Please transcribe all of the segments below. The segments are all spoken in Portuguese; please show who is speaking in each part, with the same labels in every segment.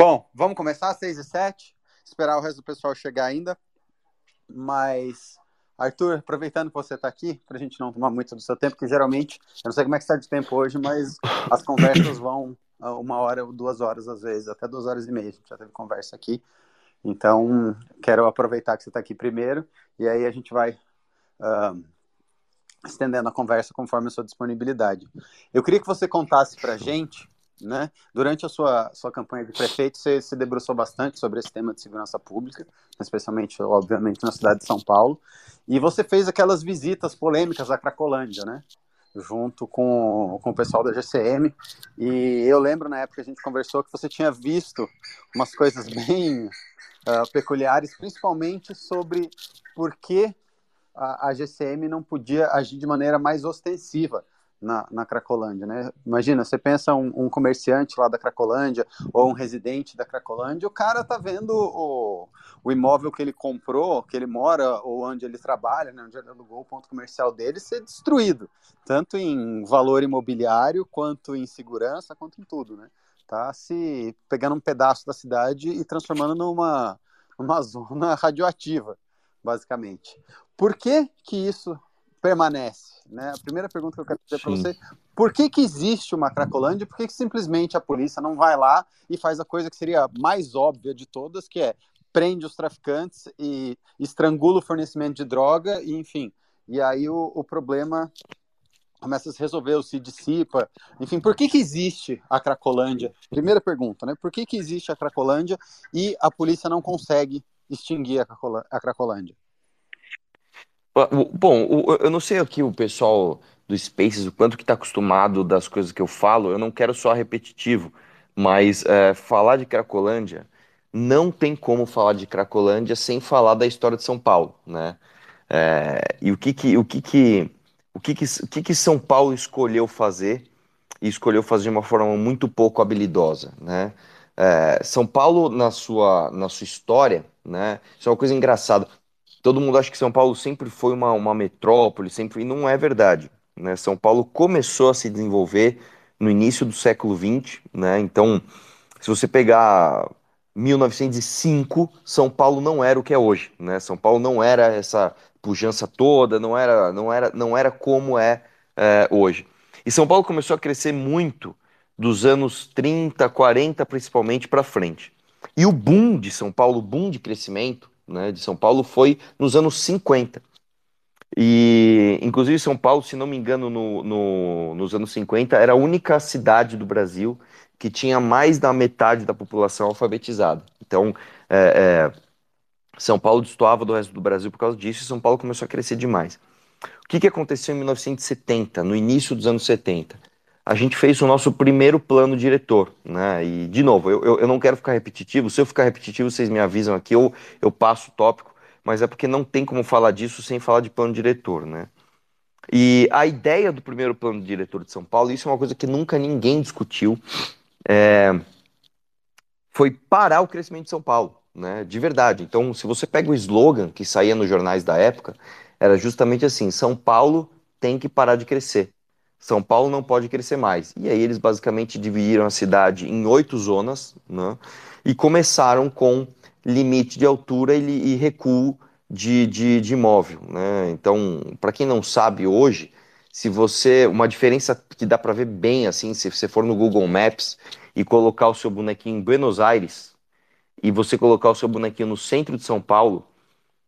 Speaker 1: Bom, vamos começar às 6 e 7 esperar o resto do pessoal chegar ainda. Mas, Arthur, aproveitando que você está aqui, para a gente não tomar muito do seu tempo, que geralmente, eu não sei como é que está de tempo hoje, mas as conversas vão uma hora ou duas horas às vezes, até duas horas e meia, a gente já teve conversa aqui. Então, quero aproveitar que você está aqui primeiro, e aí a gente vai uh, estendendo a conversa conforme a sua disponibilidade. Eu queria que você contasse para a gente né? Durante a sua, sua campanha de prefeito, você se debruçou bastante sobre esse tema de segurança pública, especialmente, obviamente, na cidade de São Paulo. E você fez aquelas visitas polêmicas à Cracolândia, né? Junto com, com o pessoal da GCM. E eu lembro na época que a gente conversou que você tinha visto umas coisas bem uh, peculiares, principalmente sobre por que a, a GCM não podia agir de maneira mais ostensiva na, na Cracolândia, né? Imagina, você pensa um, um, comerciante lá da Cracolândia ou um residente da Cracolândia, o cara tá vendo o, o imóvel que ele comprou, que ele mora ou onde ele trabalha, né, onde ele alugou o ponto comercial dele, ser destruído, tanto em valor imobiliário, quanto em segurança, quanto em tudo, né? Tá se pegando um pedaço da cidade e transformando numa, numa zona radioativa, basicamente. Por que que isso permanece? Né? A primeira pergunta que eu quero fazer para você, por que, que existe uma Cracolândia? Por que, que simplesmente a polícia não vai lá e faz a coisa que seria mais óbvia de todas, que é prende os traficantes e estrangula o fornecimento de droga, e enfim. E aí o, o problema começa a se resolver, se dissipa. Enfim, por que, que existe a Cracolândia? Primeira pergunta, né? Por que, que existe a Cracolândia e a polícia não consegue extinguir a Cracolândia?
Speaker 2: Bom, eu não sei aqui o pessoal do Spaces, o quanto que está acostumado das coisas que eu falo, eu não quero só repetitivo, mas é, falar de Cracolândia, não tem como falar de Cracolândia sem falar da história de São Paulo, né? É, e o que que, o que que, o que que, o que que São Paulo escolheu fazer, e escolheu fazer de uma forma muito pouco habilidosa, né? É, São Paulo, na sua, na sua história, né? Isso é uma coisa engraçada. Todo mundo acha que São Paulo sempre foi uma, uma metrópole, sempre, e não é verdade. Né? São Paulo começou a se desenvolver no início do século XX, né? Então, se você pegar 1905, São Paulo não era o que é hoje, né? São Paulo não era essa pujança toda, não era, não era, não era como é, é hoje. E São Paulo começou a crescer muito dos anos 30, 40 principalmente para frente. E o boom de São Paulo, o boom de crescimento, né, de São Paulo foi nos anos 50. E, inclusive, São Paulo, se não me engano, no, no, nos anos 50, era a única cidade do Brasil que tinha mais da metade da população alfabetizada. Então, é, é, São Paulo destoava do resto do Brasil por causa disso e São Paulo começou a crescer demais. O que, que aconteceu em 1970, no início dos anos 70? A gente fez o nosso primeiro plano diretor, né? E, de novo, eu, eu, eu, não quero ficar repetitivo, se eu ficar repetitivo, vocês me avisam aqui, ou eu passo o tópico, mas é porque não tem como falar disso sem falar de plano diretor, né? E a ideia do primeiro plano diretor de São Paulo, isso é uma coisa que nunca ninguém discutiu, é, foi parar o crescimento de São Paulo, né? De verdade. Então, se você pega o slogan que saía nos jornais da época, era justamente assim: São Paulo tem que parar de crescer. São Paulo não pode crescer mais. E aí eles basicamente dividiram a cidade em oito zonas, né? E começaram com limite de altura e, e recuo de, de, de imóvel, né? Então, para quem não sabe hoje, se você uma diferença que dá para ver bem assim, se você for no Google Maps e colocar o seu bonequinho em Buenos Aires e você colocar o seu bonequinho no centro de São Paulo,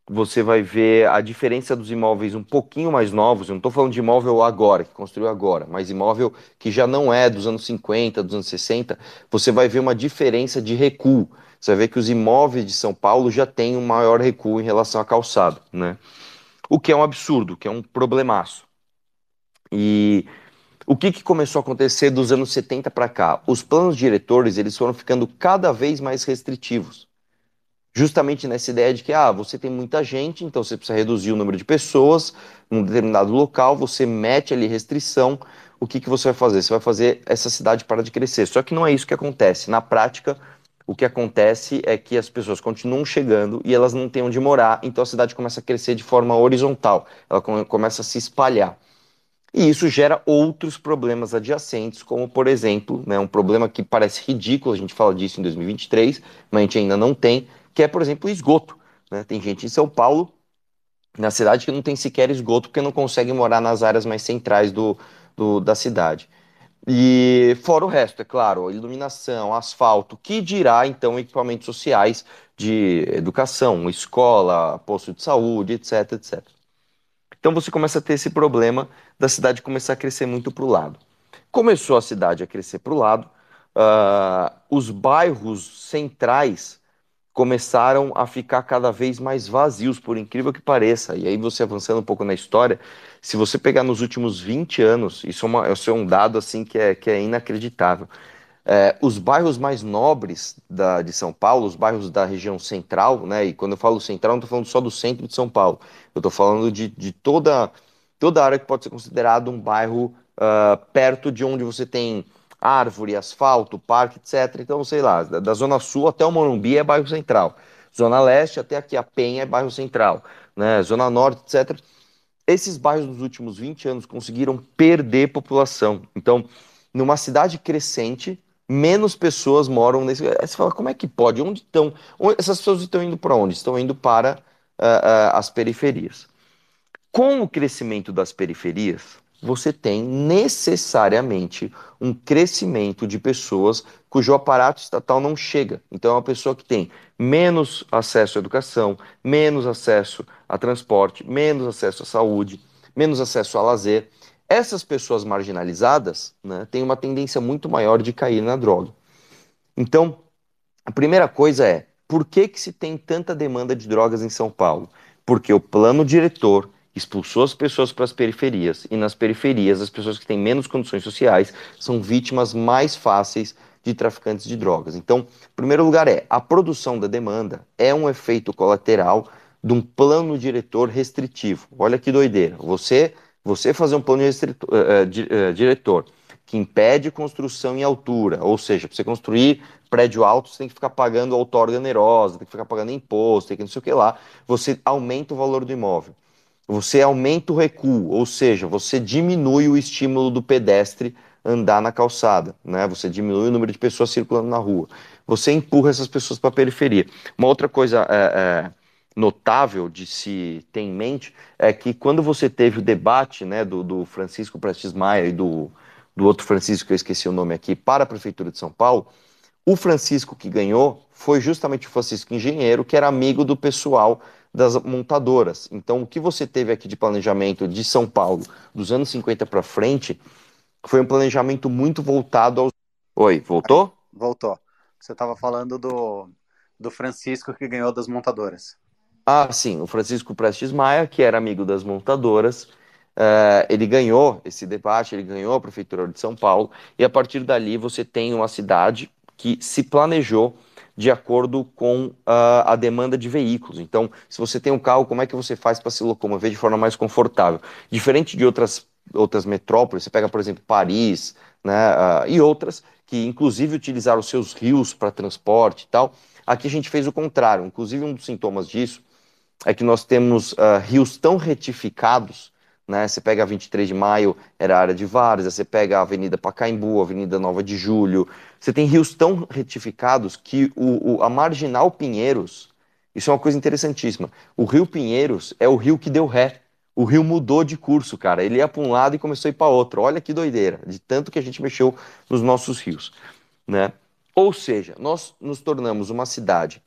Speaker 2: você vai ver a diferença dos imóveis um pouquinho mais novos. Eu não estou falando de imóvel agora, que construiu agora, mas imóvel que já não é dos anos 50, dos anos 60. Você vai ver uma diferença de recuo. Você vai ver que os imóveis de São Paulo já têm um maior recuo em relação à calçada, né? O que é um absurdo, que é um problemaço. E o que, que começou a acontecer dos anos 70 para cá? Os planos diretores eles foram ficando cada vez mais restritivos justamente nessa ideia de que ah, você tem muita gente, então você precisa reduzir o número de pessoas num determinado local, você mete ali restrição, o que, que você vai fazer? Você vai fazer essa cidade parar de crescer. Só que não é isso que acontece. Na prática, o que acontece é que as pessoas continuam chegando e elas não têm onde morar, então a cidade começa a crescer de forma horizontal, ela começa a se espalhar. E isso gera outros problemas adjacentes, como, por exemplo, né, um problema que parece ridículo, a gente fala disso em 2023, mas a gente ainda não tem, que é, por exemplo, esgoto. Né? Tem gente em São Paulo, na cidade, que não tem sequer esgoto porque não consegue morar nas áreas mais centrais do, do da cidade. E fora o resto, é claro, iluminação, asfalto, que dirá então equipamentos sociais de educação, escola, posto de saúde, etc, etc. Então você começa a ter esse problema da cidade começar a crescer muito para o lado. Começou a cidade a crescer para o lado, uh, os bairros centrais começaram a ficar cada vez mais vazios, por incrível que pareça. E aí você avançando um pouco na história, se você pegar nos últimos 20 anos, isso é, uma, isso é um dado assim que é, que é inacreditável. É, os bairros mais nobres da, de São Paulo, os bairros da região central, né? E quando eu falo central, não estou falando só do centro de São Paulo. Eu estou falando de, de toda, toda a área que pode ser considerado um bairro uh, perto de onde você tem árvore, asfalto, parque, etc. Então, sei lá, da, Zona Sul até o Morumbi é bairro central. Zona Leste até aqui a Penha é bairro central. Né? Zona Norte, etc. Esses bairros nos últimos 20 anos conseguiram perder população. Então, numa cidade crescente, menos pessoas moram nesse. Aí você fala, como é que pode? Onde estão? Essas pessoas estão indo para onde? Estão indo para uh, uh, as periferias. Com o crescimento das periferias, você tem necessariamente um crescimento de pessoas cujo aparato estatal não chega. Então, é uma pessoa que tem menos acesso à educação, menos acesso a transporte, menos acesso à saúde, menos acesso a lazer. Essas pessoas marginalizadas né, têm uma tendência muito maior de cair na droga. Então, a primeira coisa é, por que, que se tem tanta demanda de drogas em São Paulo? Porque o plano diretor expulsou as pessoas para as periferias, e nas periferias, as pessoas que têm menos condições sociais são vítimas mais fáceis de traficantes de drogas. Então, primeiro lugar, é a produção da demanda é um efeito colateral de um plano diretor restritivo. Olha que doideira. Você, você fazer um plano restrito, uh, uh, diretor que impede construção em altura, ou seja, para você construir prédio alto, você tem que ficar pagando outorga onerosa, tem que ficar pagando imposto, tem que não sei o que lá, você aumenta o valor do imóvel você aumenta o recuo, ou seja, você diminui o estímulo do pedestre andar na calçada, né? Você diminui o número de pessoas circulando na rua. Você empurra essas pessoas para a periferia. Uma outra coisa é, é, notável de se ter em mente é que quando você teve o debate, né, do, do Francisco Prestes Maia e do, do outro Francisco que eu esqueci o nome aqui para a prefeitura de São Paulo, o Francisco que ganhou foi justamente o Francisco Engenheiro, que era amigo do pessoal das montadoras. Então, o que você teve aqui de planejamento de São Paulo dos anos 50 para frente foi um planejamento muito voltado aos. Oi, voltou?
Speaker 1: Voltou. Você estava falando do, do Francisco que ganhou das montadoras.
Speaker 2: Ah, sim, o Francisco Prestes Maia, que era amigo das montadoras, uh, ele ganhou esse debate, ele ganhou a Prefeitura de São Paulo, e a partir dali você tem uma cidade que se planejou de acordo com uh, a demanda de veículos. Então, se você tem um carro, como é que você faz para se locomover de forma mais confortável? Diferente de outras, outras metrópoles, você pega, por exemplo, Paris né, uh, e outras, que inclusive utilizaram os seus rios para transporte e tal. Aqui a gente fez o contrário. Inclusive, um dos sintomas disso é que nós temos uh, rios tão retificados né? Você pega a 23 de maio, era a área de Várzea, você pega a Avenida Pacaembu, a Avenida Nova de Julho. Você tem rios tão retificados que o, o, a Marginal Pinheiros, isso é uma coisa interessantíssima. O Rio Pinheiros é o rio que deu ré. O rio mudou de curso, cara. Ele ia para um lado e começou a ir para outro. Olha que doideira, de tanto que a gente mexeu nos nossos rios, né? Ou seja, nós nos tornamos uma cidade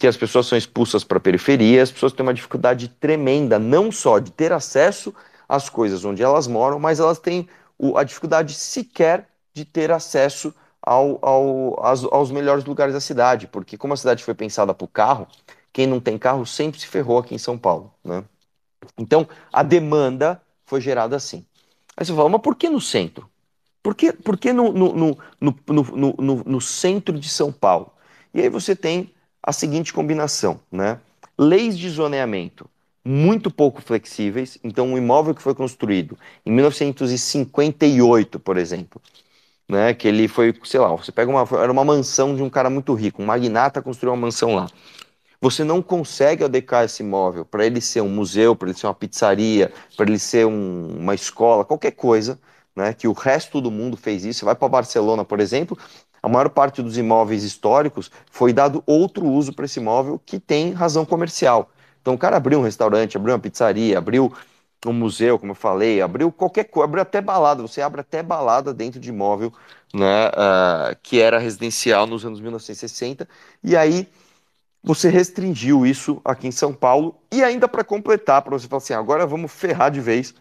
Speaker 2: que as pessoas são expulsas para a periferia, as pessoas têm uma dificuldade tremenda, não só de ter acesso as coisas onde elas moram, mas elas têm a dificuldade sequer de ter acesso ao, ao, aos, aos melhores lugares da cidade, porque como a cidade foi pensada para o carro, quem não tem carro sempre se ferrou aqui em São Paulo. Né? Então, a demanda foi gerada assim. Aí você fala, mas por que no centro? Por que, por que no, no, no, no, centro de São Paulo? E aí você tem a seguinte combinação, né? Leis de zoneamento muito pouco flexíveis. Então, um imóvel que foi construído em 1958, por exemplo, né, que ele foi, sei lá, você pega uma, era uma mansão de um cara muito rico, um magnata construiu uma mansão lá. Você não consegue adequar esse imóvel para ele ser um museu, para ele ser uma pizzaria, para ele ser um, uma escola, qualquer coisa, né, que o resto do mundo fez isso. Você vai para Barcelona, por exemplo, a maior parte dos imóveis históricos foi dado outro uso para esse imóvel que tem razão comercial. Então o cara abriu um restaurante, abriu uma pizzaria, abriu um museu, como eu falei, abriu qualquer coisa, abriu até balada, você abre até balada dentro de imóvel, né, uh, que era residencial nos anos 1960, e aí você restringiu isso aqui em São Paulo, e ainda para completar, para você falar assim, agora vamos ferrar de vez,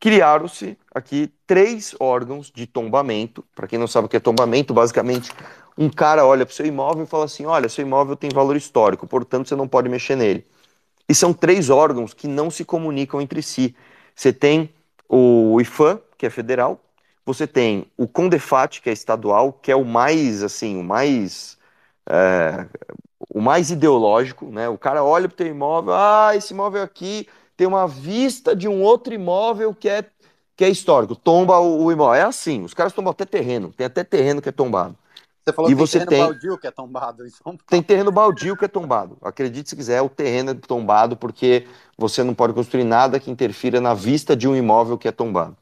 Speaker 2: criaram-se aqui três órgãos de tombamento. Para quem não sabe o que é tombamento, basicamente um cara olha para o seu imóvel e fala assim: olha, seu imóvel tem valor histórico, portanto você não pode mexer nele. E são três órgãos que não se comunicam entre si. Você tem o IFAM, que é federal, você tem o CONDEFAT, que é estadual, que é o mais, assim, o mais. É, o mais ideológico, né? O cara olha para o teu imóvel, ah, esse imóvel aqui tem uma vista de um outro imóvel que é, que é histórico, tomba o, o imóvel. É assim, os caras tombam até terreno, tem até terreno que é tombado.
Speaker 1: Você falou e que você tem terreno baldio que é tombado em São Paulo.
Speaker 2: Tem terreno baldio que é tombado. Acredite se quiser, o terreno é tombado porque você não pode construir nada que interfira na vista de um imóvel que é tombado.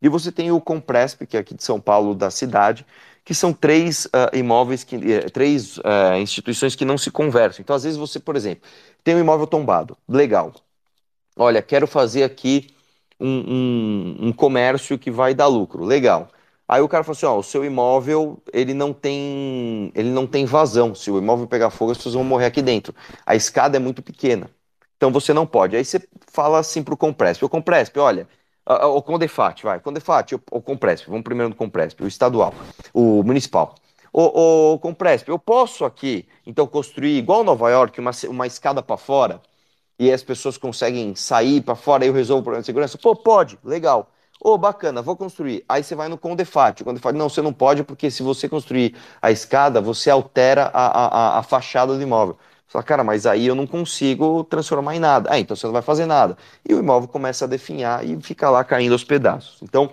Speaker 2: E você tem o Compresp, que é aqui de São Paulo, da cidade, que são três uh, imóveis, que, uh, três uh, instituições que não se conversam. Então, às vezes, você, por exemplo, tem um imóvel tombado, legal olha, quero fazer aqui um, um, um, comércio que vai dar lucro, legal. Aí o cara fala assim, ó, o seu imóvel, ele não tem, ele não tem vazão. Se o imóvel pegar fogo, as pessoas vão morrer aqui dentro. A escada é muito pequena. Então você não pode. Aí você fala assim pro Compresp, o Compresp, olha, o Condefat, vai, Condefat, o Compresp, vamos primeiro no Compresp, o estadual, o municipal. O, o Compresp, eu posso aqui, então, construir, igual Nova York, uma, uma escada para fora, e as pessoas conseguem sair para fora e eu resolvo o problema de segurança? Pô, pode, legal. Ô, oh, bacana, vou construir. Aí você vai no Condefat. O Condefat, não, você não pode, porque se você construir a escada, você altera a, a, a fachada do imóvel. Você fala, cara, mas aí eu não consigo transformar em nada. Ah, então você não vai fazer nada. E o imóvel começa a definhar e fica lá caindo aos pedaços. Então,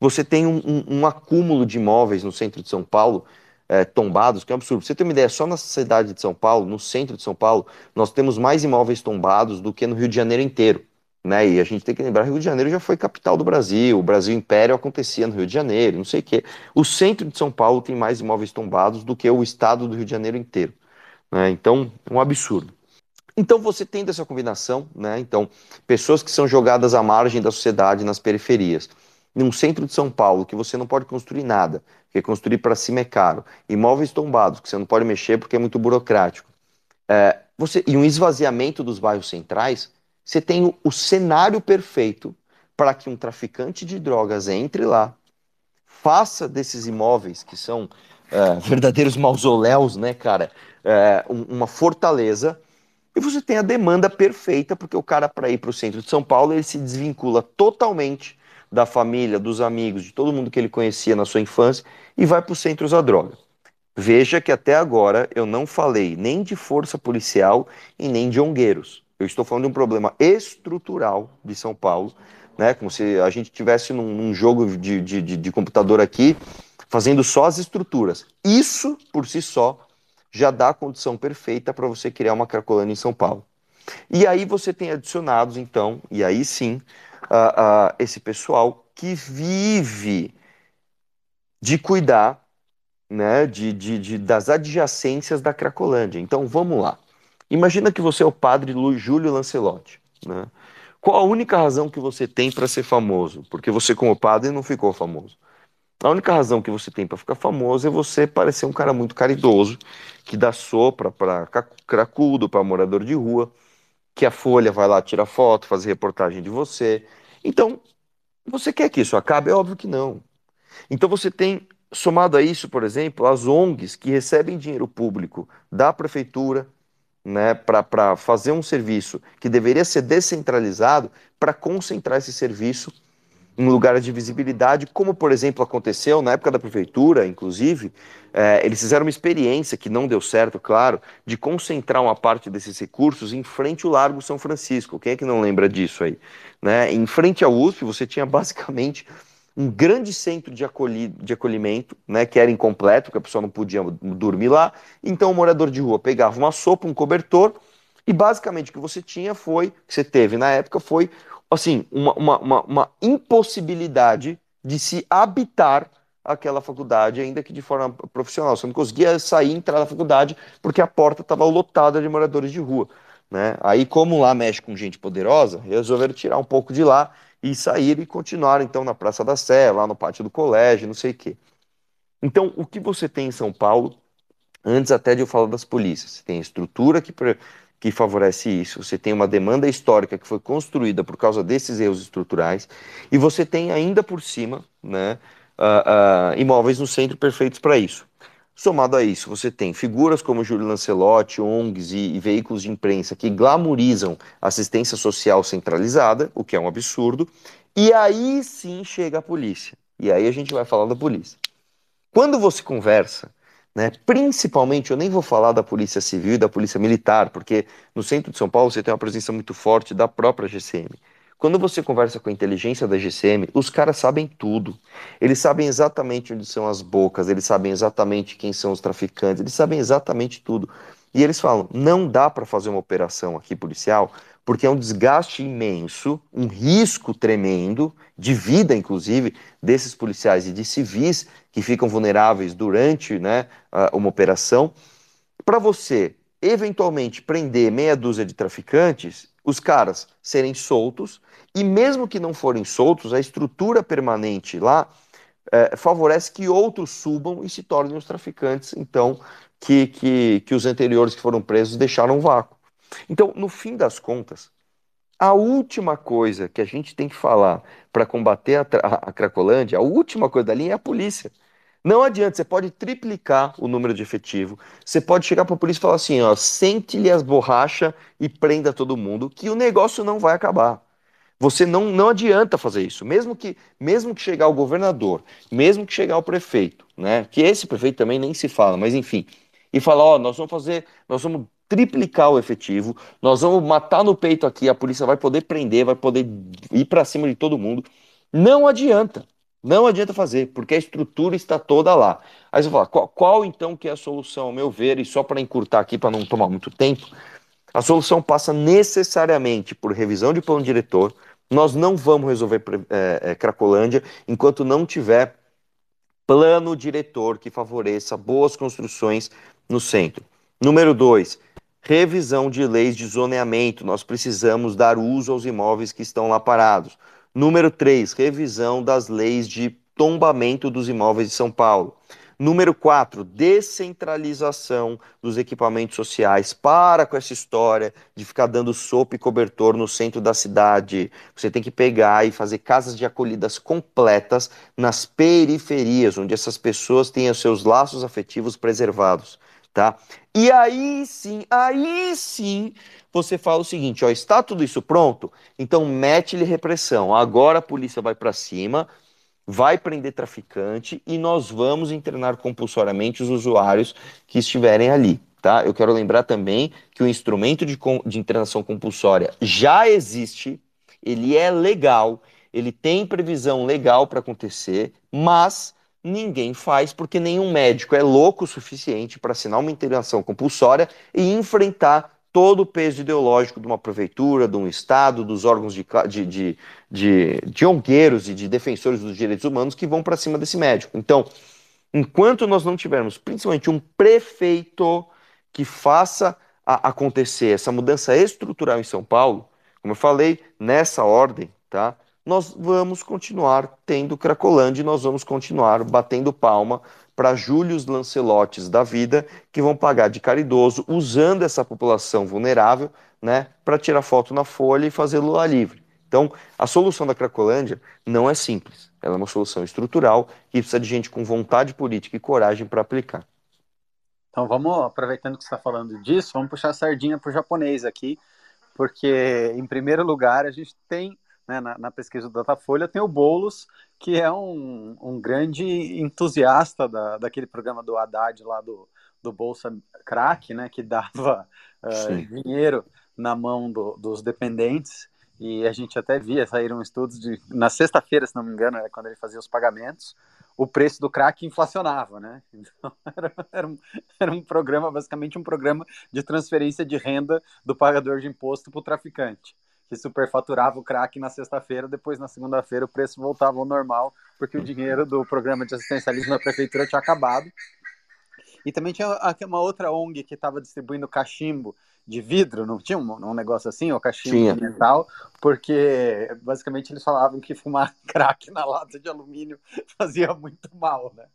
Speaker 2: você tem um, um, um acúmulo de imóveis no centro de São Paulo é, tombados, que é um absurdo. você tem uma ideia, só na cidade de São Paulo, no centro de São Paulo, nós temos mais imóveis tombados do que no Rio de Janeiro inteiro. Né? E a gente tem que lembrar Rio de Janeiro já foi capital do Brasil, o Brasil Império acontecia no Rio de Janeiro, não sei o quê. O centro de São Paulo tem mais imóveis tombados do que o estado do Rio de Janeiro inteiro. Né? Então, é um absurdo. Então você tem dessa combinação, né? Então, pessoas que são jogadas à margem da sociedade nas periferias num centro de São Paulo que você não pode construir nada, porque construir para cima é caro, imóveis tombados que você não pode mexer porque é muito burocrático, é, você, e um esvaziamento dos bairros centrais, você tem o, cenário perfeito para que um traficante de drogas entre lá, faça desses imóveis que são é, verdadeiros mausoléus, né, cara, é, um, uma fortaleza, e você tem a demanda perfeita, porque o cara, para ir para o centro de São Paulo, ele se desvincula totalmente da família, dos amigos, de todo mundo que ele conhecia na sua infância e vai para o centro usar droga. Veja que até agora eu não falei nem de força policial e nem de ongueiros. Eu estou falando de um problema estrutural de São Paulo, né? Como se a gente tivesse num, num jogo de, de, de, computador aqui, fazendo só as estruturas. Isso, por si só, já dá a condição perfeita para você criar uma Cracolândia em São Paulo. E aí você tem adicionados, então, e aí sim, uh, uh, esse pessoal que vive de cuidar né, de, de, de, das adjacências da Cracolândia. Então vamos lá. Imagina que você é o padre Júlio Lancelotti. Né? Qual a única razão que você tem para ser famoso? Porque você, como padre, não ficou famoso. A única razão que você tem para ficar famoso é você parecer um cara muito caridoso, que dá sopa para cracudo, para morador de rua, que a Folha vai lá tirar foto, fazer reportagem de você. Então, você quer que isso acabe? É óbvio que não. Então você tem, somado a isso, por exemplo, as ONGs que recebem dinheiro público da prefeitura né, para fazer um serviço que deveria ser descentralizado, para concentrar esse serviço em lugares de visibilidade, como por exemplo aconteceu na época da prefeitura, inclusive, é, eles fizeram uma experiência que não deu certo, claro, de concentrar uma parte desses recursos em frente ao Largo São Francisco. Quem é que não lembra disso aí? Né? Em frente ao USP, você tinha basicamente um grande centro de, acolhi, de acolhimento, né, que era incompleto, que a pessoa não podia dormir lá. Então o morador de rua pegava uma sopa, um cobertor, e basicamente o que você tinha foi, que você teve na época, foi assim, uma, uma, uma, uma impossibilidade de se habitar aquela faculdade, ainda que de forma profissional. Você não conseguia sair e entrar na faculdade porque a porta estava lotada de moradores de rua. Né? Aí, como lá mexe com gente poderosa, resolveram tirar um pouco de lá e sair e continuar então na Praça da Sé, lá no pátio do colégio, não sei o quê. Então, o que você tem em São Paulo, antes até de eu falar das polícias, você tem a estrutura que, que favorece isso, você tem uma demanda histórica que foi construída por causa desses erros estruturais, e você tem ainda por cima né, uh, uh, imóveis no centro perfeitos para isso. Somado a isso, você tem figuras como Júlio Lancelotti, ONGs e, e, veículos de imprensa que glamorizam assistência social centralizada, o que é um absurdo, e aí sim chega a polícia. E aí a gente vai falar da polícia. Quando você conversa, né, principalmente, eu nem vou falar da polícia civil e da polícia militar, porque no centro de São Paulo você tem uma presença muito forte da própria GCM. Quando você conversa com a inteligência da GCM, os caras sabem tudo. Eles sabem exatamente onde são as bocas, eles sabem exatamente quem são os traficantes, eles sabem exatamente tudo. E eles falam: não dá para fazer uma operação aqui policial porque é um desgaste imenso, um risco tremendo, de vida inclusive, desses policiais e de civis que ficam vulneráveis durante né, uma operação. Para você eventualmente prender meia dúzia de traficantes, os caras serem soltos, e mesmo que não forem soltos, a estrutura permanente lá é, favorece que outros subam e se tornem os traficantes, então, que, que, que os anteriores que foram presos deixaram um vácuo. Então, no fim das contas, a última coisa que a gente tem que falar para combater a, a, Cracolândia, a última coisa da linha é a polícia. Não adianta, você pode triplicar o número de efetivo, você pode chegar para a polícia e falar assim, ó, sente-lhe as borrachas e prenda todo mundo, que o negócio não vai acabar. Você não, não adianta fazer isso, mesmo que mesmo que chegar o governador, mesmo que chegar o prefeito, né? Que esse prefeito também nem se fala, mas enfim, e falar, ó, nós vamos fazer, nós vamos triplicar o efetivo, nós vamos matar no peito aqui, a polícia vai poder prender, vai poder ir para cima de todo mundo. Não adianta. Não adianta fazer, porque a estrutura está toda lá. Aí você fala, qual, qual então que é a solução, ao meu ver, e só para encurtar aqui, para não tomar muito tempo, a solução passa necessariamente por revisão de plano diretor. Nós não vamos resolver é, é, Cracolândia enquanto não tiver plano diretor que favoreça boas construções no centro. Número dois, revisão de leis de zoneamento. Nós precisamos dar uso aos imóveis que estão lá parados. Número 3, revisão das leis de tombamento dos imóveis de São Paulo. Número 4, descentralização dos equipamentos sociais. Para com essa história de ficar dando sopa e cobertor no centro da cidade. Você tem que pegar e fazer casas de acolhidas completas nas periferias, onde essas pessoas tenham seus laços afetivos preservados. Tá? E aí sim, aí sim, você fala o seguinte, ó, está tudo isso pronto? Então mete-lhe repressão. Agora a polícia vai para cima, vai prender traficante e nós vamos internar compulsoriamente os usuários que estiverem ali. Tá? Eu quero lembrar também que o instrumento de, de internação compulsória já existe, ele é legal, ele tem previsão legal para acontecer, mas ninguém faz porque nenhum médico é louco o suficiente para assinar uma internação compulsória e enfrentar todo o peso ideológico de uma prefeitura, de um Estado, dos órgãos de, de, de, de, de ongueiros e de defensores dos direitos humanos que vão para cima desse médico. Então, enquanto nós não tivermos principalmente um prefeito que faça acontecer essa mudança estrutural em São Paulo, como eu falei, nessa ordem, tá? Nós vamos continuar tendo Cracolândia, nós vamos continuar batendo palma para Júlios Lancelotes da vida, que vão pagar de caridoso, usando essa população vulnerável, né, para tirar foto na folha e fazer Lula livre. Então, a solução da Cracolândia não é simples. Ela é uma solução estrutural que precisa de gente com vontade política e coragem para aplicar.
Speaker 1: Então, vamos, aproveitando que você está falando disso, vamos puxar a sardinha para o japonês aqui, porque, em primeiro lugar, a gente tem né, na, na, pesquisa do Datafolha, tem o Boulos, que é um, um grande entusiasta da, daquele programa do Haddad lá do, do Bolsa Crack, né, que dava uh, dinheiro na mão do, dos dependentes. e a gente até via, saíram estudos de, na sexta-feira, se não me engano, era quando ele fazia os pagamentos, o preço do crack inflacionava, né? Então, era, era, um, era um programa, basicamente um programa de transferência de renda do pagador de imposto para o traficante, que superfaturava o crack na sexta-feira, depois na segunda-feira o preço voltava ao normal, porque o dinheiro do programa de assistencialismo da prefeitura tinha acabado. E também tinha uma outra ONG que estava distribuindo cachimbo de vidro, não tinha um, um negócio assim, o cachimbo tinha. de metal, porque basicamente eles falavam que fumar crack na lata de alumínio fazia muito mal, né?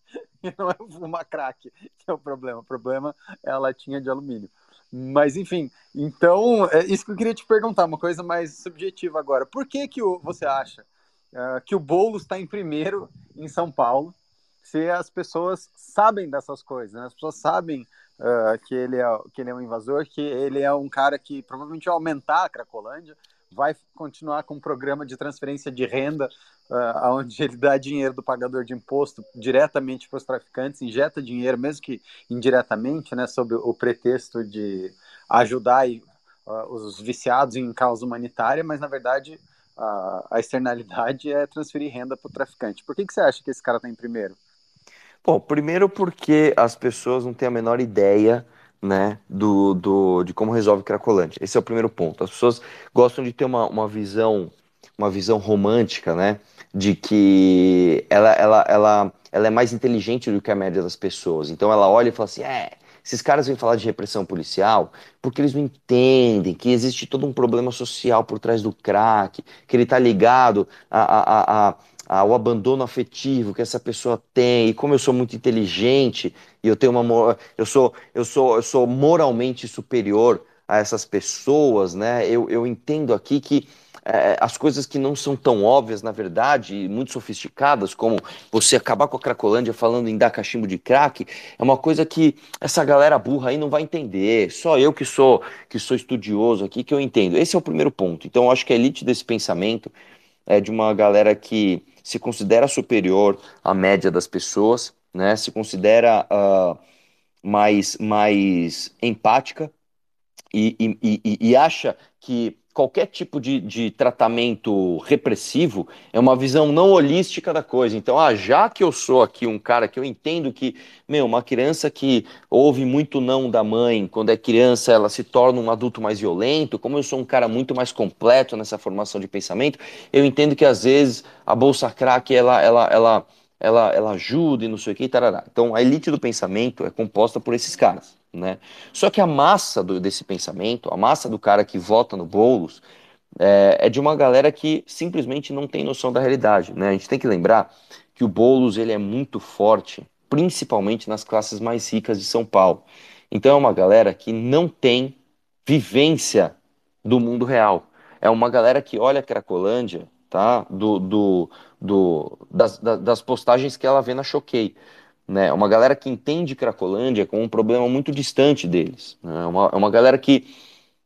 Speaker 1: E não é fumar crack que é o problema, o problema é a latinha de alumínio. Mas enfim, então é isso que eu queria te perguntar, uma coisa mais subjetiva agora. Por que que o, você acha uh, que o Boulos está em primeiro em São Paulo, se as pessoas sabem dessas coisas, né? as pessoas sabem uh, que, ele é, que ele é um invasor, que ele é um cara que provavelmente vai aumentar a Cracolândia, vai continuar com um programa de transferência de renda, uh, onde ele dá dinheiro do pagador de imposto diretamente para os traficantes, injeta dinheiro, mesmo que indiretamente, né, sob o pretexto de ajudar uh, os viciados em causa humanitária, mas na verdade a, a externalidade é transferir renda para o traficante. Por que, que você acha que esse cara está em primeiro?
Speaker 2: Bom, primeiro porque as pessoas não têm a menor ideia, né, do, do, de como resolve Cracolândia. Esse é o primeiro ponto. As pessoas gostam de ter uma, uma visão uma visão romântica, né, de que ela, ela, ela, ela é mais inteligente do que a média das pessoas. Então ela olha e fala assim, é, esses caras vêm falar de repressão policial porque eles não entendem que existe todo um problema social por trás do crack, que ele está ligado a, a, a, ao abandono afetivo que essa pessoa tem, e como eu sou muito inteligente e eu tenho uma eu sou eu sou eu sou moralmente superior a essas pessoas, né? Eu, eu entendo aqui que é, as coisas que não são tão óbvias, na verdade, muito sofisticadas, como você acabar com a Cracolândia falando em dar cachimbo de crack, é uma coisa que essa galera burra aí não vai entender. Só eu que sou que sou estudioso aqui que eu entendo. Esse é o primeiro ponto. Então, eu acho que a elite desse pensamento é de uma galera que se considera superior à média das pessoas, né? Se considera uh, mais mais empática e, e, e, e acha que qualquer tipo de, de tratamento repressivo é uma visão não holística da coisa. Então, ah, já que eu sou aqui um cara que eu entendo que, meu, uma criança que ouve muito não da mãe, quando é criança, ela se torna um adulto mais violento, como eu sou um cara muito mais completo nessa formação de pensamento, eu entendo que às vezes a bolsa crack, ela, ela, ela, ela, ela ajuda e não sei o que, tarará. Então, a elite do pensamento é composta por esses caras. Né? Só que a massa do, desse pensamento, a massa do cara que vota no Boulos, é, é, de uma galera que simplesmente não tem noção da realidade. Né? A gente tem que lembrar que o Boulos ele é muito forte, principalmente nas classes mais ricas de São Paulo. Então é uma galera que não tem vivência do mundo real. É uma galera que olha a Cracolândia, tá? Do, do, do das, das postagens que ela vê na Choquei né? Uma galera que entende Cracolândia como um problema muito distante deles. Né? É uma, é uma galera que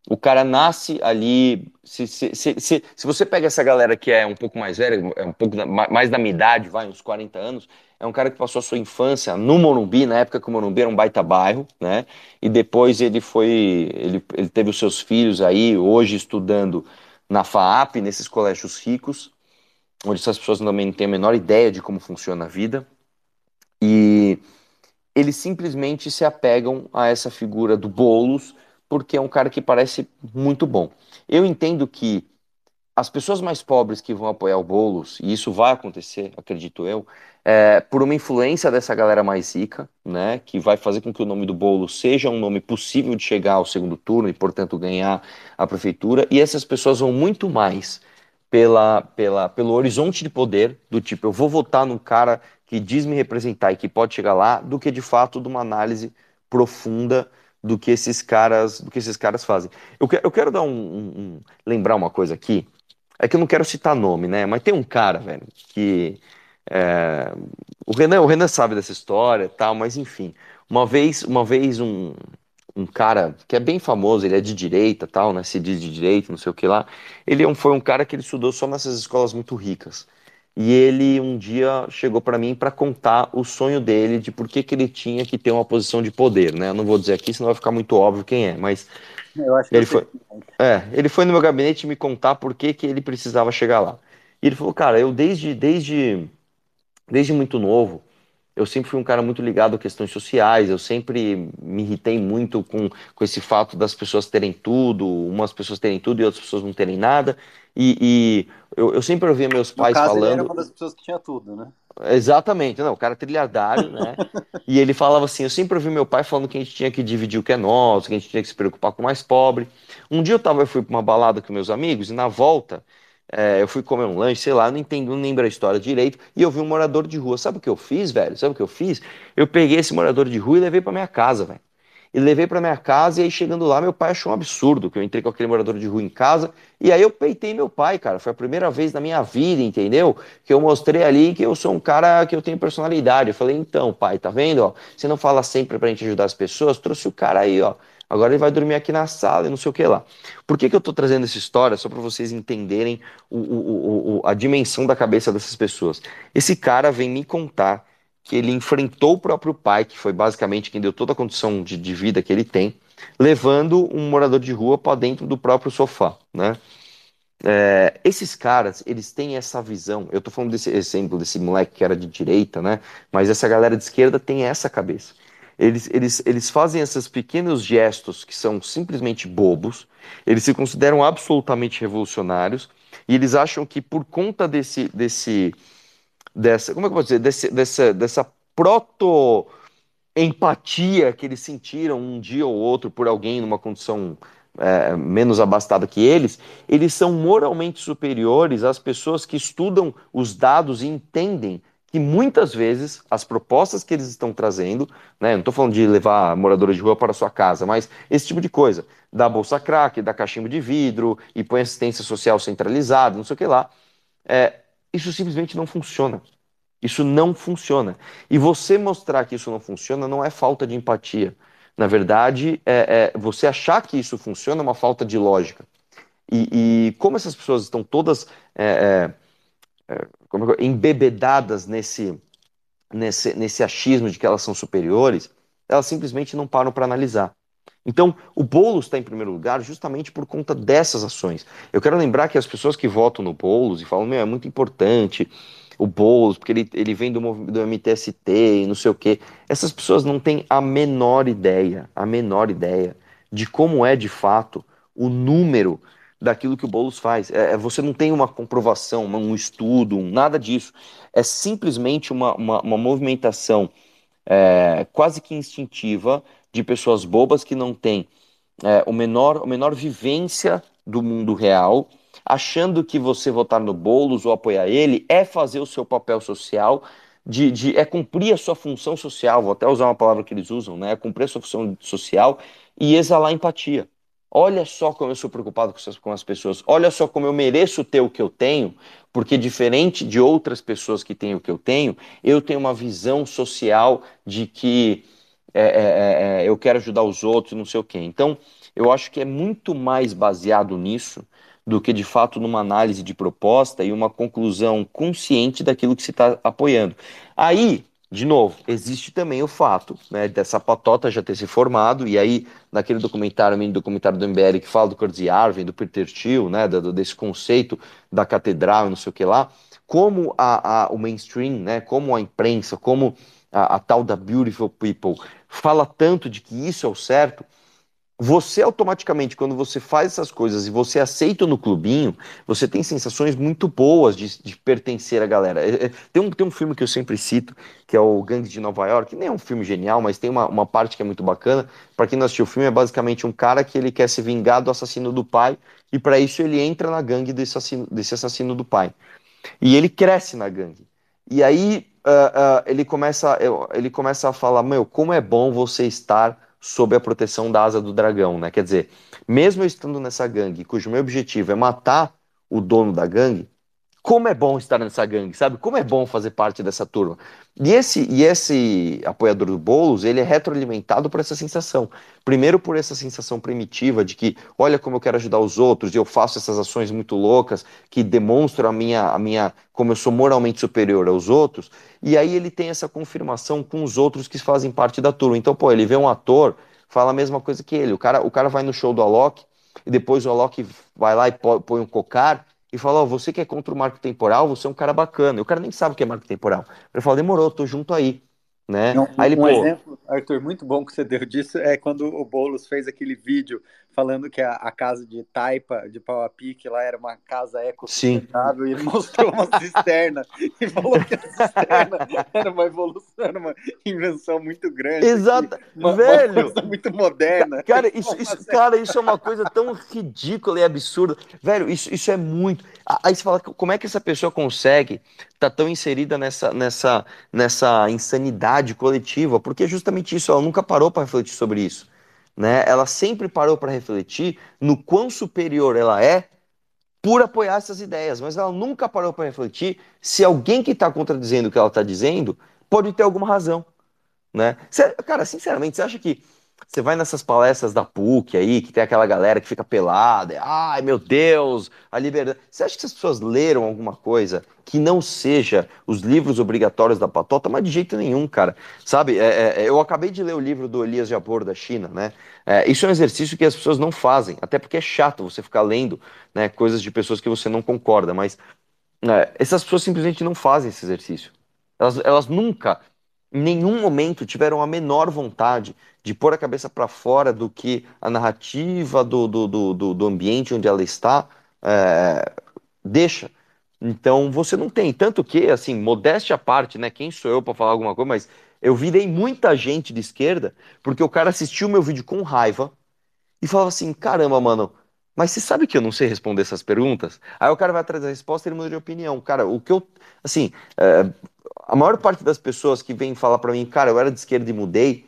Speaker 2: o cara nasce ali. Se, se, se, se, se você pega essa galera que é um pouco mais velha, é um pouco da, mais da minha idade, vai, uns 40 anos, é um cara que passou a sua infância no Morumbi, na época que o Morumbi era um baita bairro, né? E depois ele foi. Ele, ele teve os seus filhos aí, hoje estudando na FAAP, nesses colégios ricos, onde essas pessoas também não têm a menor ideia de como funciona a vida. E eles simplesmente se apegam a essa figura do Boulos porque é um cara que parece muito bom. Eu entendo que as pessoas mais pobres que vão apoiar o Boulos, e isso vai acontecer, acredito eu, é, por uma influência dessa galera mais rica, né, que vai fazer com que o nome do Boulos seja um nome possível de chegar ao segundo turno e, portanto, ganhar a prefeitura, e essas pessoas vão muito mais pela, pela, pelo horizonte de poder, do tipo, eu vou votar num cara que diz me representar e que pode chegar lá, do que de fato de uma análise profunda do que esses caras, do que esses caras fazem. Eu, que, eu quero dar um, um, lembrar uma coisa aqui, é que eu não quero citar nome, né? Mas tem um cara, velho, que é, o Renan, o Renan sabe dessa história, tal, mas enfim, uma vez, uma vez um, um cara que é bem famoso, ele é de direita, tal, né? Se diz de direita, não sei o que lá. Ele é foi um cara que ele estudou só nessas escolas muito ricas. E ele um dia chegou para mim para contar o sonho dele de por que, que ele tinha que ter uma posição de poder, né? Eu não vou dizer aqui, senão vai ficar muito óbvio quem é, mas ele foi, é, ele foi no meu gabinete me contar por que, que ele precisava chegar lá. E ele falou, cara, eu desde, desde, desde muito novo, eu sempre fui um cara muito ligado a questões sociais, eu sempre me irritei muito com, com esse fato das pessoas terem tudo, umas pessoas terem tudo e outras pessoas não terem nada. E, e eu, eu, sempre ouvia meus pais
Speaker 1: no caso,
Speaker 2: falando. Ele
Speaker 1: era uma das pessoas que tinha tudo, né?
Speaker 2: Exatamente, não, o cara trilhardário, né? e ele falava assim: eu sempre ouvi meu pai falando que a gente tinha que dividir o que é nosso, que a gente tinha que se preocupar com o mais pobre. Um dia eu tava, eu fui para uma balada com meus amigos e na volta é, eu fui comer um lanche, sei lá, não entendo, não lembro a história direito, e eu vi um morador de rua. Sabe o que eu fiz, velho? Sabe o que eu fiz? Eu peguei esse morador de rua e levei para minha casa, velho. E levei para minha casa, e aí chegando lá, meu pai achou um absurdo que eu entrei com aquele morador de rua em casa, e aí eu peitei meu pai, cara. Foi a primeira vez na minha vida, entendeu? Que eu mostrei ali que eu sou um cara que eu tenho personalidade. Eu falei, então, pai, tá vendo, ó? Você não fala sempre pra gente ajudar as pessoas, trouxe o cara aí, ó Agora ele vai dormir aqui na sala e não sei o que lá. Por que, que eu estou trazendo essa história? Só para vocês entenderem o, o, o, a dimensão da cabeça dessas pessoas. Esse cara vem me contar que ele enfrentou o próprio pai, que foi basicamente quem deu toda a condição de, de vida que ele tem, levando um morador de rua para dentro do próprio sofá, né? É, esses caras, eles têm essa visão. Eu estou falando desse exemplo desse moleque que era de direita, né? Mas essa galera de esquerda tem essa cabeça. Eles, eles, eles fazem esses pequenos gestos que são simplesmente bobos, eles se consideram absolutamente revolucionários e eles acham que por conta desse, desse dessa, como é que eu posso dizer, desse, dessa, dessa proto empatia que eles sentiram um dia ou outro por alguém numa condição é, menos abastada que eles, eles são moralmente superiores às pessoas que estudam os dados e entendem que muitas vezes as propostas que eles estão trazendo, né, não estou falando de levar moradores de rua para sua casa, mas esse tipo de coisa, da bolsa crack, da cachimbo de vidro, e põe assistência social centralizada, não sei o que lá, é, isso simplesmente não funciona. Isso não funciona. E você mostrar que isso não funciona não é falta de empatia. Na verdade, é, é você achar que isso funciona é uma falta de lógica. E, e como essas pessoas estão todas é, é, é embebedadas nesse, nesse, nesse achismo de que elas são superiores, elas simplesmente não param para analisar. Então, o Boulos está em primeiro lugar justamente por conta dessas ações. Eu quero lembrar que as pessoas que votam no Boulos e falam, meu, é muito importante o Boulos, porque ele, ele vem do, do MTST e não sei o quê, essas pessoas não têm a menor ideia, a menor ideia de como é de fato o número daquilo que o Boulos faz. É, é, você não tem uma comprovação, um estudo, nada disso. É simplesmente uma, uma, uma movimentação é, quase que instintiva de pessoas bobas que não têm é, o menor, a menor vivência do mundo real, achando que você votar no Boulos ou apoiar ele é fazer o seu papel social, de, de, é cumprir a sua função social, vou até usar uma palavra que eles usam, né? É cumprir a sua função social e exalar empatia. Olha só como eu sou preocupado com as pessoas. Olha só como eu mereço ter o que eu tenho, porque diferente de outras pessoas que têm o que eu tenho, eu tenho uma visão social de que é, é, é, é eu quero ajudar os outros, não sei o quê. Então, eu acho que é muito mais baseado nisso do que de fato numa análise de proposta e uma conclusão consciente daquilo que se está apoiando. Aí de novo, existe também o fato né, dessa patota já ter se formado, e aí, naquele documentário, mini documentário do MBL que fala do Curtis Arvin, do Peter Thiel, né, desse conceito da catedral não sei o que lá, como a, a, o mainstream, né, como a imprensa, como a, a tal da beautiful people fala tanto de que isso é o certo, você automaticamente, quando você faz essas coisas e você aceita no clubinho, você tem sensações muito boas de, de pertencer à galera. É, é, tem, um, tem um filme que eu sempre cito, que é o Gangue de Nova York, que nem é um filme genial, mas tem uma, uma parte que é muito bacana. Para quem não assistiu o filme, é basicamente um cara que ele quer se vingar do assassino do pai, e para isso ele entra na gangue desse assassino, desse assassino do pai. E ele cresce na gangue. E aí uh, ele, começa, ele começa a falar: Meu, como é bom você estar sob a proteção da asa do dragão, né? Quer dizer, mesmo eu estando nessa gangue, cujo meu objetivo é matar o dono da gangue, como é bom estar nessa gangue, sabe? Como é bom fazer parte dessa turma. E esse, e esse apoiador do Boulos, ele é retroalimentado por essa sensação. Primeiro por essa sensação primitiva de que, olha como eu quero ajudar os outros, e eu faço essas ações muito loucas que demonstram a minha, a minha, como eu sou moralmente superior aos outros. E aí ele tem essa confirmação com os outros que fazem parte da turma. Então, pô, ele vê um ator fala a mesma coisa que ele. O cara, o cara vai no show do Alok e depois o Alok vai lá e põe um cocar e fala: Ó, oh, você que é contra o marco temporal, você é um cara bacana. E o cara nem sabe o que é marco temporal. Ele fala: demorou, tô junto aí. Né?
Speaker 1: Um, aí ele, um pô... exemplo, Arthur, muito bom que você deu disso é quando o Boulos fez aquele vídeo falando que a, a, casa de Taipa, de pau a pique, lá era uma casa ecossustentável e ele mostrou uma cisterna e falou que a cisterna era uma evolução, era uma invenção muito grande.
Speaker 2: Exato, uma, velho.
Speaker 1: Uma coisa muito moderna.
Speaker 2: Cara isso, isso, cara, isso é uma coisa tão ridícula e absurda. Velho, isso, isso é muito. Aí você fala, como é que essa pessoa consegue estar tá tão inserida nessa, nessa, nessa insanidade coletiva? Porque é justamente isso, ela nunca parou para refletir sobre isso né? Ela sempre parou para refletir no quão superior ela é por apoiar essas ideias, mas ela nunca parou para refletir se alguém que está contradizendo o que ela está dizendo pode ter alguma razão, né? Cara, sinceramente, você acha que você vai nessas palestras da PUC aí, que tem aquela galera que fica pelada, e, ai meu Deus, a liberdade. Você acha que as pessoas leram alguma coisa que não seja os livros obrigatórios da patota? Mas de jeito nenhum, cara. Sabe, é, é, eu acabei de ler o livro do Elias Jabor da China, né? É, isso é um exercício que as pessoas não fazem, até porque é chato você ficar lendo né, coisas de pessoas que você não concorda, mas é, essas pessoas simplesmente não fazem esse exercício. Elas, elas nunca em nenhum momento tiveram a menor vontade de pôr a cabeça para fora do que a narrativa do, do, do, do ambiente onde ela está é, deixa. Então você não tem. Tanto que, assim, modéstia à parte, né? Quem sou eu para falar alguma coisa, mas eu virei muita gente de esquerda porque o cara assistiu meu vídeo com raiva e falava assim: caramba, mano. Mas você sabe que eu não sei responder essas perguntas? Aí o cara vai atrás da resposta e ele muda de opinião. Cara, o que eu. Assim, é, a maior parte das pessoas que vem falar para mim, cara, eu era de esquerda e mudei,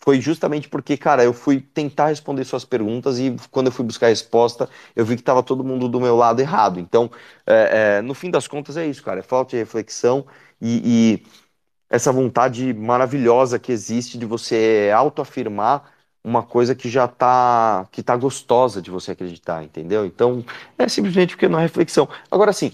Speaker 2: foi justamente porque, cara, eu fui tentar responder suas perguntas e quando eu fui buscar a resposta, eu vi que estava todo mundo do meu lado errado. Então, é, é, no fim das contas, é isso, cara, é falta de reflexão e, e essa vontade maravilhosa que existe de você autoafirmar uma coisa que já tá que tá gostosa de você acreditar, entendeu? Então, é simplesmente porque não é reflexão. Agora, sim,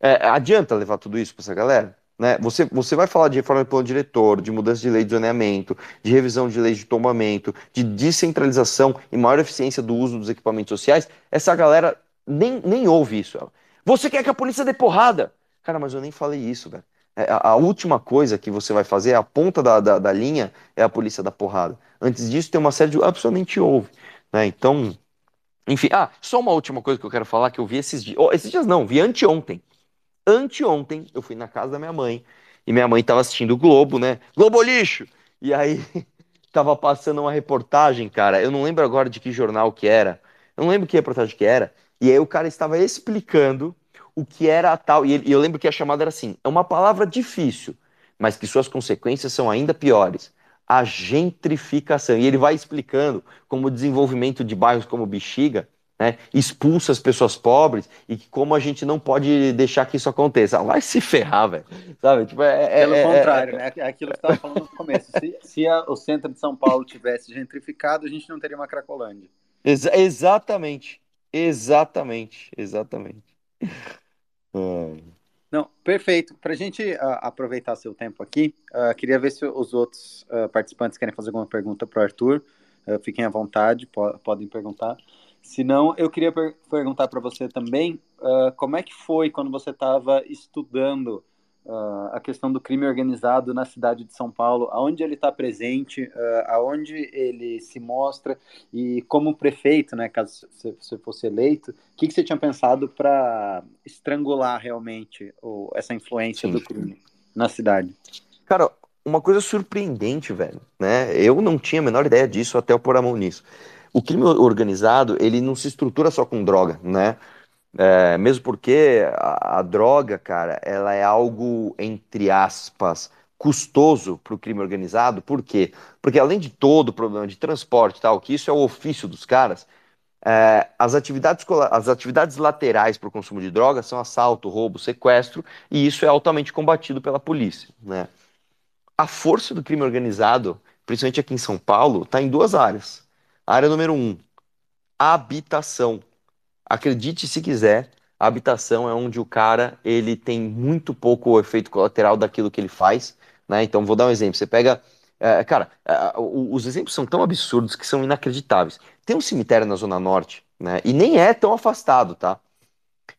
Speaker 2: é, adianta levar tudo isso para essa galera? Né? Você, você vai falar de reforma do plano diretor, de mudança de lei de zoneamento, de revisão de lei de tombamento, de descentralização e maior eficiência do uso dos equipamentos sociais. Essa galera nem, nem ouve isso. Você quer que a polícia dê porrada? Cara, mas eu nem falei isso, cara. É, a, a, última coisa que você vai fazer, a ponta da, da, da, linha, é a polícia da porrada. Antes disso, tem uma série de. Absolutamente ouve. Né? Então. Enfim. Ah, só uma última coisa que eu quero falar que eu vi esses dias. Oh, esses dias não, vi anteontem. Anteontem, eu fui na casa da minha mãe e minha mãe tava assistindo o Globo, né? Globo lixo! E aí tava passando uma reportagem, cara. Eu não lembro agora de que jornal que era. Eu não lembro que reportagem que era. E aí o cara estava explicando o que era a tal. E, eu lembro que a chamada era assim: é uma palavra difícil, mas que suas consequências são ainda piores. A gentrificação. E ele vai explicando como o desenvolvimento de bairros como Bexiga né, expulsa as pessoas pobres e que como a gente não pode deixar que isso aconteça. Vai se ferrar, velho. Sabe?
Speaker 1: Tipo, é, é Pelo é, é contrário, é, né? É aquilo que você estava falando no começo. Se, se a, o centro de São Paulo tivesse gentrificado, a gente não teria uma Cracolândia.
Speaker 2: Ex exatamente. Exatamente. Exatamente.
Speaker 1: Não, perfeito. Para a gente uh, aproveitar seu tempo aqui, uh, queria ver se os outros uh, participantes querem fazer alguma pergunta para o Arthur. fiquem à vontade, po podem perguntar. Se não, eu queria per perguntar para você também uh, como é que foi quando você estava estudando uh, a questão do crime organizado na cidade de São Paulo, aonde ele está presente, uh, aonde ele se mostra e como prefeito, né, caso você fosse eleito, o que, que você tinha pensado para estrangular realmente o, essa influência Sim. do crime na cidade?
Speaker 2: Cara, uma coisa surpreendente, velho, né? Eu não tinha a menor ideia disso até eu pôr a mão nisso o crime organizado ele não se estrutura só com droga, né? É, mesmo porque a, a, droga, cara, ela é algo entre aspas custoso para o crime organizado. Por quê? Porque além de todo o problema de transporte e tal, que isso é o ofício dos caras, é, as, atividades, as atividades laterais para o consumo de drogas são assalto, roubo, sequestro, e isso é altamente combatido pela polícia, né? A força do crime organizado, principalmente aqui em São Paulo, está em duas áreas. Área número um, habitação. Acredite se quiser, a habitação é onde o cara ele tem muito pouco efeito colateral daquilo que ele faz. Né? Então, vou dar um exemplo. Você pega É, cara, é, os exemplos são tão absurdos que são inacreditáveis. Tem um cemitério na Zona Norte, né? E nem é tão afastado, tá?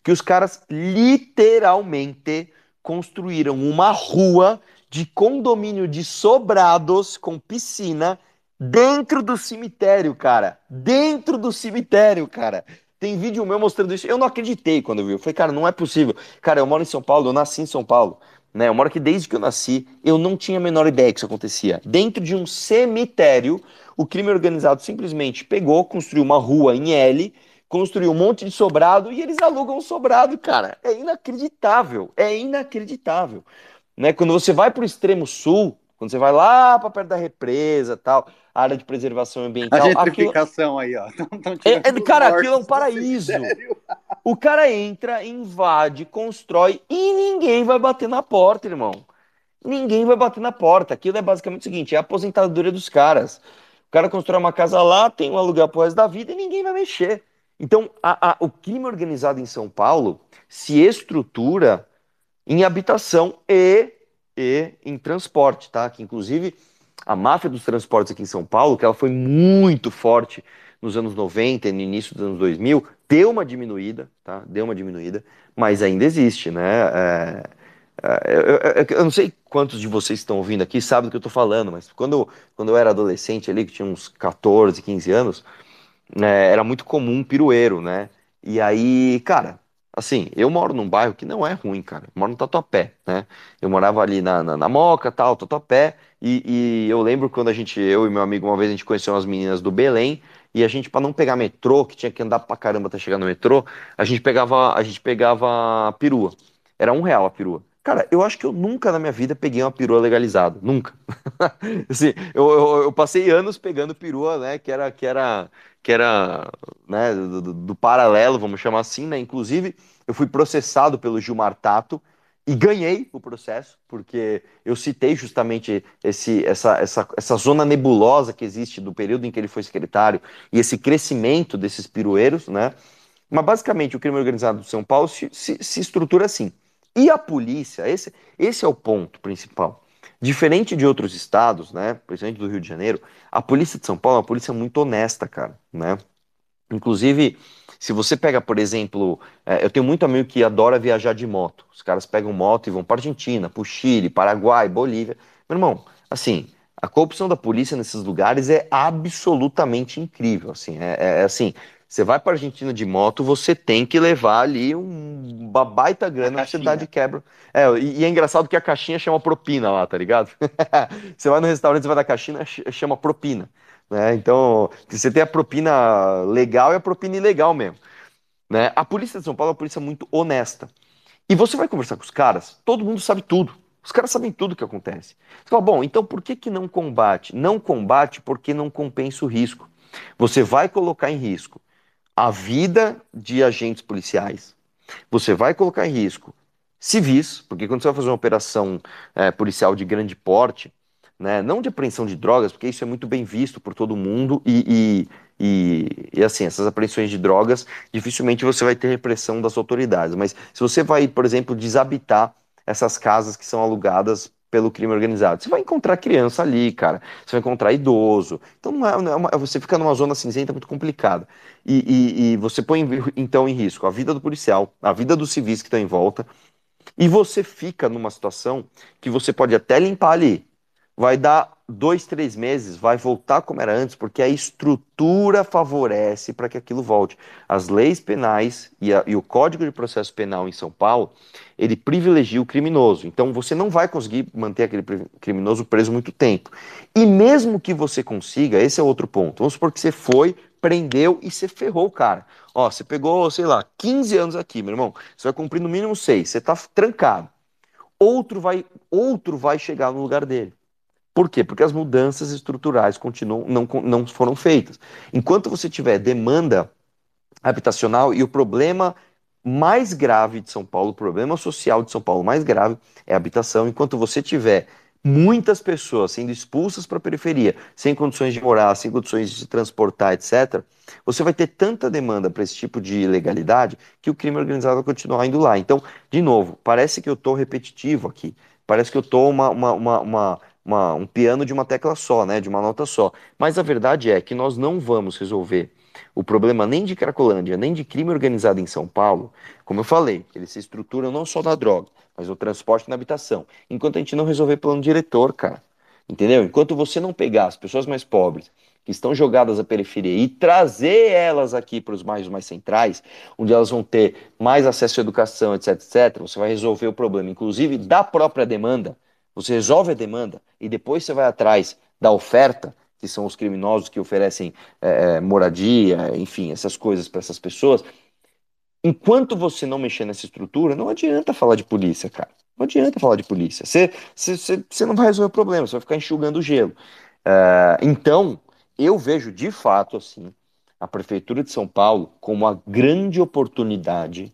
Speaker 2: Que os caras literalmente construíram uma rua de condomínio de sobrados com piscina dentro do cemitério, cara. Dentro do cemitério, cara. Tem vídeo meu mostrando isso. Eu não acreditei quando eu vi. Eu falei, cara, não é possível. Cara, eu moro em São Paulo, eu nasci em São Paulo. Né? Eu moro aqui desde que eu nasci. Eu não tinha a menor ideia que isso acontecia. Dentro de um cemitério, o crime organizado simplesmente pegou, construiu uma rua em L, construiu um monte de sobrado e eles alugam o sobrado, cara. É inacreditável. É inacreditável. Né? Quando você vai para o extremo sul, quando você vai lá para perto da represa, tal, área de preservação ambiental.
Speaker 1: A gentrificação aquilo... aí, ó.
Speaker 2: É, é, cara, aquilo é um paraíso. O cara entra, invade, constrói e ninguém vai bater na porta, irmão. Ninguém vai bater na porta. Aquilo é basicamente o seguinte: é a aposentadoria dos caras. O cara constrói uma casa lá, tem um aluguel pro resto da vida e ninguém vai mexer. Então, a, a, o crime organizado em São Paulo se estrutura em habitação e, e em transporte, tá? Que inclusive a máfia dos transportes aqui em São Paulo, que ela foi muito forte nos anos 90 e no início dos anos 2000, deu uma diminuída, tá? Deu uma diminuída, mas ainda existe, né? É, é, eu, eu, eu, não sei quantos de vocês estão ouvindo aqui sabem do que eu estou falando, mas quando, quando eu era adolescente ali, que tinha uns 14, 15 anos, é, era muito comum um pirueiro, né? E aí, cara, Assim, eu moro num bairro que não é ruim, cara. Eu moro no Tatuapé, né? Eu morava ali na, na, na Moca, tal, Tatuapé. E, e eu lembro quando a gente, eu e meu amigo, uma vez a gente conheceu umas meninas do Belém. E a gente, para não pegar metrô, que tinha que andar pra caramba até chegar no metrô, a gente pegava, a gente pegava perua. Era um real a perua. Cara, eu acho que eu nunca na minha vida peguei uma perua legalizada. Nunca. assim, eu, eu, eu, passei anos pegando perua, né? Que era, que era que era né, do, do, paralelo, vamos chamar assim, né? Inclusive, eu fui processado pelo Gilmar Tato e ganhei o processo, porque eu citei justamente esse, essa, essa, essa zona nebulosa que existe do período em que ele foi secretário e esse crescimento desses pirueiros, né? Mas basicamente o crime organizado de São Paulo se, se, se estrutura assim. E a polícia, esse, esse é o ponto principal. Diferente de outros estados, né, principalmente do Rio de Janeiro, a polícia de São Paulo é uma polícia muito honesta, cara, né? Inclusive, se você pega, por exemplo, é, eu tenho muito amigo que adora viajar de moto. Os caras pegam moto e vão para Argentina, para Chile, Paraguai, Bolívia. Meu irmão, assim, a corrupção da polícia nesses lugares é absolutamente incrível, assim, é, é, é assim, você vai para Argentina de moto, você tem que levar ali um, uma baita grana pra você dar de quebra. É, e, é engraçado que a caixinha chama propina lá, tá ligado? você vai no restaurante, você vai dar caixinha, chama propina. Né? Então, você tem a propina legal e a propina ilegal mesmo. Né? A polícia de São Paulo é uma polícia muito honesta. E você vai conversar com os caras, todo mundo sabe tudo. Os caras sabem tudo o que acontece. Você fala, bom, então por que, que não combate? Não combate porque não compensa o risco. Você vai colocar em risco a vida de agentes policiais. Você vai colocar em risco civis, porque quando você vai fazer uma operação é, policial de grande porte, né, não de apreensão de drogas, porque isso é muito bem visto por todo mundo e, e, e, e, assim, essas apreensões de drogas, dificilmente você vai ter repressão das autoridades. Mas se você vai, por exemplo, desabitar essas casas que são alugadas pelo crime organizado. Você vai encontrar criança ali, cara. Você vai encontrar idoso. Então não é, não é uma, você fica numa zona cinzenta muito complicada. E, e, e, você põe então em risco a vida do policial, a vida dos civis que estão em volta. E você fica numa situação que você pode até limpar ali. Vai dar dois, três meses, vai voltar como era antes, porque a estrutura favorece para que aquilo volte. As leis penais e, a, e, o Código de Processo Penal em São Paulo, ele privilegia o criminoso. Então você não vai conseguir manter aquele criminoso preso muito tempo. E mesmo que você consiga, esse é outro ponto. Vamos supor que você foi, prendeu e você ferrou o cara. Ó, você pegou, sei lá, 15 anos aqui, meu irmão. Você vai cumprir no mínimo 6, você está trancado. Outro vai, outro vai chegar no lugar dele. Por quê? Porque as mudanças estruturais continuam, não, não foram feitas. Enquanto você tiver demanda habitacional e o problema mais grave de São Paulo, o problema social de São Paulo mais grave é a habitação, enquanto você tiver muitas pessoas sendo expulsas para a periferia, sem condições de morar, sem condições de se transportar, etc., você vai ter tanta demanda para esse tipo de ilegalidade que o crime organizado vai continuar indo lá. Então, de novo, parece que eu estou repetitivo aqui, parece que eu estou uma, uma, uma, uma uma, um piano de uma tecla só, né, de uma nota só. Mas a verdade é que nós não vamos resolver o problema nem de Cracolândia, nem de crime organizado em São Paulo, como eu falei, eles se estruturam não só na droga, mas no transporte e na habitação. Enquanto a gente não resolver plano diretor, cara. Entendeu? Enquanto você não pegar as pessoas mais pobres, que estão jogadas à periferia, e trazer elas aqui para os bairros mais centrais, onde elas vão ter mais acesso à educação, etc, etc, você vai resolver o problema, inclusive da própria demanda. Você resolve a demanda e depois você vai atrás da oferta, que são os criminosos que oferecem é, moradia, enfim, essas coisas para essas pessoas. Enquanto você não mexer nessa estrutura, não adianta falar de polícia, cara. Não adianta falar de polícia. Você, você, você não vai resolver o problema, você vai ficar enxugando o gelo. Uh, então, eu vejo de fato assim a Prefeitura de São Paulo como uma grande oportunidade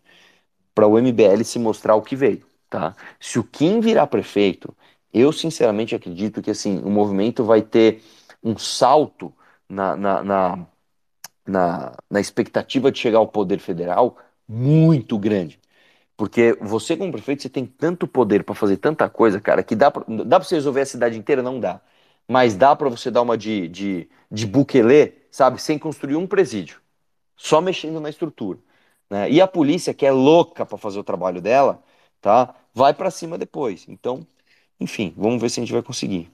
Speaker 2: para o MBL se mostrar o que veio. Tá? Se o Kim virar prefeito, eu sinceramente acredito que assim o movimento vai ter um salto na, na, na, na, na expectativa de chegar ao poder federal muito grande. Porque você, como prefeito, você tem tanto poder para fazer tanta coisa, cara, que dá pra, dá você resolver a cidade inteira? Não dá. Mas dá para você dar uma de, de, de buquelê, sabe? Sem construir um presídio. Só mexendo na estrutura. Né? E a polícia, que é louca para fazer o trabalho dela, tá? Vai para cima depois. Então, enfim, vamos ver se a gente vai conseguir.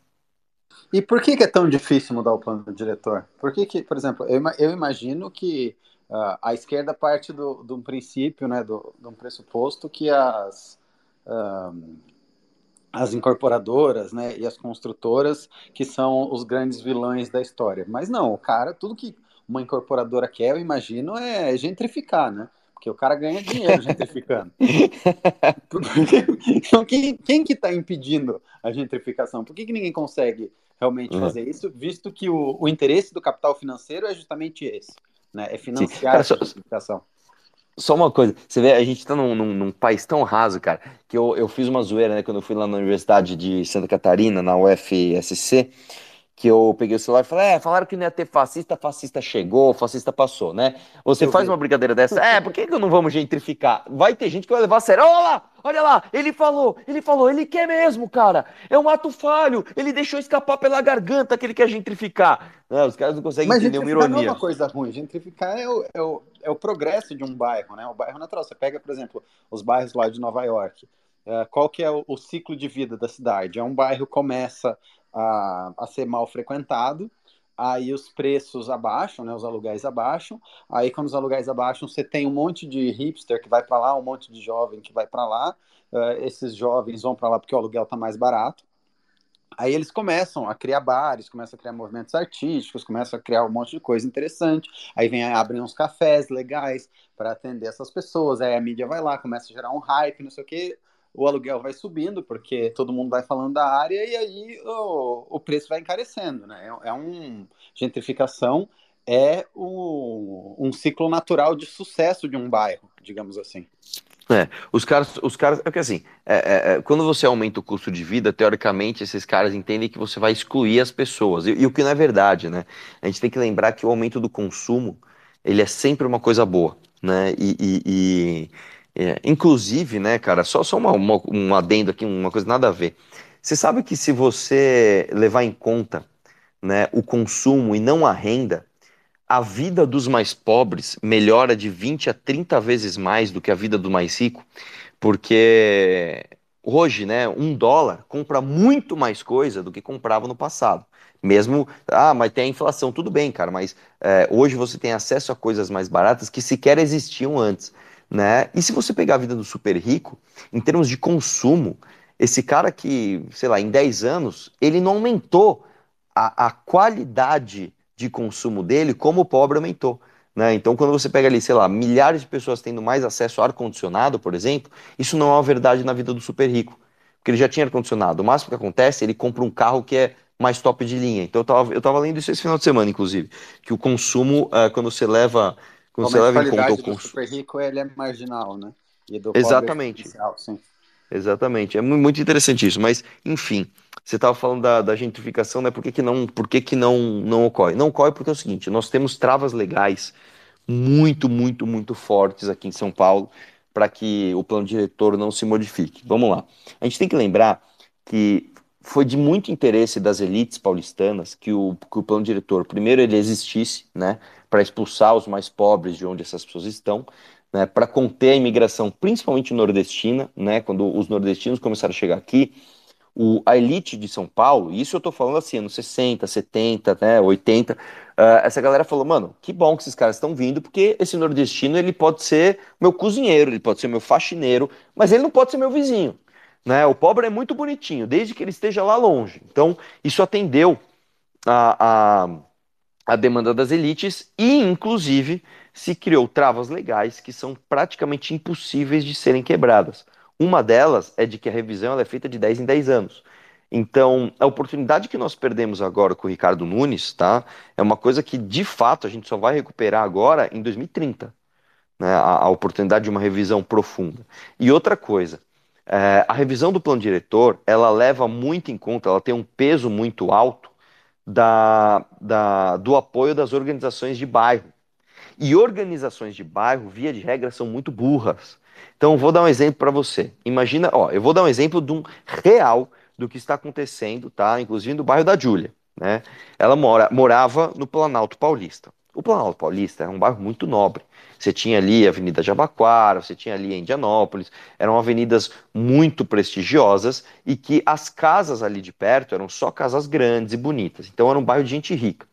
Speaker 1: E por que, que é tão difícil mudar o plano do diretor? Por que, que por exemplo, eu, eu imagino que uh, a esquerda parte do, de um princípio, né, do, de um pressuposto que as, uh, as incorporadoras né, e as construtoras que são os grandes vilões da história. Mas não, o cara, tudo que uma incorporadora quer, eu imagino, é gentrificar, né? Porque o cara ganha dinheiro gentrificando. então, quem, quem que está impedindo a gentrificação? Por que, que ninguém consegue realmente uhum. fazer isso, visto que o, o interesse do capital financeiro é justamente esse? né? É financiar cara, a educação.
Speaker 2: Só uma coisa, você vê, a gente está num, num, num, país tão raso, cara, que eu, eu fiz uma zoeira, né, quando eu fui lá na Universidade de Santa Catarina, na UFSC, que eu peguei o celular e falei, é, falaram que não ia ter fascista, fascista chegou, fascista passou, né? Você eu faz vi. uma brincadeira dessa, é, por que, que não vamos gentrificar? Vai ter gente que vai levar a sério, olha lá, olha lá, ele falou, ele falou, ele quer mesmo, cara, é um ato falho, ele deixou escapar pela garganta que ele quer gentrificar. Não, os caras não conseguem Mas entender uma ironia.
Speaker 1: Não é uma coisa ruim, gentrificar é o, é, o, é o progresso de um bairro, né? O bairro natural, você pega, por exemplo, os bairros lá de Nova York, é, qual que é o, o, ciclo de vida da cidade? É um bairro começa a, a ser mal frequentado, aí os preços abaixam, né, os aluguéis abaixam, aí quando os aluguéis abaixam, você tem um monte de hipster que vai para lá, um monte de jovem que vai para lá, uh, esses jovens vão para lá porque o aluguel está mais barato, aí eles começam a criar bares, começam a criar movimentos artísticos, começam a criar um monte de coisa interessante, aí vem, abrem uns cafés legais para atender essas pessoas, aí a mídia vai lá, começa a gerar um hype, não sei o que, o aluguel vai subindo, porque todo mundo vai falando da área e aí o, o preço vai encarecendo, né? É, é um gentrificação é o, um ciclo natural de sucesso de um bairro, digamos assim.
Speaker 2: É, os caras, os caras, é que assim, é, é, é, quando você aumenta o custo de vida, teoricamente esses caras entendem que você vai excluir as pessoas, e, e, o que não é verdade, né? A gente tem que lembrar que o aumento do consumo, ele é sempre uma coisa boa, né? E, e, e é, inclusive, né, cara, só, só uma, uma, um adendo aqui, uma coisa nada a ver. Você sabe que se você levar em conta né, o consumo e não a renda, a vida dos mais pobres melhora de 20 a 30 vezes mais do que a vida do mais rico, porque hoje, né, um dólar compra muito mais coisa do que comprava no passado. Mesmo, ah, mas tem a inflação, tudo bem, cara, mas é, hoje você tem acesso a coisas mais baratas que sequer existiam antes. Né? E se você pegar a vida do super rico, em termos de consumo, esse cara que, sei lá, em 10 anos, ele não aumentou a, a qualidade de consumo dele como o pobre aumentou. Né? Então, quando você pega ali, sei lá, milhares de pessoas tendo mais acesso a ar-condicionado, por exemplo, isso não é uma verdade na vida do super rico. Porque ele já tinha ar-condicionado. O máximo que acontece, ele compra um carro que é mais top de linha. Então, eu estava eu tava lendo isso esse final de semana, inclusive, que o consumo, uh, quando você leva
Speaker 1: quando você leva em conta o consumo. super rico ele é marginal, né?
Speaker 2: Exatamente.
Speaker 1: sim.
Speaker 2: Exatamente. É muito interessante isso. Mas, enfim, você estava falando da, da, gentrificação, né? Por que, que, não, por que, que não, não ocorre? Não ocorre porque é o seguinte: nós temos travas legais muito, muito, muito fortes aqui em São Paulo para que o plano diretor não se modifique. Vamos lá. A gente tem que lembrar que foi de muito interesse das elites paulistanas que o, que o plano diretor, primeiro, ele existisse, né, para expulsar os mais pobres de onde essas pessoas estão, né, para conter a imigração, principalmente nordestina, né, quando os nordestinos começaram a chegar aqui, o, a elite de São Paulo, isso eu tô falando assim, anos 60, 70, né, 80, uh, essa galera falou, mano, que bom que esses caras estão vindo, porque esse nordestino, ele pode ser meu cozinheiro, ele pode ser meu faxineiro, mas ele não pode ser meu vizinho, né, o pobre é muito bonitinho, desde que ele esteja lá longe, então isso atendeu a, a, a demanda das elites e, inclusive, se criou travas legais que são praticamente impossíveis de serem quebradas. Uma delas é de que a revisão é feita de 10 em 10 anos. Então, a oportunidade que nós perdemos agora com o Ricardo Nunes, tá? É uma coisa que, de fato, a gente só vai recuperar agora em 2030. Né? A, a oportunidade de uma revisão profunda. E outra coisa, é, a revisão do plano diretor, ela leva muito em conta, ela tem um peso muito alto da, da, do apoio das organizações de bairro. E organizações de bairro, via de regra, são muito burras. Então, vou dar um exemplo para você. Imagina, ó, eu vou dar um exemplo de um real do que está acontecendo, tá? Inclusive no bairro da Júlia, né? Ela mora, morava no Planalto Paulista. O Planalto Paulista é um bairro muito nobre. Você tinha ali a Avenida Jabaquara, você tinha ali a Indianópolis, eram avenidas muito prestigiosas e que as casas ali de perto eram só casas grandes e bonitas. Então era um bairro de gente rica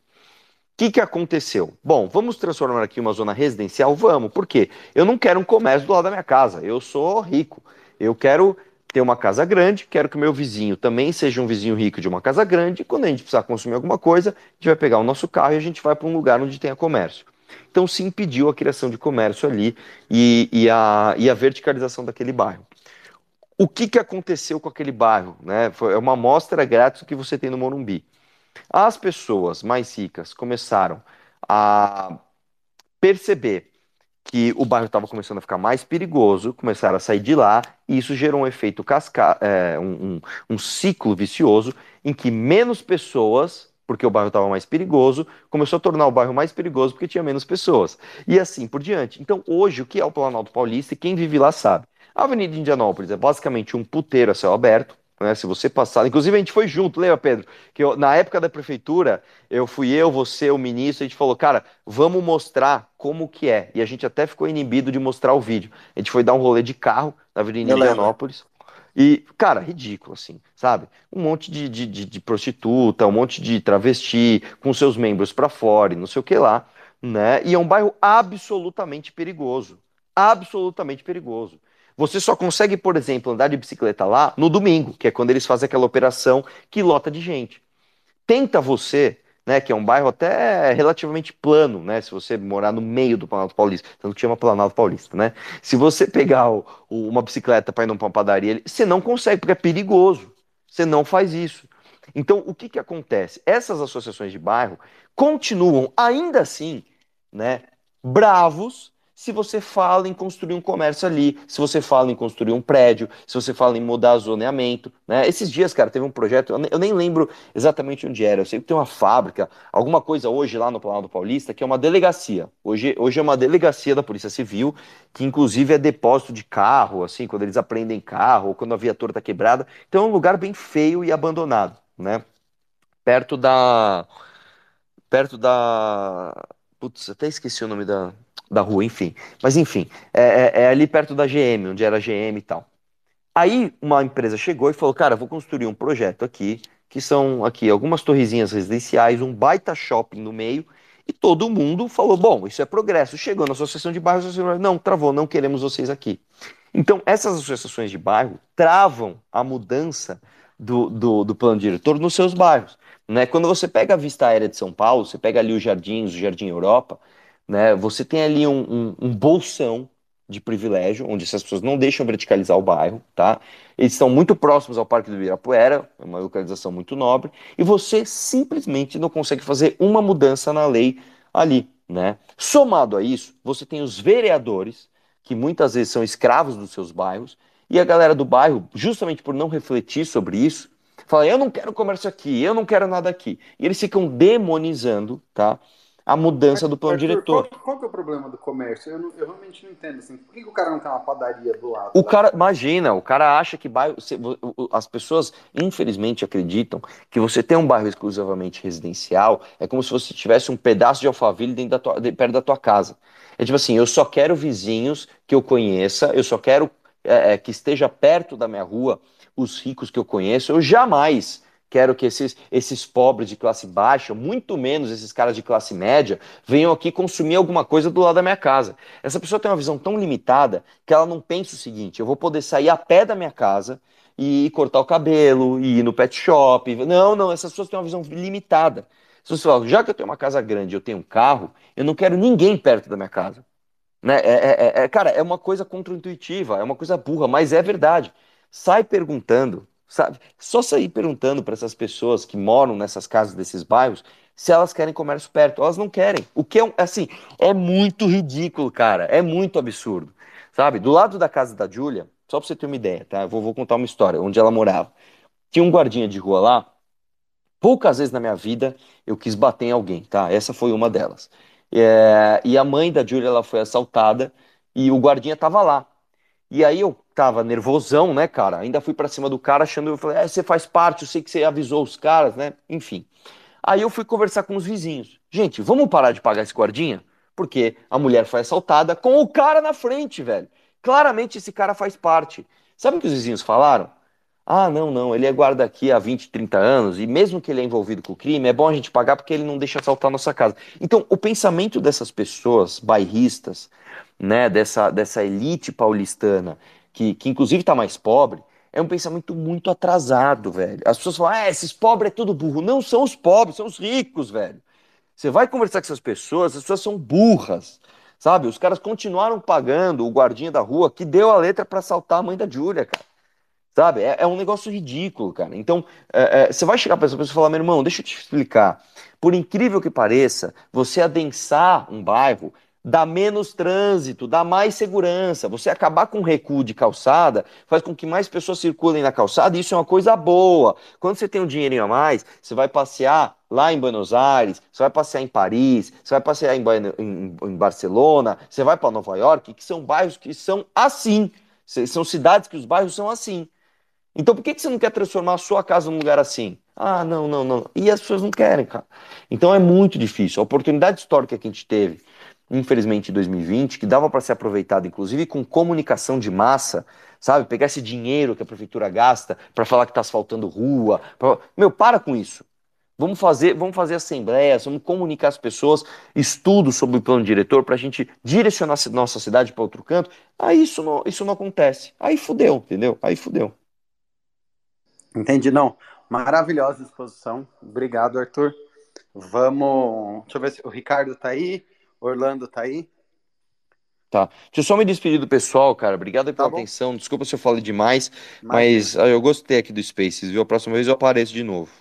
Speaker 2: que, que aconteceu? Bom, vamos transformar aqui uma zona residencial? Vamos, por quê? Eu não quero um comércio do lado da minha casa, eu sou rico, eu quero ter uma casa grande, quero que o meu vizinho também seja um vizinho rico de uma casa grande, e quando a gente precisar consumir alguma coisa, a gente vai pegar o nosso carro e a gente vai para um lugar onde tenha comércio. Então se impediu a criação de comércio ali e, e, a, e a verticalização daquele bairro. O que, que aconteceu com aquele bairro? Né? Foi uma amostra grátis que você tem no Morumbi. As pessoas mais ricas começaram a perceber que o bairro estava começando a ficar mais perigoso, começaram a sair de lá, e isso gerou um efeito casca é, um, um, um ciclo vicioso em que menos pessoas porque o bairro estava mais perigoso, começou a tornar o bairro mais perigoso porque tinha menos pessoas. E assim por diante. Então, hoje, o que é o Planalto Paulista e quem vive lá sabe. A Avenida Indianópolis é basicamente um puteiro a céu aberto, né? Se você passar, inclusive a gente foi junto, lembra, Pedro? Que eu, na época da prefeitura, eu fui eu, você, o ministro, a gente falou, cara, vamos mostrar como que é. E a gente até ficou inibido de mostrar o vídeo. A gente foi dar um rolê de carro na Avenida Indianópolis. E, cara, ridículo, assim, sabe? Um monte de, de, de, de prostituta, um monte de travesti, com seus membros para fora e não sei o que lá, né? E é um bairro absolutamente perigoso. Absolutamente perigoso. Você só consegue, por exemplo, andar de bicicleta lá no domingo, que é quando eles fazem aquela operação que lota de gente. Tenta você, né, que é um bairro até relativamente plano, né, se você morar no meio do Planalto Paulista, tanto que chama Planalto Paulista, né? Se você pegar o, o, uma bicicleta para ir numa padaria, você não consegue, porque é perigoso. Você não faz isso. Então, o que, que acontece? Essas associações de bairro continuam, ainda assim, né, bravos se você fala em construir um comércio ali, se você fala em construir um prédio, se você fala em mudar zoneamento, né? Esses dias, cara, teve um projeto, eu nem lembro exatamente onde era, eu sei que tem uma fábrica, alguma coisa hoje lá no Planalto Paulista, que é uma delegacia. Hoje, hoje é uma delegacia da Polícia Civil, que inclusive é depósito de carro, assim, quando eles aprendem carro, ou quando a viatura tá quebrada. Então é um lugar bem feio e abandonado, né? Perto da... Perto da... Putz, até esqueci o nome da da rua, enfim. Mas enfim, é, é, é, ali perto da GM, onde era a GM e tal. Aí uma empresa chegou e falou, cara, vou construir um projeto aqui, que são aqui algumas torrezinhas residenciais, um baita shopping no meio, e todo mundo falou, bom, isso é progresso. Chegou na associação de bairros, não, travou, não queremos vocês aqui. Então, essas associações de bairro travam a mudança do, do, do plano diretor nos seus bairros. Né? Quando você pega a vista aérea de São Paulo, você pega ali os jardins, o Jardim Europa, né? Você tem ali um, um, um bolsão de privilégio, onde essas pessoas não deixam verticalizar o bairro, tá? Eles estão muito próximos ao Parque do Ibirapuera, é uma localização muito nobre, e você simplesmente não consegue fazer uma mudança na lei ali, né? Somado a isso, você tem os vereadores, que muitas vezes são escravos dos seus bairros, e a galera do bairro, justamente por não refletir sobre isso, fala: eu não quero comércio aqui, eu não quero nada aqui. E eles ficam demonizando, tá? A mudança do plano diretor.
Speaker 1: Qual, qual que é o problema do comércio? Eu, não, eu realmente não entendo. Assim, por que, que, o cara não tem uma padaria do lado?
Speaker 2: O cara, imagina, o cara acha que bairro. As pessoas, infelizmente, acreditam que você tem um bairro exclusivamente residencial é como se você tivesse um pedaço de alfaville dentro da tua, de, perto da tua casa. É tipo assim, eu só quero vizinhos que eu conheça, eu só quero é, é, que esteja perto da minha rua os ricos que eu conheço. Eu jamais quero que esses, esses pobres de classe baixa, muito menos esses caras de classe média, venham aqui consumir alguma coisa do lado da minha casa. Essa pessoa tem uma visão tão limitada que ela não pensa o seguinte: eu vou poder sair a pé da minha casa e cortar o cabelo, e ir no pet shop. Não, não, essas pessoas têm uma visão limitada. Se você fala, já que eu tenho uma casa grande, eu tenho um carro, eu não quero ninguém perto da minha casa. Né? É, é, é, cara, é uma coisa contraintuitiva, é uma coisa burra, mas é verdade. Sai perguntando sabe? Só sair perguntando para essas pessoas que moram nessas casas desses bairros se elas querem comércio perto. Elas não querem. O que é assim, é muito ridículo, cara. É muito absurdo. Sabe? Do lado da casa da Júlia, só para você ter uma ideia, tá? Eu vou, vou contar uma história onde ela morava. Tinha um guardinha de rua lá. Poucas vezes na minha vida eu quis bater em alguém, tá? Essa foi uma delas. É, e a mãe da Júlia ela foi assaltada e o guardinha tava lá. E aí eu tava nervosão, né, cara? Ainda fui para cima do cara achando, eu falei, é, você faz parte, eu sei que você avisou os caras, né? Enfim. Aí eu fui conversar com os vizinhos. Gente, vamos parar de pagar esse guardinha? Porque a mulher foi assaltada com o cara na frente, velho. Claramente esse cara faz parte. Sabe o que os vizinhos falaram? Ah, não, não, ele é guarda aqui há 20, 30 anos e mesmo que ele é envolvido com o crime, é bom a gente pagar porque ele não deixa assaltar a nossa casa. Então, o pensamento dessas pessoas bairristas, né, dessa, dessa elite paulistana, que, que inclusive está mais pobre, é um pensamento muito atrasado, velho. As pessoas falam, ah, esses pobres é tudo burro. Não são os pobres, são os ricos, velho. Você vai conversar com essas pessoas, as pessoas são burras, sabe? Os caras continuaram pagando o guardinha da rua que deu a letra para assaltar a mãe da Júlia, cara. Sabe? É, é, um negócio ridículo, cara. Então, é, é, você vai chegar para essa pessoa e falar, meu irmão, deixa eu te explicar. Por incrível que pareça, você adensar um bairro dá menos trânsito, dá mais segurança. Você acabar com o recuo de calçada faz com que mais pessoas circulem na calçada, e isso é uma coisa boa. Quando você tem um dinheirinho a mais, você vai passear lá em Buenos Aires, você vai passear em Paris, você vai passear em, em, em Barcelona, você vai para Nova York, que são bairros que são assim. São cidades que os bairros são assim. Então por que, que você não quer transformar a sua casa num lugar assim? Ah, não, não, não. E as pessoas não querem, cara. Então é muito difícil. A oportunidade histórica que a gente teve infelizmente em 2020, que dava para ser aproveitado, inclusive com comunicação de massa, sabe? Pegar esse dinheiro que a prefeitura gasta para falar que está asfaltando rua. Pra... Meu, para com isso. Vamos fazer, vamos fazer assembleias, vamos comunicar as pessoas, estudos sobre o plano diretor para a gente direcionar a nossa cidade para outro canto. Aí isso não, isso não acontece. Aí fudeu, entendeu? Aí fudeu.
Speaker 1: Entendi, não. Maravilhosa exposição. Obrigado, Arthur. Vamos. Deixa eu ver se o Ricardo está aí. Orlando tá aí?
Speaker 2: Tá. Deixa eu só me despedir do pessoal, cara. Obrigado pela tá atenção. Desculpa se eu falei demais, mas ah, eu gostei aqui do Spaces, viu? A próxima vez eu apareço de novo.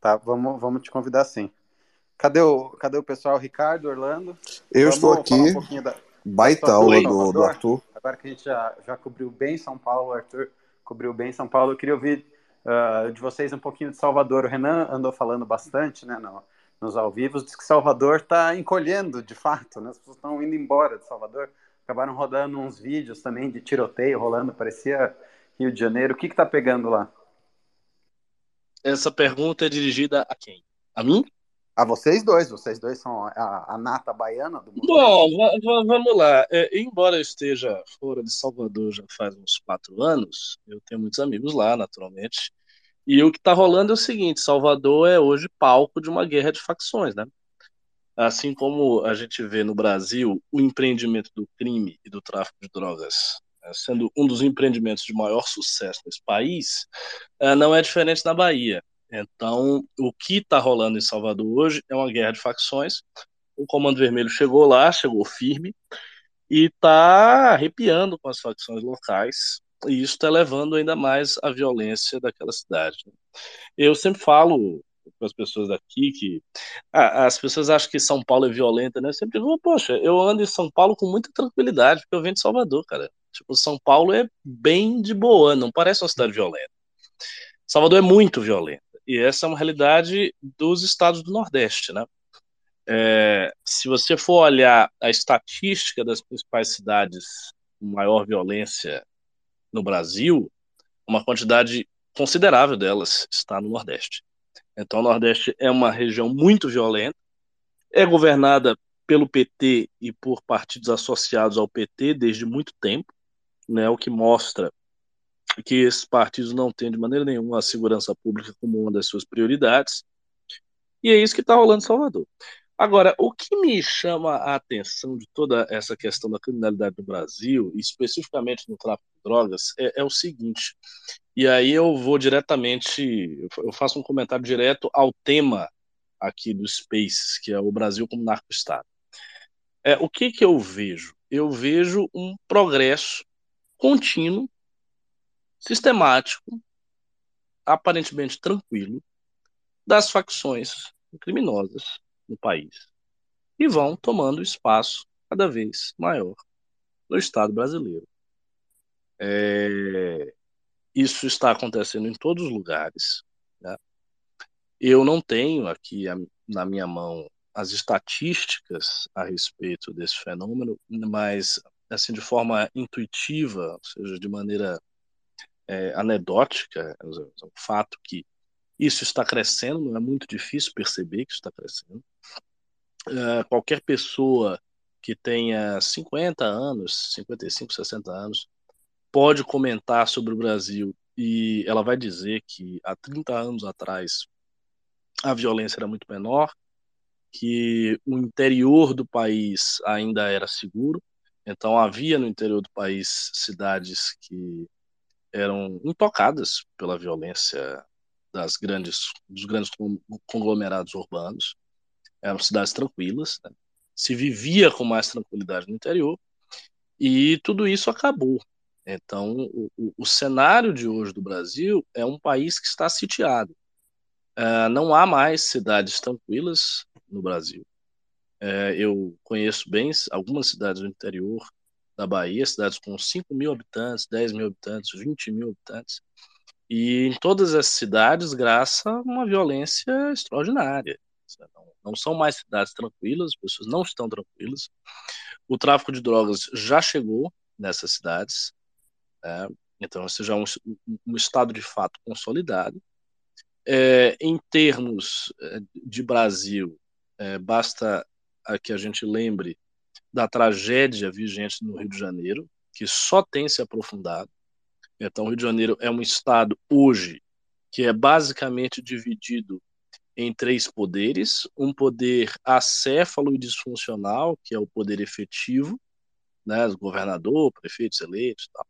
Speaker 1: Tá, vamos, vamos te convidar sim. Cadê o, cadê o pessoal? Ricardo, Orlando?
Speaker 3: Eu vamos estou aqui. Um da, Baita aula do, do Arthur.
Speaker 1: Agora que a gente já, já cobriu bem São Paulo, o Arthur cobriu bem São Paulo, eu queria ouvir uh, de vocês um pouquinho de Salvador. O Renan andou falando bastante, né? No, nos ao vivo, diz que Salvador está encolhendo, de fato, né? As pessoas estão indo embora de Salvador. Acabaram rodando uns vídeos também de tiroteio rolando, parecia Rio de Janeiro. O que está pegando lá?
Speaker 4: Essa pergunta é dirigida a quem? A mim?
Speaker 1: A vocês dois, vocês dois são a, a nata baiana do mundo.
Speaker 4: Bom, vamos lá. É, embora eu esteja fora de Salvador já faz uns quatro anos, eu tenho muitos amigos lá, naturalmente. E o que está rolando é o seguinte: Salvador é hoje palco de uma guerra de facções, né? Assim como a gente vê no Brasil o empreendimento do crime e do tráfico de drogas né, sendo um dos empreendimentos de maior sucesso nesse país, é, não é diferente na Bahia. Então, o que está rolando em Salvador hoje é uma guerra de facções. O Comando Vermelho chegou lá, chegou firme e está arrepiando com as facções locais e isso está levando ainda mais a violência daquela cidade. Né? Eu sempre falo com as pessoas daqui que ah, as pessoas acham que São Paulo é violenta, né? Eu sempre digo, poxa, eu ando em São Paulo com muita tranquilidade, porque eu venho de Salvador, cara. Tipo, São Paulo é bem de boa, não parece uma cidade violenta. Salvador é muito violenta, e essa é uma realidade dos estados do Nordeste, né? É, se você for olhar a estatística das principais cidades com maior violência no Brasil, uma quantidade considerável delas está no Nordeste. Então, o Nordeste é uma região muito violenta, é governada pelo PT e por partidos associados ao PT desde muito tempo, né, o que mostra que esses partidos não têm de maneira nenhuma a segurança pública como uma das suas prioridades. E é isso que está rolando em Salvador. Agora, o que me chama a atenção de toda essa questão da criminalidade no Brasil, especificamente no tráfico de drogas, é, é o seguinte. E aí eu vou diretamente, eu faço um comentário direto ao tema aqui do Spaces, que é o Brasil como narco-estado. É, o que, que eu vejo? Eu vejo um progresso contínuo, sistemático, aparentemente tranquilo, das facções criminosas no país e vão tomando espaço cada vez maior no Estado brasileiro. É, isso está acontecendo em todos os lugares. Né? Eu não tenho aqui na minha mão as estatísticas a respeito desse fenômeno, mas assim de forma intuitiva, ou seja, de maneira é, anedótica, é um fato que isso está crescendo, não é muito difícil perceber que está crescendo. Uh, qualquer pessoa que tenha 50 anos, 55, 60 anos, pode comentar sobre o Brasil e ela vai dizer que há 30 anos atrás a violência era muito menor, que o interior do país ainda era seguro, então havia no interior do país cidades que eram intocadas pela violência das grandes, dos grandes conglomerados urbanos. Eram cidades tranquilas, né? se vivia com mais tranquilidade no interior, e tudo isso acabou. Então, o, o, o cenário de hoje do Brasil é um país que está sitiado. Uh, não há mais cidades tranquilas no Brasil. Uh, eu conheço bem algumas cidades do interior da Bahia, cidades com 5 mil habitantes, 10 mil habitantes, 20 mil habitantes, e em todas as cidades graça a uma violência extraordinária. Não, não são mais cidades tranquilas, as pessoas não estão tranquilas. O tráfico de drogas já chegou nessas cidades, né? então esse já é um, um, estado de fato consolidado. É, em termos é, de Brasil, é, basta que a gente lembre da tragédia vigente no Rio de Janeiro, que só tem se aprofundado. Então, o Rio de Janeiro é um estado hoje que é basicamente dividido em três poderes: um poder acéfalo e disfuncional, que é o poder efetivo, né, governador, prefeitos eleitos, tal.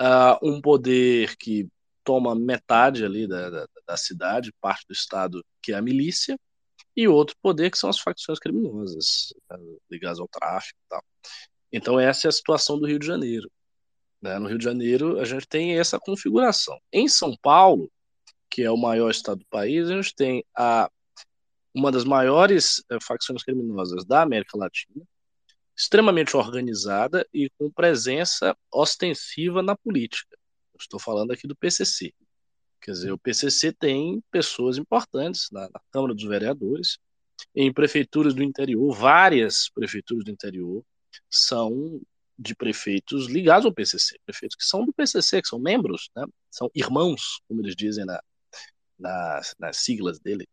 Speaker 4: Uh, um poder que toma metade ali da, da, da, cidade, parte do estado, que é a milícia, e outro poder que são as facções criminosas né, ligadas ao tráfico, tal. Então essa é a situação do Rio de Janeiro. Né? No Rio de Janeiro, a gente tem essa configuração. Em São Paulo, que é o maior estado do país, a gente tem a, uma das maiores é, facções criminosas da América Latina, extremamente organizada e com presença ostensiva na política. estou falando aqui do PCC. Quer dizer, o PCC tem pessoas importantes na, na Câmara dos Vereadores, em prefeituras do interior, várias prefeituras do interior são de prefeitos ligados ao PCC, prefeitos que são do PCC, que são membros, né? são irmãos, como eles dizem na, nas, nas siglas dele.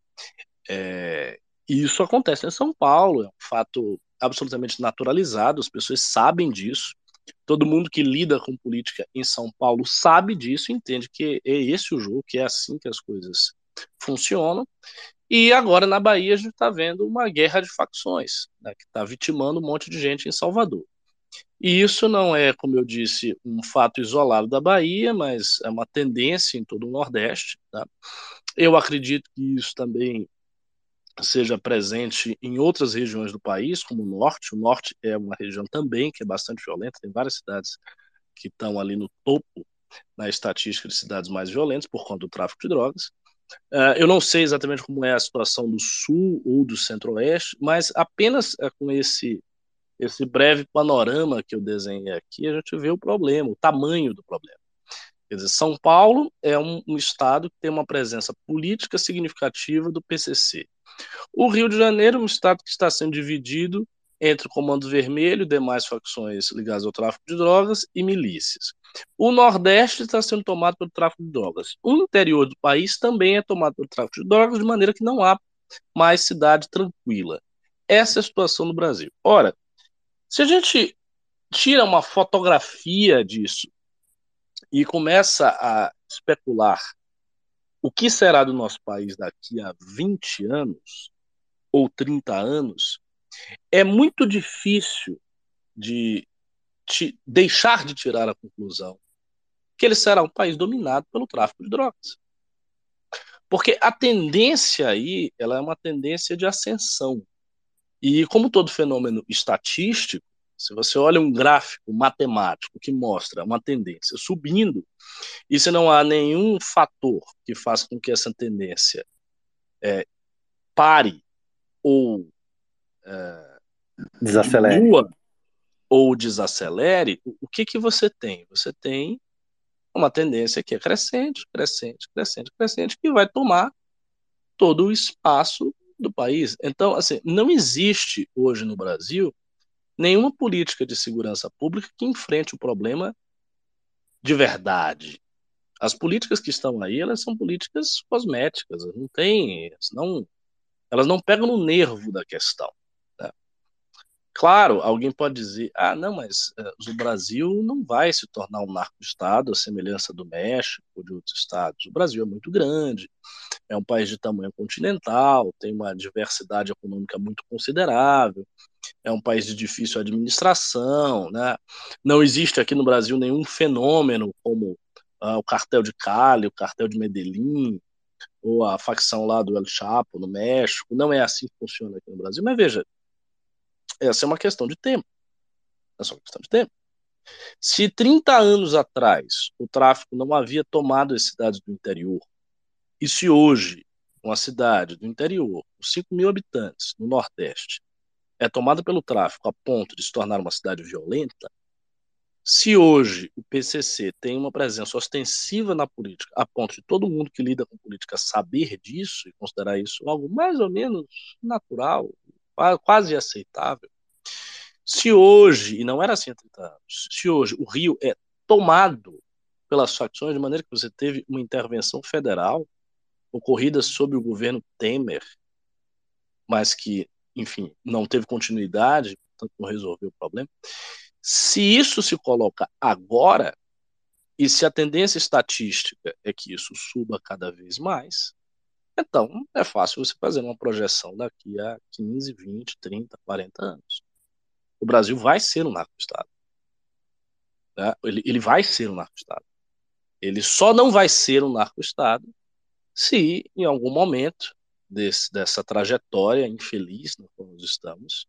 Speaker 4: É, e isso acontece em São Paulo, é um fato absolutamente naturalizado, as pessoas sabem disso. Todo mundo que lida com política em São Paulo sabe disso, entende que é esse o jogo, que é assim que as coisas funcionam. E agora na Bahia a gente está vendo uma guerra de facções, né, que está vitimando um monte de gente em Salvador. E isso não é, como eu disse, um fato isolado da Bahia, mas é uma tendência em todo o Nordeste. Tá? Eu acredito que isso também seja presente em outras regiões do país, como o Norte. O Norte é uma região também que é bastante violenta, tem várias cidades que estão ali no topo na estatística de cidades mais violentas por conta do tráfico de drogas. Uh, eu não sei exatamente como é a situação do Sul ou do Centro-Oeste, mas apenas uh, com esse esse breve panorama que eu desenhei aqui, a gente vê o problema, o tamanho do problema. Quer dizer, São Paulo é um, um estado que tem uma presença política significativa do PCC. O Rio de Janeiro é um estado que está sendo dividido entre o Comando Vermelho, demais facções ligadas ao tráfico de drogas e milícias. O Nordeste está sendo tomado pelo tráfico de drogas. O interior do país também é tomado pelo tráfico de drogas, de maneira que não há mais cidade tranquila. Essa é a situação no Brasil. Ora, se a gente tira uma fotografia disso e começa a especular o que será do nosso país daqui a 20 anos ou 30 anos, é muito difícil de deixar de tirar a conclusão que ele será um país dominado pelo tráfico de drogas. Porque a tendência aí, ela é uma tendência de ascensão. E como todo fenômeno estatístico, se você olha um gráfico matemático que mostra uma tendência subindo, e se não há nenhum fator que faça com que essa tendência é, pare ou é,
Speaker 1: desacelere
Speaker 4: diminua, ou desacelere, o que, que você tem? Você tem uma tendência que é crescente, crescente, crescente, crescente, que vai tomar todo o espaço do país. Então, assim, não existe hoje no Brasil nenhuma política de segurança pública que enfrente o problema de verdade. As políticas que estão aí, elas são políticas cosméticas, não tem, não, elas não pegam no nervo da questão. Claro, alguém pode dizer, ah, não, mas uh, o Brasil não vai se tornar um narco-estado, a semelhança do México ou de outros estados. O Brasil é muito grande, é um país de tamanho continental, tem uma diversidade econômica muito considerável, é um país de difícil administração, né? Não existe aqui no Brasil nenhum fenômeno como uh, o cartel de Cali, o cartel de Medellín, ou a facção lá do El Chapo no México. Não é assim que funciona aqui no Brasil. Mas veja, essa é uma questão de tempo. É só uma questão de tempo. Se 30 anos atrás o tráfico não havia tomado as cidades do interior, e se hoje uma cidade do interior, com 5 mil habitantes, no Nordeste, é tomada pelo tráfico a ponto de se tornar uma cidade violenta, se hoje o PCC tem uma presença ostensiva na política, a ponto de todo mundo que lida com política saber disso e considerar isso algo mais ou menos natural, quase aceitável, se hoje, e não era assim há 30 anos, se hoje o Rio é tomado pelas facções de maneira que você teve uma intervenção federal ocorrida sob o governo Temer, mas que enfim, não teve continuidade, portanto não resolveu o problema. Se isso se coloca agora, e se a tendência estatística é que isso suba cada vez mais, então é fácil você fazer uma projeção daqui a 15, 20, 30, 40 anos. O Brasil vai ser um narco-estado. Né? Ele, ele vai ser um narco-estado. Ele só não vai ser um narco-estado se, em algum momento, desse, dessa trajetória infeliz na qual nós estamos,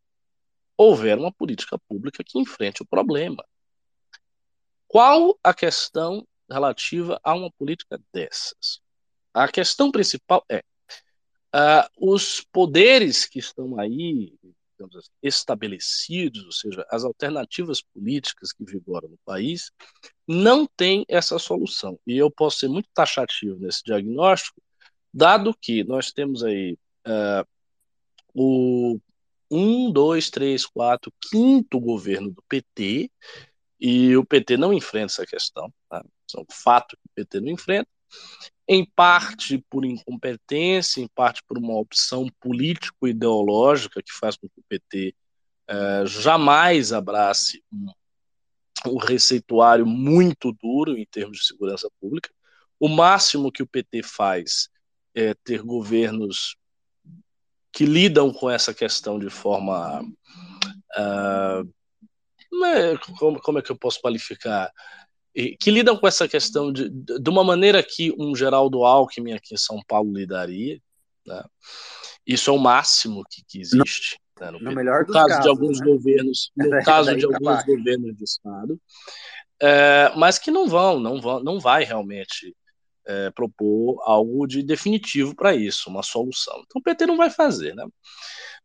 Speaker 4: houver uma política pública que enfrente o problema. Qual a questão relativa a uma política dessas? A questão principal é uh, os poderes que estão aí assim, estabelecidos, ou seja, as alternativas políticas que vigoram no país, não têm essa solução. E eu posso ser muito taxativo nesse diagnóstico, Dado que nós temos aí uh, o 1, 2, 3, 4, quinto governo do PT, e o PT não enfrenta essa questão, tá? é um fato que o PT não enfrenta, em parte por incompetência, em parte por uma opção político-ideológica que faz com que o PT uh, jamais abrace um, um receituário muito duro em termos de segurança pública. O máximo que o PT faz é, ter governos que lidam com essa questão de forma. Uh, como, como é que eu posso qualificar? Que lidam com essa questão de, de uma maneira que um Geraldo Alckmin aqui em São Paulo lidaria. Né? Isso é o máximo que, que existe.
Speaker 1: No, né? no, no melhor
Speaker 4: no caso
Speaker 1: casos,
Speaker 4: de alguns
Speaker 1: né?
Speaker 4: governos, no é, caso de alguns governos de estado, é, mas que não vão, não vão, não vai realmente é, propor algo de definitivo para isso, uma solução. Então o PT não vai fazer, né?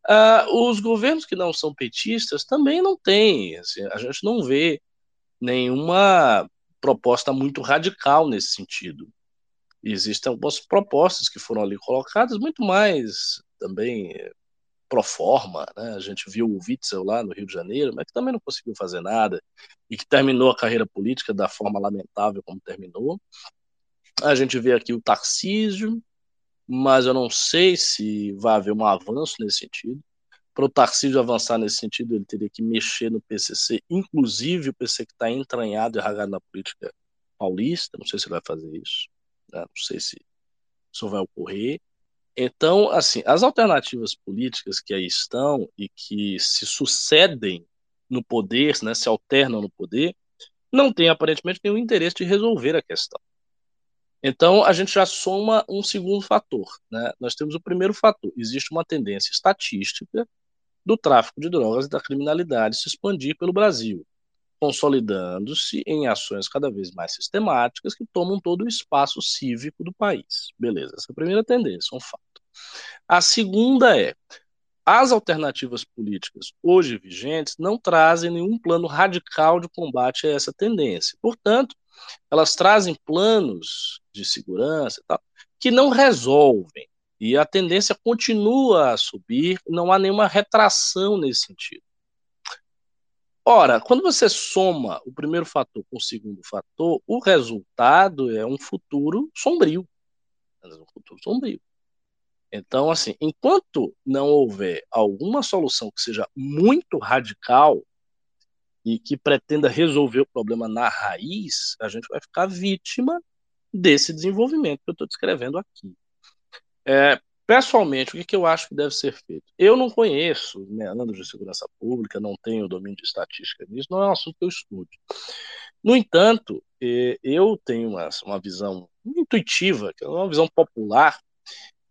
Speaker 4: Ah, os governos que não são petistas também não têm, assim, a gente não vê nenhuma proposta muito radical nesse sentido. E existem algumas propostas que foram ali colocadas, muito mais também pro forma, né? A gente viu o Witzel lá no Rio de Janeiro, mas que também não conseguiu fazer nada e que terminou a carreira política da forma lamentável como terminou. A gente vê aqui o Tarcísio, mas eu não sei se vai haver um avanço nesse sentido. Para o Tarcísio avançar nesse sentido, ele teria que mexer no PCC, inclusive o PC que está entranhado e rasgado na política paulista. Não sei se ele vai fazer isso, né? não sei se isso vai ocorrer. Então, assim, as alternativas políticas que aí estão e que se sucedem no poder, né, se alternam no poder, não têm aparentemente nenhum interesse de resolver a questão. Então, a gente já soma um segundo fator. Né? Nós temos o primeiro fator: existe uma tendência estatística do tráfico de drogas e da criminalidade se expandir pelo Brasil, consolidando-se em ações cada vez mais sistemáticas que tomam todo o espaço cívico do país. Beleza, essa é a primeira tendência, um fato. A segunda é: as alternativas políticas hoje vigentes não trazem nenhum plano radical de combate a essa tendência. Portanto, elas trazem planos de segurança tal, que não resolvem. E a tendência continua a subir, não há nenhuma retração nesse sentido. Ora, quando você soma o primeiro fator com o segundo fator, o resultado é um futuro sombrio. Um futuro sombrio. Então, assim, enquanto não houver alguma solução que seja muito radical e que pretenda resolver o problema na raiz, a gente vai ficar vítima desse desenvolvimento que eu estou descrevendo aqui. É, pessoalmente, o que, que, eu acho que deve ser feito? Eu não conheço meandros de segurança pública, não tenho domínio de estatística nisso, não é um assunto que eu estude. No entanto, é, eu tenho uma, uma visão intuitiva, que é uma visão popular,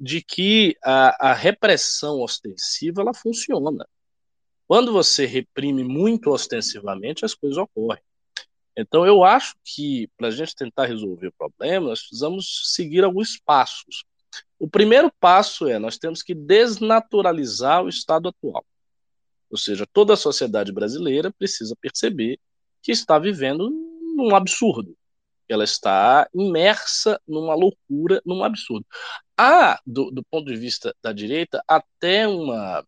Speaker 4: de que a, a repressão ostensiva ela funciona. Quando você reprime muito ostensivamente, as coisas ocorrem. Então, eu acho que para a gente tentar resolver o problema, nós precisamos seguir alguns passos. O primeiro passo é nós temos que desnaturalizar o estado atual. Ou seja, toda a sociedade brasileira precisa perceber que está vivendo num absurdo. Ela está imersa numa loucura, num absurdo. Há, do, do ponto de vista da direita, até uma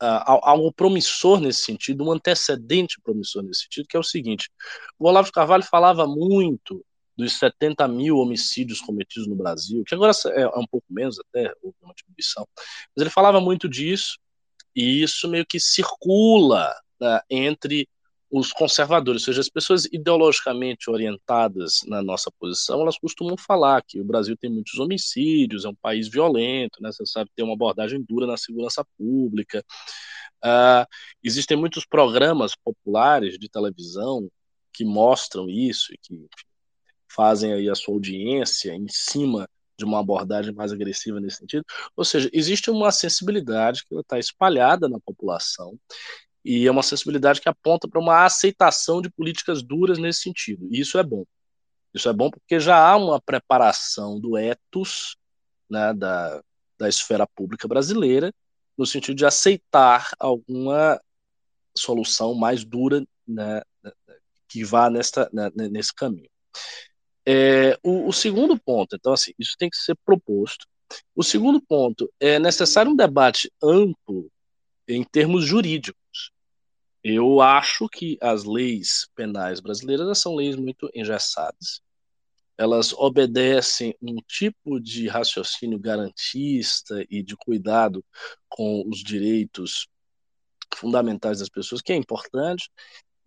Speaker 4: Uh, algo promissor nesse sentido, um antecedente promissor nesse sentido, que é o seguinte: o Olavo de Carvalho falava muito dos 70 mil homicídios cometidos no Brasil, que agora é, é um pouco menos, até houve uma diminuição, mas ele falava muito disso, e isso meio que circula né, entre os conservadores, ou seja, as pessoas ideologicamente orientadas na nossa posição, elas costumam falar que o Brasil tem muitos homicídios, é um país violento, né? Você sabe, tem uma abordagem dura na segurança pública. Uh, existem muitos programas populares de televisão que mostram isso e que enfim, fazem aí a sua audiência em cima de uma abordagem mais agressiva nesse sentido. Ou seja, existe uma sensibilidade que está espalhada na população e é uma sensibilidade que aponta para uma aceitação de políticas duras nesse sentido. E isso é bom. Isso é bom porque já há uma preparação do ethos né, da, da esfera pública brasileira no sentido de aceitar alguma solução mais dura né, que vá nesta, né, nesse caminho. É, o, o, segundo ponto, então, assim, isso tem que ser proposto. O segundo ponto, é necessário um debate amplo em termos jurídicos. Eu acho que as leis penais brasileiras são leis muito engessadas. Elas obedecem um tipo de raciocínio garantista e de cuidado com os direitos fundamentais das pessoas, que é importante,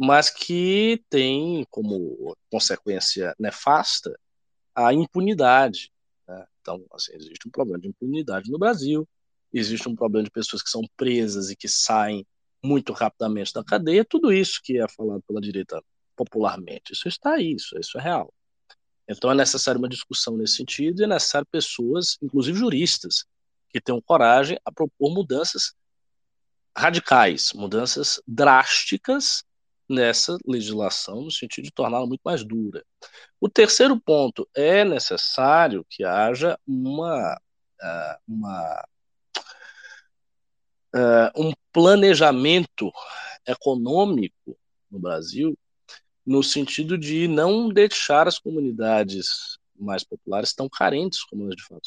Speaker 4: mas que tem como consequência nefasta a impunidade. Né? Então, assim, existe um problema de impunidade no Brasil, existe um problema de pessoas que são presas e que saem muito rapidamente da cadeia, tudo isso que é falado pela direita popularmente, isso está aí, isso, isso é real. Então é necessário uma discussão nesse sentido e é necessário pessoas, inclusive juristas, que tenham coragem a propor mudanças radicais, mudanças drásticas nessa legislação, no sentido de torná-la muito mais dura. O terceiro ponto, é necessário que haja uma, ah, uma uh, um planejamento econômico no Brasil no sentido de não deixar as comunidades mais populares tão carentes como elas de fato.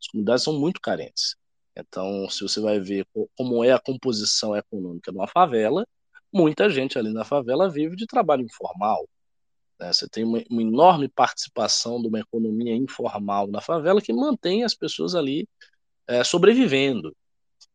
Speaker 4: As comunidades são muito carentes. Então, se você vai ver como é a composição econômica de uma favela, muita gente ali na favela vive de trabalho informal. Né? Você tem uma, uma, enorme participação de uma economia informal na favela que mantém as pessoas ali é, sobrevivendo.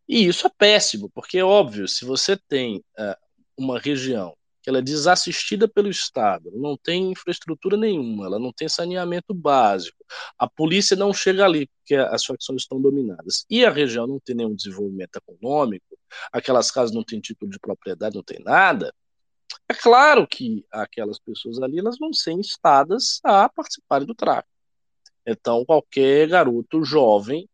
Speaker 4: E isso é péssimo, porque é óbvio, se você tem é, uma região ela é desassistida pelo Estado, não tem infraestrutura nenhuma, ela não tem saneamento básico, a polícia não chega ali porque as facções estão dominadas, e a região não tem nenhum desenvolvimento econômico, aquelas casas não têm título de propriedade, não tem nada, é claro que aquelas pessoas ali elas vão ser instadas a participarem do tráfico. Então, qualquer garoto jovem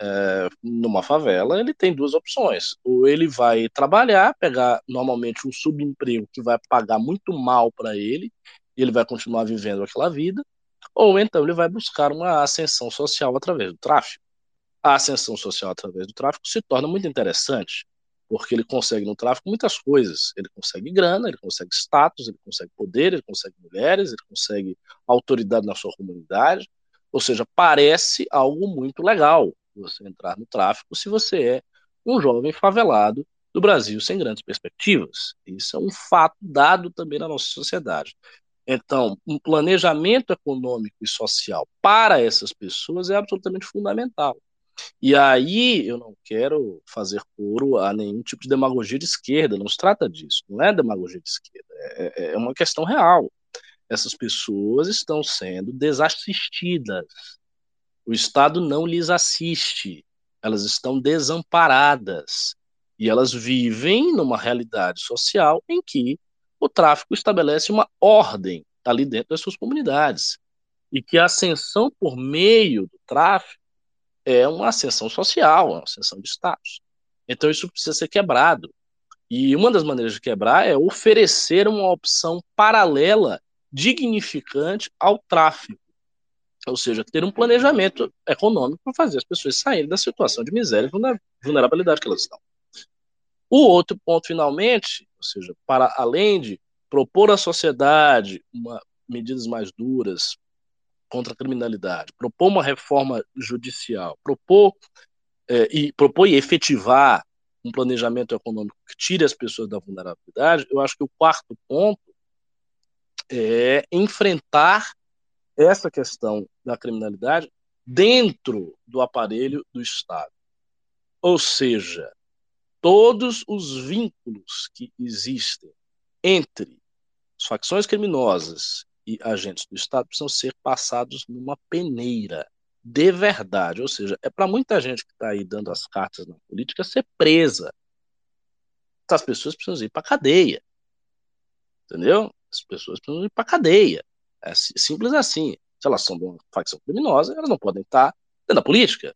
Speaker 4: é, numa favela, ele tem duas opções. Ou ele vai trabalhar, pegar normalmente um subemprego que vai pagar muito mal para ele, e ele vai continuar vivendo aquela vida, ou então ele vai buscar uma ascensão social através do tráfico. A ascensão social através do tráfico se torna muito interessante, porque ele consegue no tráfico muitas coisas. Ele consegue grana, ele consegue status, ele consegue poder, ele consegue mulheres, ele consegue autoridade na sua comunidade. Ou seja, parece algo muito legal você entrar no tráfico se você é um jovem favelado do Brasil sem grandes perspectivas. Isso é um fato dado também na nossa sociedade. Então, um planejamento econômico e social para essas pessoas é absolutamente fundamental. E aí eu não quero fazer coro a nenhum tipo de demagogia de esquerda, não se trata disso, não é demagogia de esquerda, é, é uma questão real. Essas pessoas estão sendo desassistidas o Estado não lhes assiste, elas estão desamparadas e elas vivem numa realidade social em que o tráfico estabelece uma ordem ali dentro das suas comunidades e que a ascensão por meio do tráfico é uma ascensão social, uma ascensão de status. Então isso precisa ser quebrado. E uma das maneiras de quebrar é oferecer uma opção paralela, dignificante ao tráfico. Ou seja, ter um planejamento econômico para fazer as pessoas saírem da situação de miséria e vulnerabilidade que elas estão. O outro ponto, finalmente, ou seja, para além de propor à sociedade uma, medidas mais duras contra a criminalidade, propor uma reforma judicial, propor, é, e, propor e efetivar um planejamento econômico que tire as pessoas da vulnerabilidade, eu acho que o quarto ponto é enfrentar essa questão da criminalidade dentro do aparelho do Estado. Ou seja, todos os vínculos que existem entre as facções criminosas e agentes do Estado precisam ser passados numa peneira de verdade. Ou seja, é para muita gente que está aí dando as cartas na política ser presa. As pessoas precisam ir para cadeia. Entendeu? As pessoas precisam ir para cadeia. É simples assim. Se elas são de uma facção criminosa, elas não podem estar dentro da política.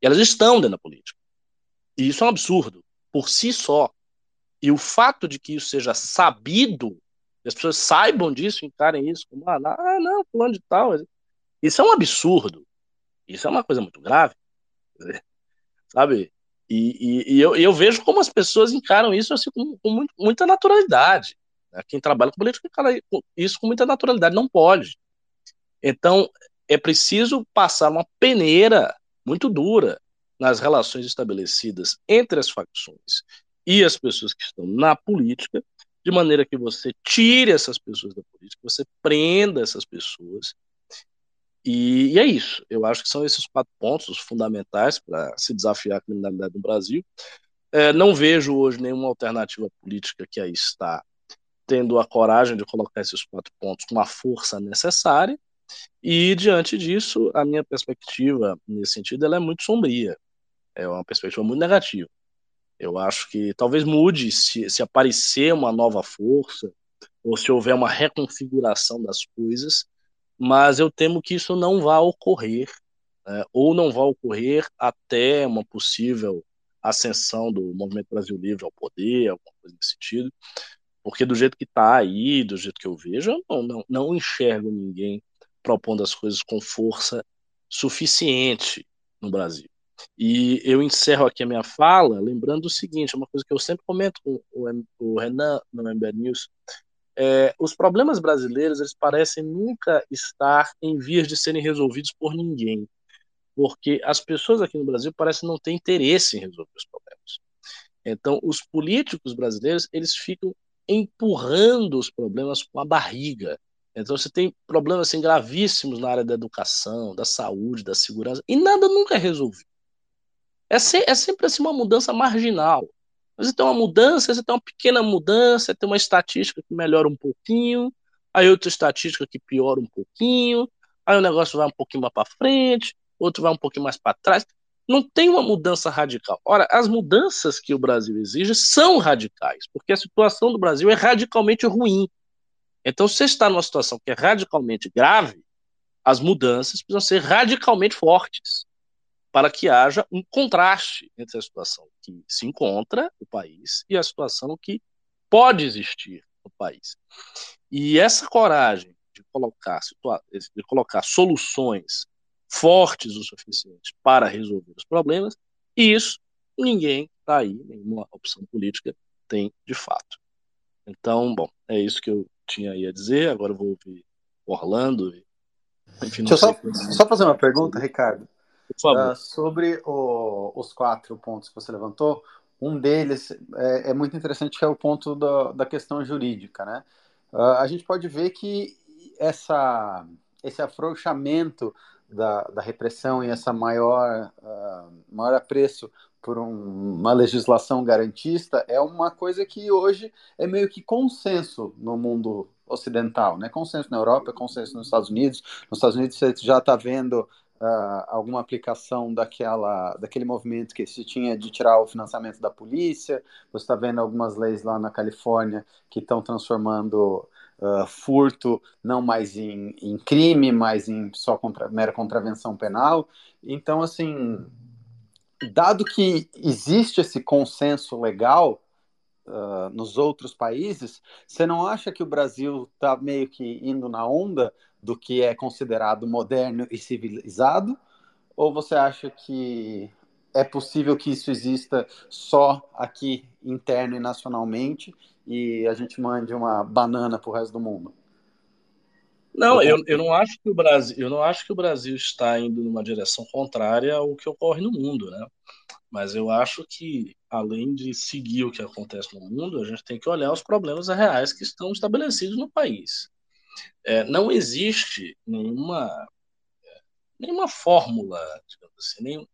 Speaker 4: E elas estão dentro da política. E isso é um absurdo, por si só. E o fato de que isso seja sabido, e as pessoas saibam disso, encarem isso como, ah, não, plano de tal. Isso é um absurdo. Isso é uma coisa muito grave. Sabe? E, e, e eu, eu, vejo como as pessoas encaram isso assim, com, com muita naturalidade. Né? Quem trabalha com política encara isso com muita naturalidade. Não pode. Então, é preciso passar uma peneira muito dura nas relações estabelecidas entre as facções e as pessoas que estão na política, de maneira que você tire essas pessoas da política, você prenda essas pessoas. E, e é isso. Eu acho que são esses quatro pontos fundamentais para se desafiar a criminalidade no Brasil. É, não vejo hoje nenhuma alternativa política que aí está tendo a coragem de colocar esses quatro pontos com a força necessária. E diante disso, a minha perspectiva nesse sentido ela é muito sombria. É uma perspectiva muito negativa. Eu acho que talvez mude se, se aparecer uma nova força ou se houver uma reconfiguração das coisas, mas eu temo que isso não vá ocorrer, né? ou não vá ocorrer até uma possível ascensão do Movimento Brasil Livre ao poder, alguma coisa nesse sentido, porque do jeito que está aí, do jeito que eu vejo, eu não, não, não enxergo ninguém propondo as coisas com força suficiente no Brasil. E eu encerro aqui a minha fala lembrando o seguinte, uma coisa que eu sempre comento com o Renan no MBR News, é, os problemas brasileiros eles parecem nunca estar em vias de serem resolvidos por ninguém, porque as pessoas aqui no Brasil parecem não ter interesse em resolver os problemas. Então, os políticos brasileiros eles ficam empurrando os problemas com a barriga. Então, você tem problemas assim, gravíssimos na área da educação, da saúde, da segurança, e nada nunca é resolvido. É, se, é sempre assim, uma mudança marginal. Você tem uma mudança, você tem uma pequena mudança, tem uma estatística que melhora um pouquinho, aí outra estatística que piora um pouquinho, aí o negócio vai um pouquinho mais para frente, outro vai um pouquinho mais para trás. Não tem uma mudança radical. Ora, as mudanças que o Brasil exige são radicais, porque a situação do Brasil é radicalmente ruim. Então, se está numa situação que é radicalmente grave, as mudanças precisam ser radicalmente fortes para que haja um contraste entre a situação que se encontra no país e a situação que pode existir no país. E essa coragem de colocar, de colocar soluções fortes o suficiente para resolver os problemas, isso ninguém está aí, nenhuma opção política tem de fato. Então, bom, é isso que eu tinha aí a dizer. Agora eu vou ouvir Orlando.
Speaker 1: Enfim, Deixa eu só, só fazer uma pergunta, Ricardo. Uh, sobre o, os quatro pontos que você levantou, um deles é, é muito interessante, que é o ponto da, da questão jurídica. Né? Uh, a gente pode ver que essa, esse afrouxamento da, da repressão e essa maior, uh, maior apreço por um, uma legislação garantista é uma coisa que hoje é meio que consenso no mundo ocidental, né? Consenso na Europa, consenso nos Estados Unidos. Nos Estados Unidos você já está vendo uh, alguma aplicação daquela, daquele movimento que se tinha de tirar o financiamento da polícia. Você está vendo algumas leis lá na Califórnia que estão transformando uh, furto não mais em, em, crime, mas em só contra, mera contravenção penal. Então, assim, dado que existe esse consenso legal uh, nos outros países, você não acha que o Brasil está meio que indo na onda do que é considerado moderno e civilizado? Ou você acha que é possível que isso exista só aqui interno e nacionalmente e a gente mande uma banana para o resto do mundo?
Speaker 4: Não, eu, eu não acho que o Brasil, eu não acho que o Brasil está indo numa direção contrária ao que ocorre no mundo, né? Mas eu acho que além de seguir o que acontece no mundo, a gente tem que olhar os problemas reais que estão estabelecidos no país. É, não existe nenhuma nenhuma fórmula, assim, nem, não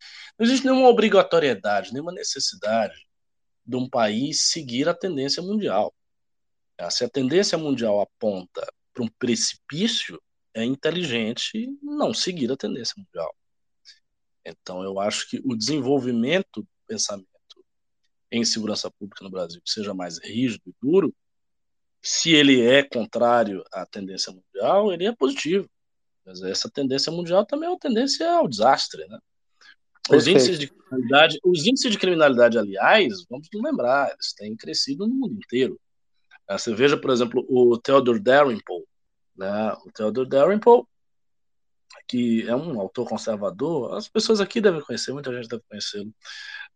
Speaker 4: existe nenhuma obrigatoriedade, nenhuma necessidade de um país seguir a tendência mundial. É, se a tendência mundial aponta para um precipício, é inteligente não seguir a tendência mundial. Então, eu acho que o desenvolvimento do pensamento em segurança pública no Brasil seja mais rígido e duro, se ele é contrário à tendência mundial, ele é positivo. Mas essa tendência mundial também é uma tendência ao desastre, né? Os índices, de criminalidade, os índices de criminalidade, aliás, vamos lembrar, eles têm crescido no mundo inteiro. Ah, você veja, por exemplo, o Theodore Dalrymple. Né? O Theodore Dalrymple, que é um autor conservador, as pessoas aqui devem conhecer, muita gente deve conhecê-lo.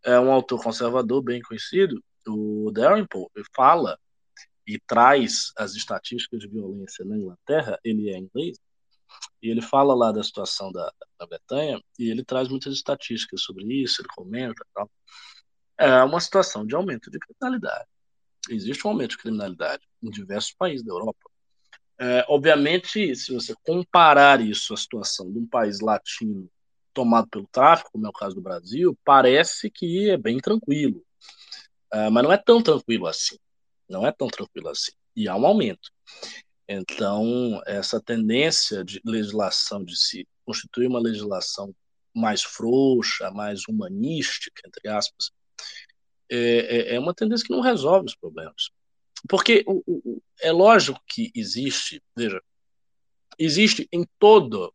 Speaker 4: É um autor conservador bem conhecido. O Dalrymple fala e traz as estatísticas de violência na Inglaterra, ele é inglês, e ele fala lá da situação da, da Bretanha, e ele traz muitas estatísticas sobre isso, ele comenta tal. É uma situação de aumento de criminalidade. Existe um aumento de criminalidade em diversos países da Europa. É, obviamente, se você comparar isso à situação de um país latino tomado pelo tráfico, como é o caso do Brasil, parece que é bem tranquilo. É, mas não é tão tranquilo assim. Não é tão tranquilo assim. E há um aumento. Então, essa tendência de legislação, de se constituir uma legislação mais frouxa, mais humanística, entre aspas, é, é, é uma tendência que não resolve os problemas. Porque o, o, é lógico que existe, veja, existe em todo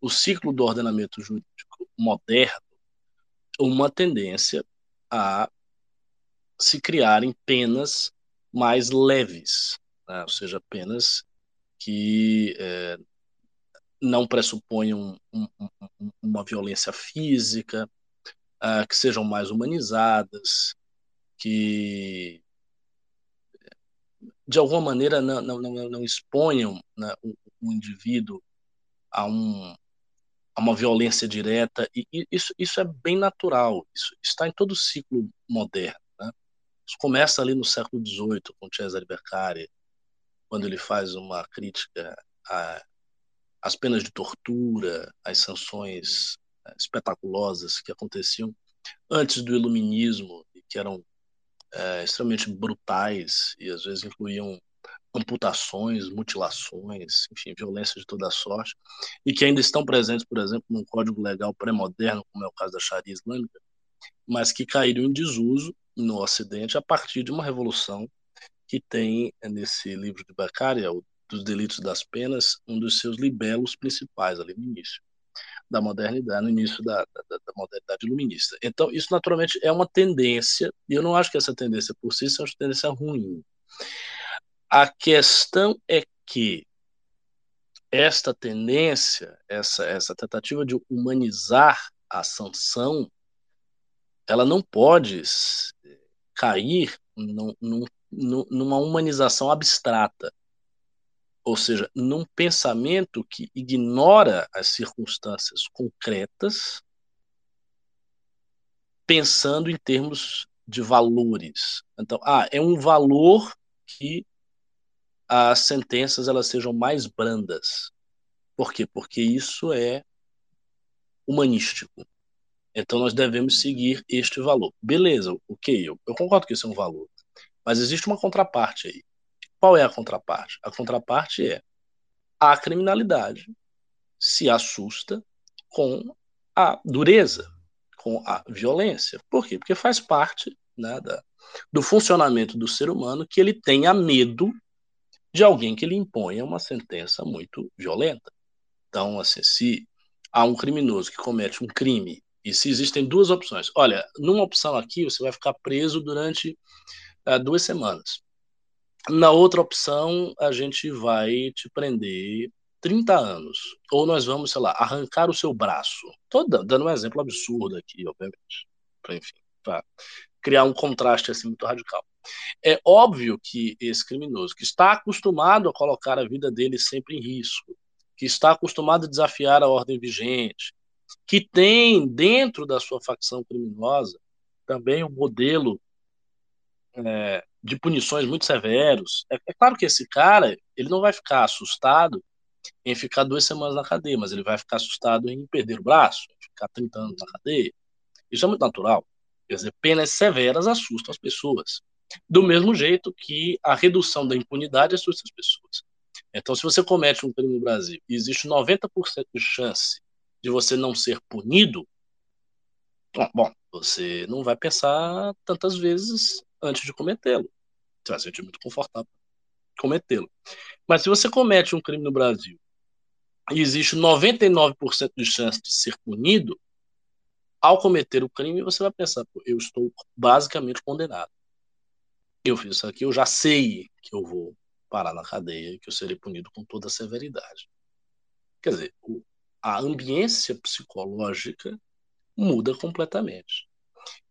Speaker 4: o ciclo do ordenamento jurídico moderno uma tendência a se criarem penas mais leves, né? ou seja, penas que é, não pressuponham um, um, uma violência física, uh, que sejam mais humanizadas, que de alguma maneira, não, não, não, não exponham né, o, o, indivíduo a, um, a uma violência direta. E, e isso, isso é bem natural, isso está em todo o ciclo moderno. Né? Isso começa ali no século XVIII, com Cesare Beccari, quando ele faz uma crítica às penas de tortura, às sanções eh, espetaculosas que aconteciam antes do iluminismo que eram é, extremamente brutais e às vezes incluíam amputações, mutilações, enfim, violência de toda sorte, e que ainda estão presentes, por exemplo, num código legal pré-moderno, como é o caso da Sharia islâmica, mas que caíram em desuso no Ocidente a partir de uma revolução que tem nesse livro de Beccaria, dos delitos das penas, um dos seus libelos principais ali no início da modernidade, no início da, da, da, modernidade iluminista. Então, isso naturalmente é uma tendência, e eu não acho que essa tendência por si seja uma tendência ruim. A questão é que esta tendência, essa, essa tentativa de humanizar a sanção, ela não pode cair num, num, numa humanização abstrata ou seja, num pensamento que ignora as circunstâncias concretas, pensando em termos de valores. Então, ah, é um valor que as sentenças elas sejam mais brandas. Por quê? Porque isso é humanístico. Então nós devemos seguir este valor. Beleza, ok, eu, eu concordo que isso é um valor. Mas existe uma contraparte aí. Qual é a contraparte? A contraparte é a criminalidade se assusta com a dureza, com a violência. Por quê? Porque faz parte né, da, do funcionamento do ser humano que ele tenha medo de alguém que lhe imponha uma sentença muito violenta. Então, assim, se há um criminoso que comete um crime e se existem duas opções, olha, numa opção aqui você vai ficar preso durante uh, duas semanas. Na outra opção, a gente vai te prender 30 anos. Ou nós vamos, sei lá, arrancar o seu braço. Estou dando um exemplo absurdo aqui, obviamente. Para, enfim, para criar um contraste assim muito radical. É óbvio que esse criminoso, que está acostumado a colocar a vida dele sempre em risco, que está acostumado a desafiar a ordem vigente, que tem dentro da sua facção criminosa também um modelo é, de punições muito severos. É, é, claro que esse cara ele não vai ficar assustado em ficar duas semanas na cadeia, mas ele vai ficar assustado em perder o braço, ficar 30 anos na cadeia. Isso é muito natural. Quer dizer, penas severas assustam as pessoas. Do mesmo jeito que a redução da impunidade assusta as pessoas. Então, se você comete um crime no Brasil e existe 90% de chance de você não ser punido, bom, você não vai pensar tantas vezes antes de cometê-lo. Você vai se sentir muito confortável cometê-lo. Mas se você comete um crime no Brasil e existe 99% de chance de ser punido, ao cometer o crime, você vai pensar, eu estou basicamente condenado. Eu fiz isso aqui, eu já sei que eu vou parar na cadeia, que eu serei punido com toda a severidade. Quer dizer, a ambiência psicológica muda completamente.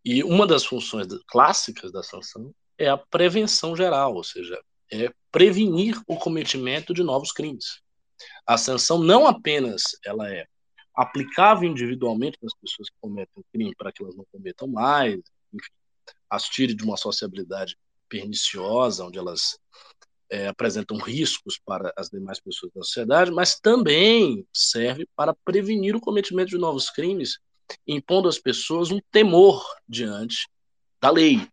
Speaker 4: E uma das funções clássicas da sanção é a prevenção geral, ou seja, é prevenir o cometimento de novos crimes. A sanção não apenas ela é aplicável individualmente nas pessoas que cometem crime para que elas não cometam mais, enfim, as tire de uma sociabilidade perniciosa, onde elas é, apresentam riscos para as demais pessoas da sociedade, mas também serve para prevenir o cometimento de novos crimes impondo às pessoas um temor diante da lei.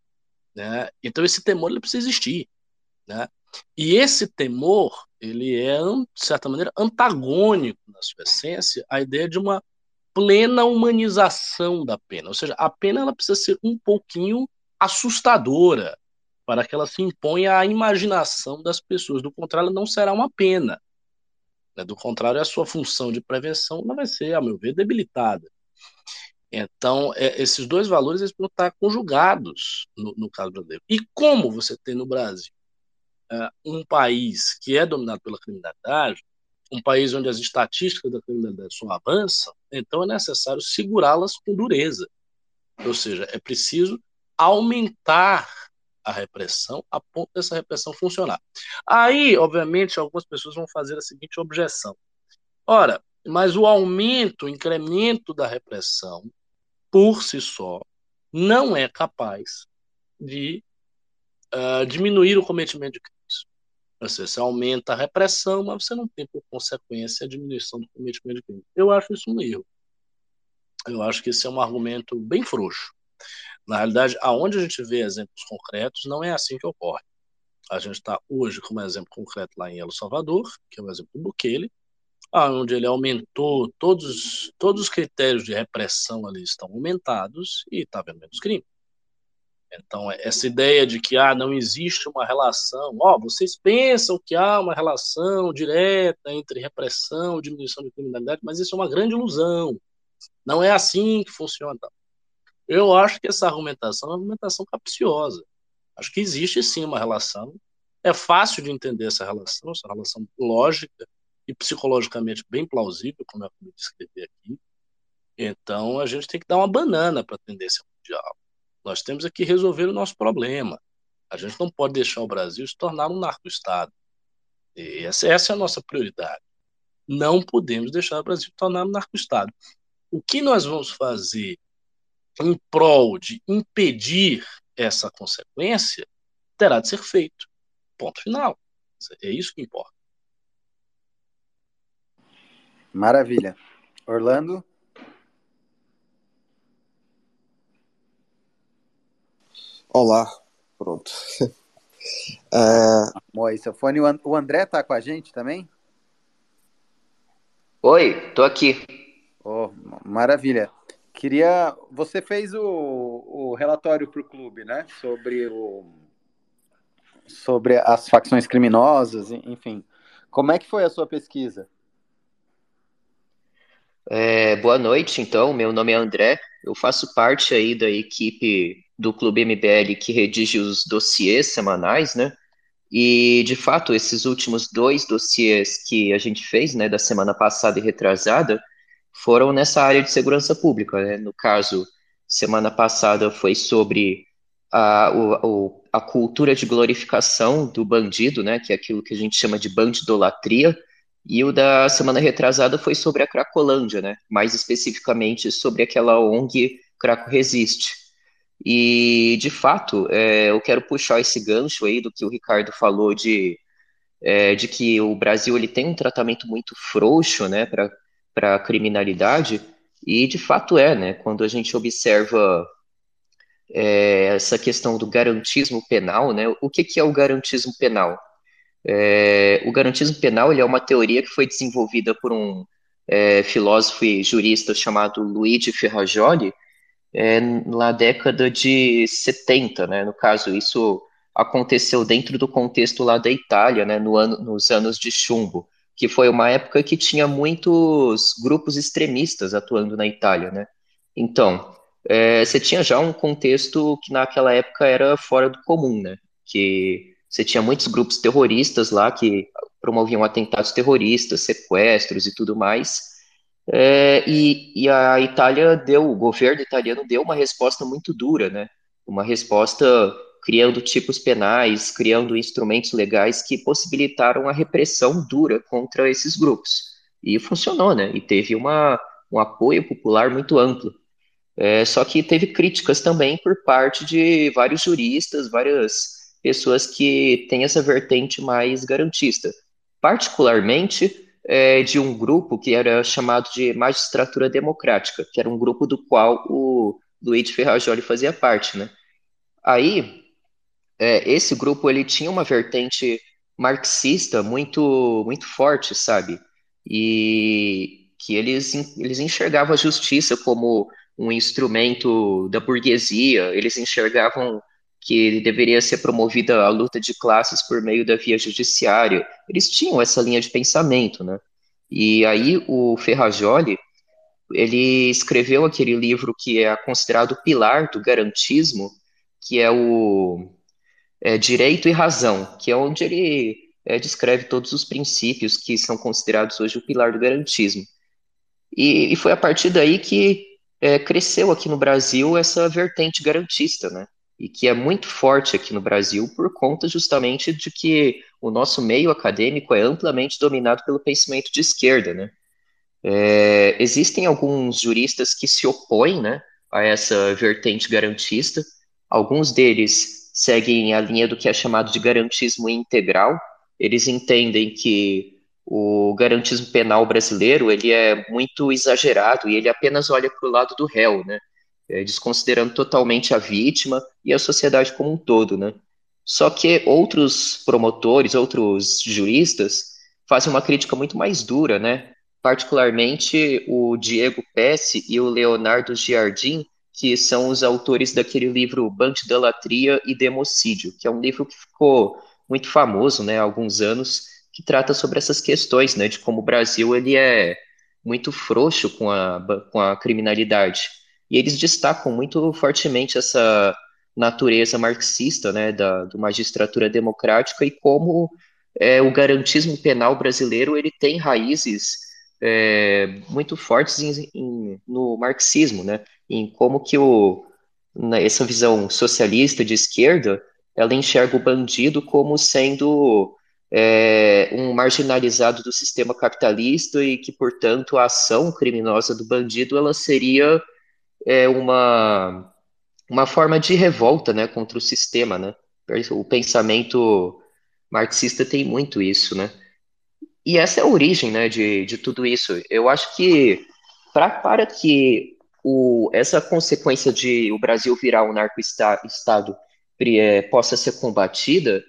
Speaker 4: Né? Então esse temor ele precisa existir. Né? E esse temor ele é, de certa maneira, antagônico na sua essência à ideia de uma plena humanização da pena. Ou seja, a pena ela precisa ser um pouquinho assustadora para que ela se imponha à imaginação das pessoas. Do contrário, não será uma pena. Né? Do contrário, a sua função de prevenção ela vai ser, a meu ver, debilitada. Então, é, esses dois valores eles vão estar conjugados no, no, caso brasileiro. E como você tem no Brasil é, um país que é dominado pela criminalidade, um país onde as estatísticas da criminalidade só avançam, então é necessário segurá-las com dureza. Ou seja, é preciso aumentar a repressão a ponto dessa repressão funcionar. Aí, obviamente, algumas pessoas vão fazer a seguinte objeção. Ora, mas o aumento, o incremento da repressão, por si só, não é capaz de uh, diminuir o cometimento de crimes. Seja, você aumenta a repressão, mas você não tem por consequência a diminuição do cometimento de crimes. Eu acho isso um erro. Eu acho que esse é um argumento bem frouxo. Na realidade, aonde a gente vê exemplos concretos, não é assim que ocorre. A gente está hoje com um exemplo concreto lá em El Salvador, que é o exemplo do Bukele, onde ele aumentou todos, todos os critérios de repressão ali estão aumentados e está havendo menos crime. Então, essa ideia de que ah, não existe uma relação, ó, vocês pensam que há uma relação direta entre repressão e diminuição de criminalidade, mas isso é uma grande ilusão. Não é assim que funciona. Eu acho que essa argumentação é uma argumentação capciosa. Acho que existe sim uma relação. É fácil de entender essa relação, essa relação lógica e psicologicamente bem plausível, como eu acabei de escrever aqui. Então a gente tem que dar uma banana para a tendência mundial. Nós temos aqui resolver o nosso problema. A gente não pode deixar o Brasil se tornar um narco-estado. Essa, essa é a nossa prioridade. Não podemos deixar o Brasil se tornar um narco-estado. O que nós vamos fazer em prol de impedir essa consequência terá de ser feito. Ponto final. É isso que importa.
Speaker 1: Maravilha. Orlando?
Speaker 3: Olá. Pronto.
Speaker 1: é... Moisés, fone. O André tá com a gente também?
Speaker 5: Oi, tô aqui.
Speaker 1: Oh, maravilha. Queria. Você fez o, o relatório para o clube, né? Sobre o sobre as facções criminosas, enfim. Como é que foi a sua pesquisa?
Speaker 5: É, boa noite, então. Meu nome é André. Eu faço parte aí da equipe do Clube MBL que redige os dossiês semanais, né? E, de fato, esses últimos dois dossiês que a gente fez, né, da semana passada e retrasada, foram nessa área de segurança pública. Né? No caso, semana passada foi sobre a, o, a cultura de glorificação do bandido, né, que é aquilo que a gente chama de bandidolatria, e o da semana retrasada foi sobre a Cracolândia, né, mais especificamente sobre aquela ONG Craco Resiste. E, de fato, é, eu quero puxar esse gancho aí do que o Ricardo falou de, é, de que o Brasil ele tem um tratamento muito frouxo né, para para a criminalidade, e de fato é, né? Quando a gente observa é, essa questão do garantismo penal, né? O que, que é o garantismo penal? É, o garantismo penal ele é uma teoria que foi desenvolvida por um é, filósofo e jurista chamado Luigi Ferrajoli é, na década de 70, né? No caso, isso aconteceu dentro do contexto lá da Itália, né? No ano, nos anos de chumbo que foi uma época que tinha muitos grupos extremistas atuando na Itália, né? Então, é, você tinha já um contexto que naquela época era fora do comum, né? Que você tinha muitos grupos terroristas lá que promoviam atentados terroristas, sequestros e tudo mais. É, e, e, a Itália deu, o governo italiano deu uma resposta muito dura, né? Uma resposta criando tipos penais, criando instrumentos legais que possibilitaram a repressão dura contra esses grupos. E funcionou, né? E teve uma, um apoio popular muito amplo. É, só que teve críticas também por parte de vários juristas, várias pessoas que têm essa vertente mais garantista. Particularmente é, de um grupo que era chamado de Magistratura Democrática, que era um grupo do qual o Luiz Ferrajoli fazia parte, né? Aí, é, esse grupo ele tinha uma vertente marxista muito muito forte, sabe? E que eles, eles enxergavam a justiça como um instrumento da burguesia, eles enxergavam que deveria ser promovida a luta de classes por meio da via judiciária. Eles tinham essa linha de pensamento, né? E aí o Ferrajoli, ele escreveu aquele livro que é considerado o pilar do garantismo, que é o é, Direito e Razão, que é onde ele é, descreve todos os princípios que são considerados hoje o pilar do garantismo. E, e foi a partir daí que é, cresceu aqui no Brasil essa vertente garantista, né? e que é muito forte aqui no Brasil por conta justamente de que o nosso meio acadêmico é amplamente dominado pelo pensamento de esquerda, né? É, existem alguns juristas que se opõem, né, a essa vertente garantista. Alguns deles seguem a linha do que é chamado de garantismo integral. Eles entendem que o garantismo penal brasileiro ele é muito exagerado e ele apenas olha para o lado do réu, né? É, desconsiderando totalmente a vítima e a sociedade como um todo, né? Só que outros promotores, outros juristas fazem uma crítica muito mais dura, né? Particularmente o Diego Pesce e o Leonardo Giardin, que são os autores daquele livro Bandidalatria e Democídio, que é um livro que ficou muito famoso, né, há alguns anos, que trata sobre essas questões, né, de como o Brasil ele é muito frouxo com a, com a criminalidade. E eles destacam muito fortemente essa natureza marxista, né, da do magistratura democrática e como é, o garantismo penal brasileiro ele tem raízes é, muito fortes em, em, no marxismo, né, em como que o, essa visão socialista de esquerda ela enxerga o bandido como sendo é, um marginalizado do sistema capitalista e que, portanto, a ação criminosa do bandido ela seria é, uma, uma forma de revolta né, contra o sistema. Né? O pensamento marxista tem muito isso. Né? E essa é a origem né, de, de tudo isso. Eu acho que pra, para que o, essa consequência de o Brasil virar um narco-estado é, possa ser combatida,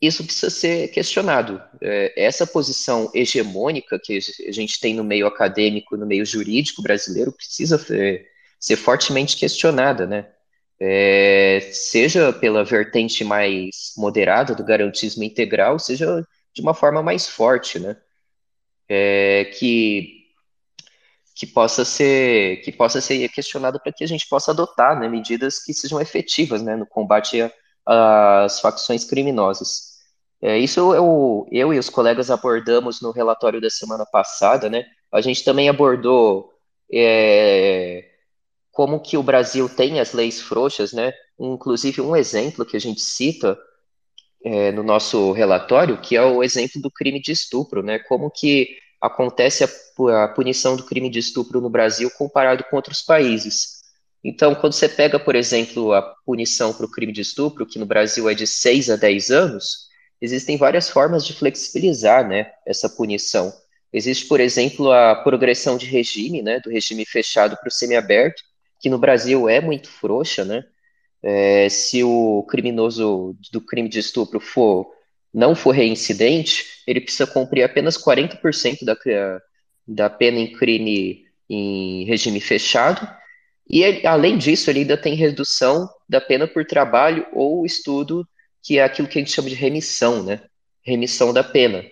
Speaker 5: isso precisa ser questionado. É, essa posição hegemônica que a gente tem no meio acadêmico, no meio jurídico brasileiro, precisa ser, ser fortemente questionada, né? É, seja pela vertente mais moderada do garantismo integral, seja de uma forma mais forte, né? É, que que possa ser que possa ser questionado para que a gente possa adotar né, medidas que sejam efetivas né, no combate às facções criminosas. É, isso eu, eu e os colegas abordamos no relatório da semana passada, né? A gente também abordou é, como que o Brasil tem as leis frouxas, né? Inclusive um exemplo que a gente cita é, no nosso relatório, que é o exemplo do crime de estupro, né? Como que acontece a, a punição do crime de estupro no Brasil comparado com outros países. Então, quando você pega, por exemplo, a punição para o crime de estupro, que no Brasil é de 6 a 10 anos, existem várias formas de flexibilizar né, essa punição. Existe, por exemplo, a progressão de regime, né, do regime fechado para o semiaberto, que no Brasil é muito frouxa, né? É, se o criminoso do crime de estupro for não for reincidente, ele precisa cumprir apenas 40% da, da pena em crime em regime fechado. E, além disso, ele ainda tem redução da pena por trabalho ou estudo, que é aquilo que a gente chama de remissão, né? Remissão da pena.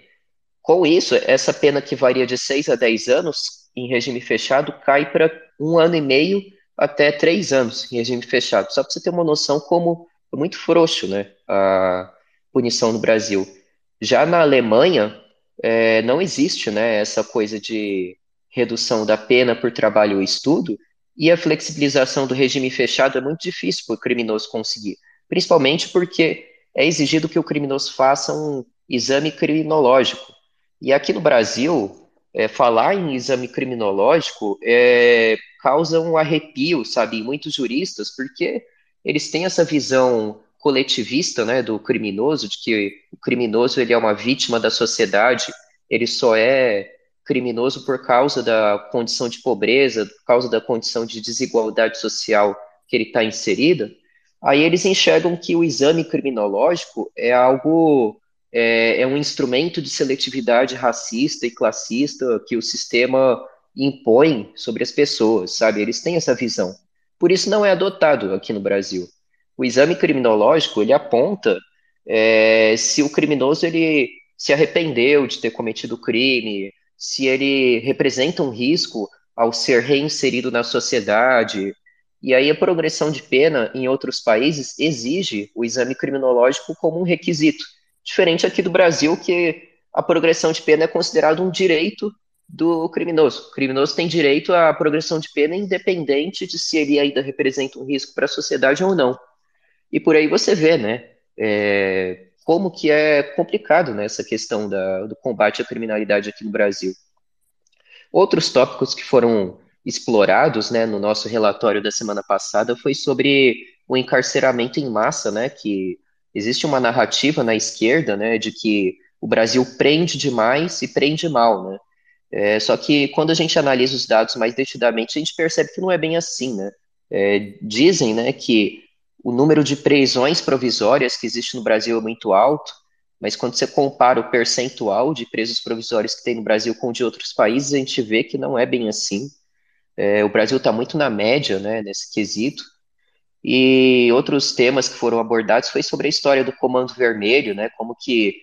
Speaker 5: Com isso, essa pena que varia de 6 a 10 anos em regime fechado cai para um ano e meio até três anos em regime fechado. Só para você ter uma noção como é muito frouxo né, a, punição no Brasil. Já na Alemanha, é, não existe né, essa coisa de redução da pena por trabalho ou estudo, e a flexibilização do regime fechado é muito difícil para o criminoso conseguir, principalmente porque é exigido que o criminoso faça um exame criminológico. E aqui no Brasil, é, falar em exame criminológico é, causa um arrepio, sabe, em muitos juristas, porque eles têm essa visão coletivista, né, do criminoso, de que o criminoso ele é uma vítima da sociedade, ele só é criminoso por causa da condição de pobreza, por causa da condição de desigualdade social que ele está inserida, aí eles enxergam que o exame criminológico é algo, é, é um instrumento de seletividade racista e classista que o sistema impõe sobre as pessoas, sabe? Eles têm essa visão. Por isso não é adotado aqui no Brasil o exame criminológico ele aponta é, se o criminoso ele se arrependeu de ter cometido o crime, se ele representa um risco ao ser reinserido na sociedade. E aí a progressão de pena em outros países exige o exame criminológico como um requisito, diferente aqui do Brasil que a progressão de pena é considerado um direito do criminoso. O criminoso tem direito à progressão de pena independente de se ele ainda representa um risco para a sociedade ou não. E por aí você vê, né, é, como que é complicado né, essa questão da, do combate à criminalidade aqui no Brasil. Outros tópicos que foram explorados né, no nosso relatório da semana passada foi sobre o encarceramento em massa, né, que existe uma narrativa na esquerda né, de que o Brasil prende demais e prende mal, né? É, só que quando a gente analisa os dados mais detidamente, a gente percebe que não é bem assim, né? É, dizem, né, que o número de prisões provisórias que existe no Brasil é muito alto, mas quando você compara o percentual de presos provisórios que tem no Brasil com o de outros países, a gente vê que não é bem assim. É, o Brasil está muito na média, né, nesse quesito. E outros temas que foram abordados foi sobre a história do Comando Vermelho, né, como que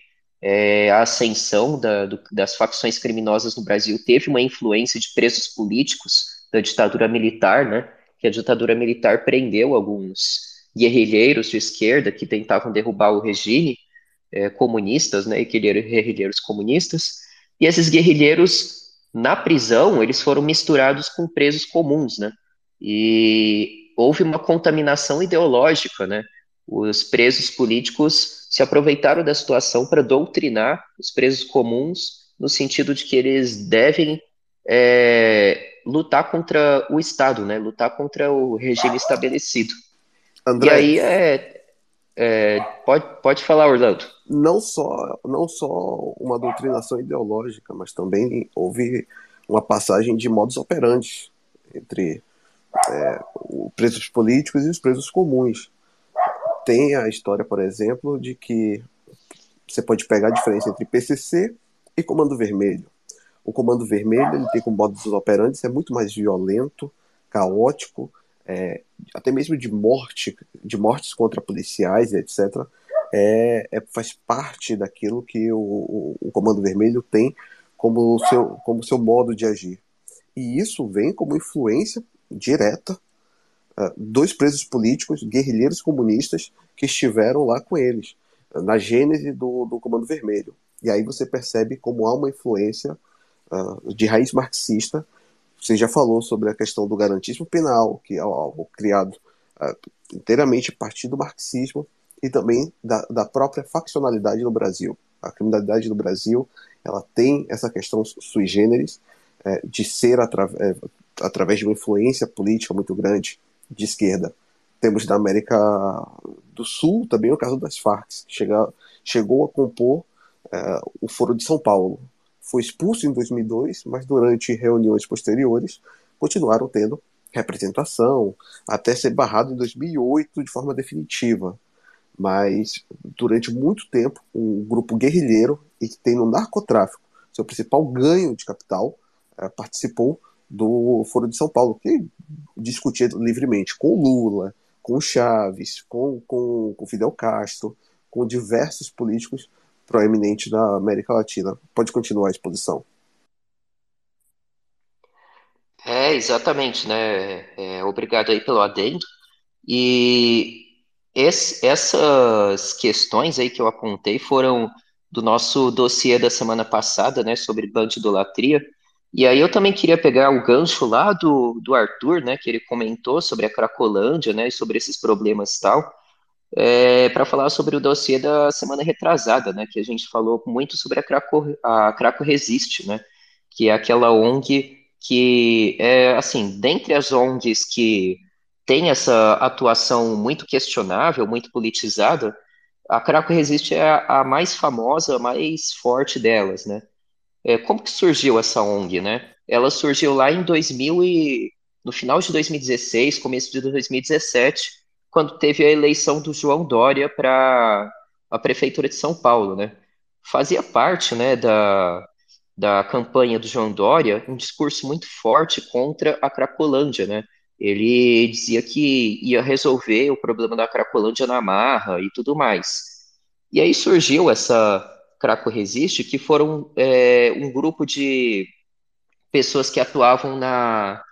Speaker 5: é, a ascensão da, do, das facções criminosas no Brasil teve uma influência de presos políticos da ditadura militar, né? Que a ditadura militar prendeu alguns guerrilheiros de esquerda que tentavam derrubar o regime é, comunistas, né? Guerrilheiros comunistas. E esses guerrilheiros na prisão eles foram misturados com presos comuns, né? E houve uma contaminação ideológica, né? Os presos políticos se aproveitaram da situação para doutrinar os presos comuns no sentido de que eles devem é, lutar contra o Estado, né? Lutar contra o regime estabelecido. André, e aí é, é, pode, pode falar, Orlando.
Speaker 3: Não só, não só uma doutrinação ideológica, mas também houve uma passagem de modos operantes entre é, os presos políticos e os presos comuns tem a história, por exemplo, de que você pode pegar a diferença entre PCC e Comando Vermelho. O Comando Vermelho ele tem como modus operandi é muito mais violento, caótico, é, até mesmo de morte, de mortes contra policiais, etc. É, é, faz parte daquilo que o, o, o, Comando Vermelho tem como seu, como seu modo de agir. E isso vem como influência direta uh, dois presos políticos, guerrilheiros comunistas, que estiveram lá com eles, na gênese do, do Comando Vermelho. E aí você percebe como há uma influência uh, de raiz marxista. Você já falou sobre a questão do garantismo penal, que é algo criado uh, inteiramente a partir do marxismo e também da, da própria faccionalidade no Brasil. A criminalidade no Brasil ela tem essa questão sui generis, é, de ser atra é, através de uma influência política muito grande de esquerda. Temos na América do Sul também o caso das Farc, que chega, chegou a compor é, o Foro de São Paulo. Foi expulso em 2002, mas durante reuniões posteriores continuaram tendo representação, até ser barrado em 2008 de forma definitiva. Mas durante muito tempo, um grupo guerrilheiro e que tem no narcotráfico seu principal ganho de capital é, participou do Foro de São Paulo, que discutia livremente com Lula, com Chaves, com, com, com Fidel Castro, com diversos políticos proeminentes da América Latina. Pode continuar a exposição.
Speaker 5: É, exatamente, né? É, obrigado aí pelo adendo. E esse, essas questões aí que eu apontei foram do nosso dossiê da semana passada, né, sobre bandidolatria. E aí eu também queria pegar o gancho lá do, do Arthur, né, que ele comentou sobre a Cracolândia, né, e sobre esses problemas e tal, é, para falar sobre o dossiê da semana retrasada, né, que a gente falou muito sobre a Craco, a Craco Resiste, né, que é aquela ONG que é, assim, dentre as ONGs que tem essa atuação muito questionável, muito politizada, a Craco Resiste é a, a mais famosa, a mais forte delas, né, é, como que surgiu essa ONG, né? Ela surgiu lá em 2000 e no final de 2016, começo de 2017, quando teve a eleição do João Dória para a prefeitura de São Paulo, né? Fazia parte, né, da, da campanha do João Dória um discurso muito forte contra a Cracolândia, né? Ele dizia que ia resolver o problema da Cracolândia na marra e tudo mais. E aí surgiu essa Craco Resiste, que foram é, um grupo de pessoas que atuavam na,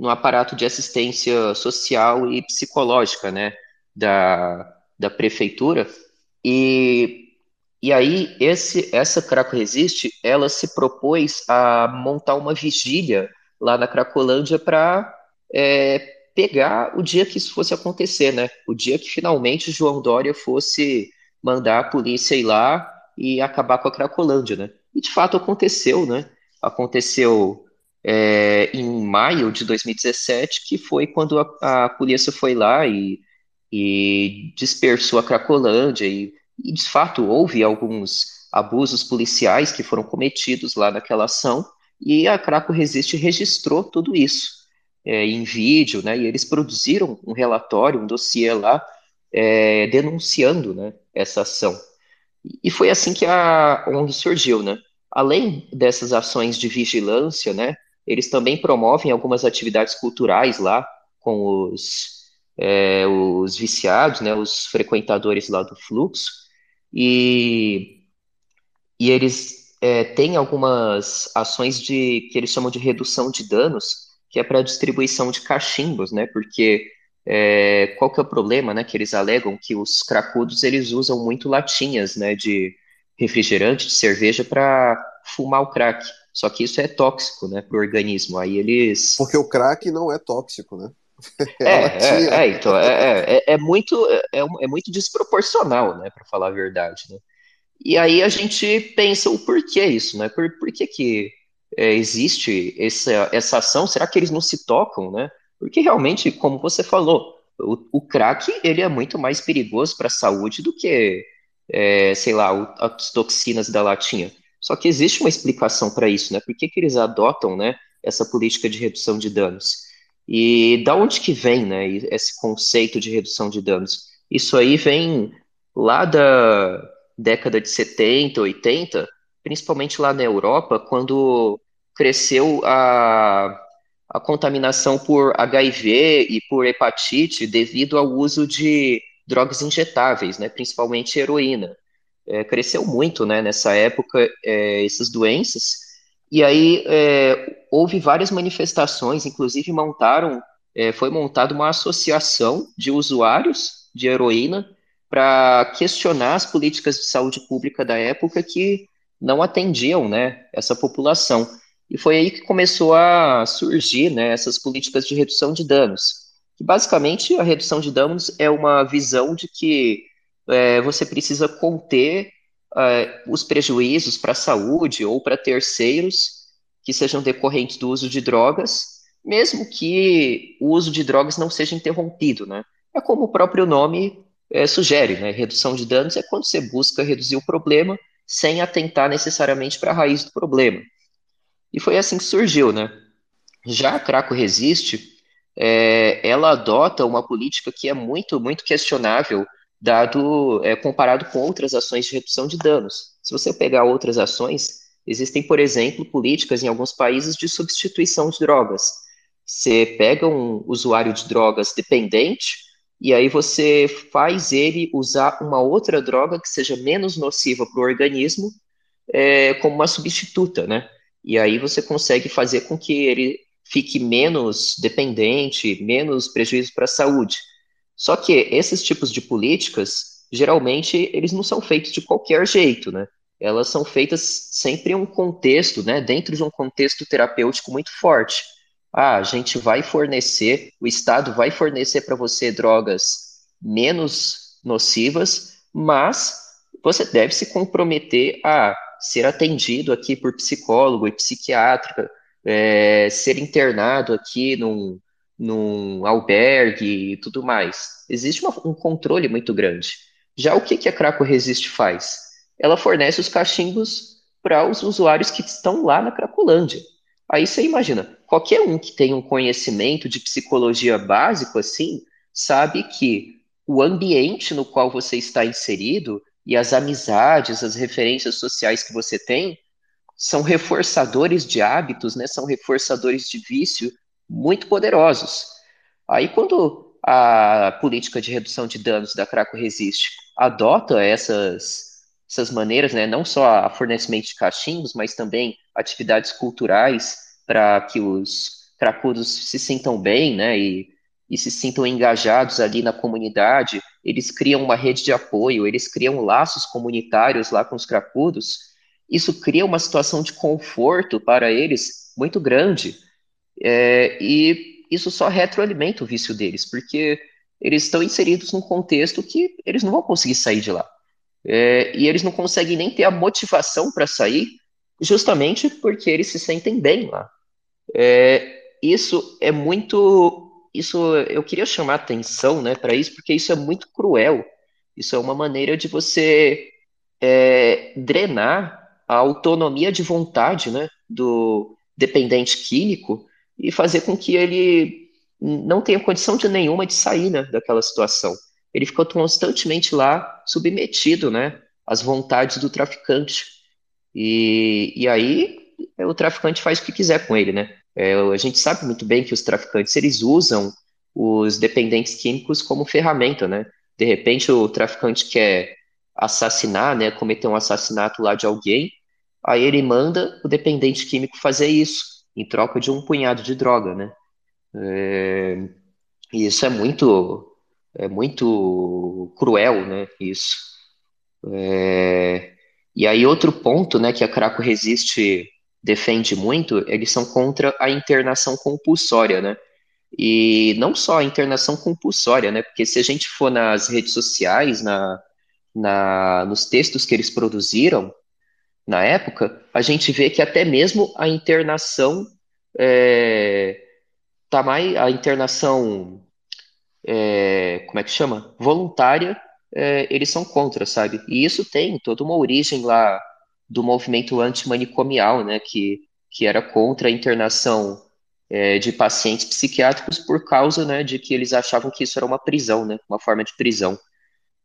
Speaker 5: no aparato de assistência social e psicológica né, da, da prefeitura. E, e aí, esse, essa Craco Resiste, ela se propôs a montar uma vigília lá na Cracolândia para é, pegar o dia que isso fosse acontecer, né? O dia que finalmente João Dória fosse mandar a polícia ir lá e acabar com a Cracolândia, né? E de fato aconteceu, né? Aconteceu é, em maio de 2017, que foi quando a, a polícia foi lá e, e dispersou a Cracolândia, e, e de fato houve alguns abusos policiais que foram cometidos lá naquela ação, e a Craco Resiste registrou tudo isso é, em vídeo, né? E eles produziram um relatório, um dossiê lá, é, denunciando, né, essa ação. E foi assim que a ONG surgiu, né? Além dessas ações de vigilância, né, eles também promovem algumas atividades culturais lá com os, é, os viciados, né, os frequentadores lá do fluxo, e, e eles é, têm algumas ações de que eles chamam de redução de danos, que é para distribuição de cachimbos, né, porque é, qual que é o problema, né, que eles alegam que os cracudos eles usam muito latinhas, né, de refrigerante, de cerveja para fumar o crack. Só que isso é tóxico, né, para o organismo. Aí eles.
Speaker 3: Porque o crack não é tóxico, né?
Speaker 5: É, é, é, então, é, é, é, muito, é, é muito desproporcional, né, para falar a verdade, né? E aí a gente pensa o porquê isso, né? Por, por que, que é, existe essa, essa ação? Será que eles não se tocam, né? Porque realmente, como você falou, o, o crack ele é muito mais perigoso para a saúde do que, é, sei lá, o, as toxinas da latinha. Só que existe uma explicação para isso, né? Por que, que eles adotam, né, essa política de redução de danos? E da onde que vem, né, esse conceito de redução de danos? Isso aí vem lá da década de 70, 80, principalmente lá na Europa, quando cresceu a a contaminação por HIV e por hepatite devido ao uso de drogas injetáveis, né, principalmente heroína. É, cresceu muito né, nessa época é, essas doenças, e aí é, houve várias manifestações, inclusive montaram, é, foi montada uma associação de usuários de heroína para questionar as políticas de saúde pública da época que não atendiam né, essa população. E foi aí que começou a surgir né, essas políticas de redução de danos. Que basicamente a redução de danos é uma visão de que é, você precisa conter é, os prejuízos para a saúde ou para terceiros que sejam decorrentes do uso de drogas, mesmo que o uso de drogas não seja interrompido, né? É como o próprio nome é, sugere, né? Redução de danos é quando você busca reduzir o problema sem atentar necessariamente para a raiz do problema. E foi assim que surgiu, né? Já a Craco Resiste, é, ela adota uma política que é muito, muito questionável, dado é, comparado com outras ações de redução de danos. Se você pegar outras ações, existem, por exemplo, políticas em alguns países de substituição de drogas. Você pega um usuário de drogas dependente e aí você faz ele usar uma outra droga que seja menos nociva para o organismo é, como uma substituta, né? E aí você consegue fazer com que ele fique menos dependente, menos prejuízo para a saúde. Só que esses tipos de políticas, geralmente, eles não são feitos de qualquer jeito, né? Elas são feitas sempre em um contexto, né? Dentro de um contexto terapêutico muito forte. Ah, a gente vai fornecer, o Estado vai fornecer para você drogas menos nocivas, mas você deve se comprometer a ser atendido aqui por psicólogo e psiquiátrica, é, ser internado aqui num, num albergue e tudo mais. Existe uma, um controle muito grande. Já o que, que a Craco Resiste faz? Ela fornece os cachimbos para os usuários que estão lá na Cracolândia. Aí você imagina, qualquer um que tem um conhecimento de psicologia básico assim, sabe que o ambiente no qual você está inserido e as amizades, as referências sociais que você tem são reforçadores de hábitos, né? São reforçadores de vício muito poderosos. Aí quando a política de redução de danos da Craco Resiste adota essas essas maneiras, né, não só a fornecimento de cachimbos, mas também atividades culturais para que os cracudos se sintam bem, né, e e se sintam engajados ali na comunidade, eles criam uma rede de apoio, eles criam laços comunitários lá com os cracudos, isso cria uma situação de conforto para eles muito grande. É, e isso só retroalimenta o vício deles, porque eles estão inseridos num contexto que eles não vão conseguir sair de lá. É, e eles não conseguem nem ter a motivação para sair, justamente porque eles se sentem bem lá. É, isso é muito. Isso eu queria chamar atenção né, para isso, porque isso é muito cruel. Isso é uma maneira de você é, drenar a autonomia de vontade né, do dependente químico e fazer com que ele não tenha condição de nenhuma de sair né, daquela situação. Ele fica constantemente lá submetido né, às vontades do traficante. E, e aí o traficante faz o que quiser com ele, né? É, a gente sabe muito bem que os traficantes eles usam os dependentes químicos como ferramenta, né? De repente o traficante quer assassinar, né, cometer um assassinato lá de alguém, aí ele manda o dependente químico fazer isso em troca de um punhado de droga, né? É, e isso é muito é muito cruel, né? Isso. É, e aí outro ponto, né, que a Craco Resiste defende muito, eles são contra a internação compulsória, né? E não só a internação compulsória, né? Porque se a gente for nas redes sociais, na, na, nos textos que eles produziram na época, a gente vê que até mesmo a internação é, tá mais a internação é, como é que chama voluntária é, eles são contra, sabe? E isso tem toda uma origem lá do movimento antimanicomial, né? Que, que era contra a internação é, de pacientes psiquiátricos por causa, né, de que eles achavam que isso era uma prisão, né? Uma forma de prisão.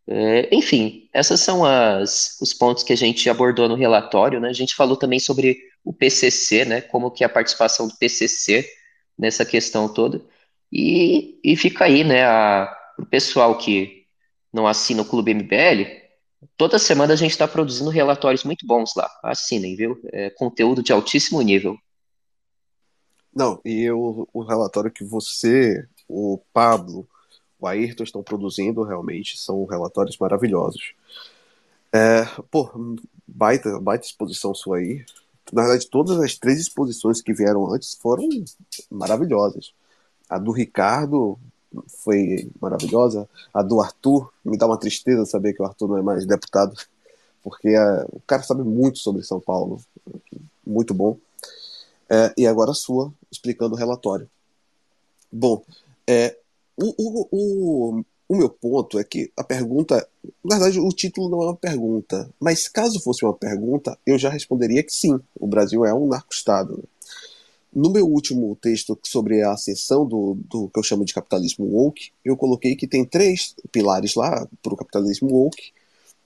Speaker 5: É, enfim, esses são as, os pontos que a gente abordou no relatório, né? A gente falou também sobre o PCC, né? Como que é a participação do PCC nessa questão toda. E, e fica aí, né, o pessoal que não assina o Clube MBL, toda semana a gente está produzindo relatórios muito bons lá. Assinem, viu? É conteúdo de altíssimo nível.
Speaker 3: Não, e o, o relatório que você, o Pablo, o Ayrton estão produzindo realmente são relatórios maravilhosos. É, pô, baita, baita exposição sua aí. Na verdade, todas as três exposições que vieram antes foram maravilhosas. A do Ricardo foi maravilhosa. A do Arthur, me dá uma tristeza saber que o Arthur não é mais deputado, porque é, o cara sabe muito sobre São Paulo. Muito bom. É, e agora a sua, explicando o relatório. Bom, é, o, o, o, o meu ponto é que a pergunta. Na verdade, o título não é uma pergunta, mas caso fosse uma pergunta, eu já responderia que sim, o Brasil é um narco-estado. No meu último texto sobre a ascensão do, do que eu chamo de capitalismo woke, eu coloquei que tem três pilares lá para o capitalismo woke,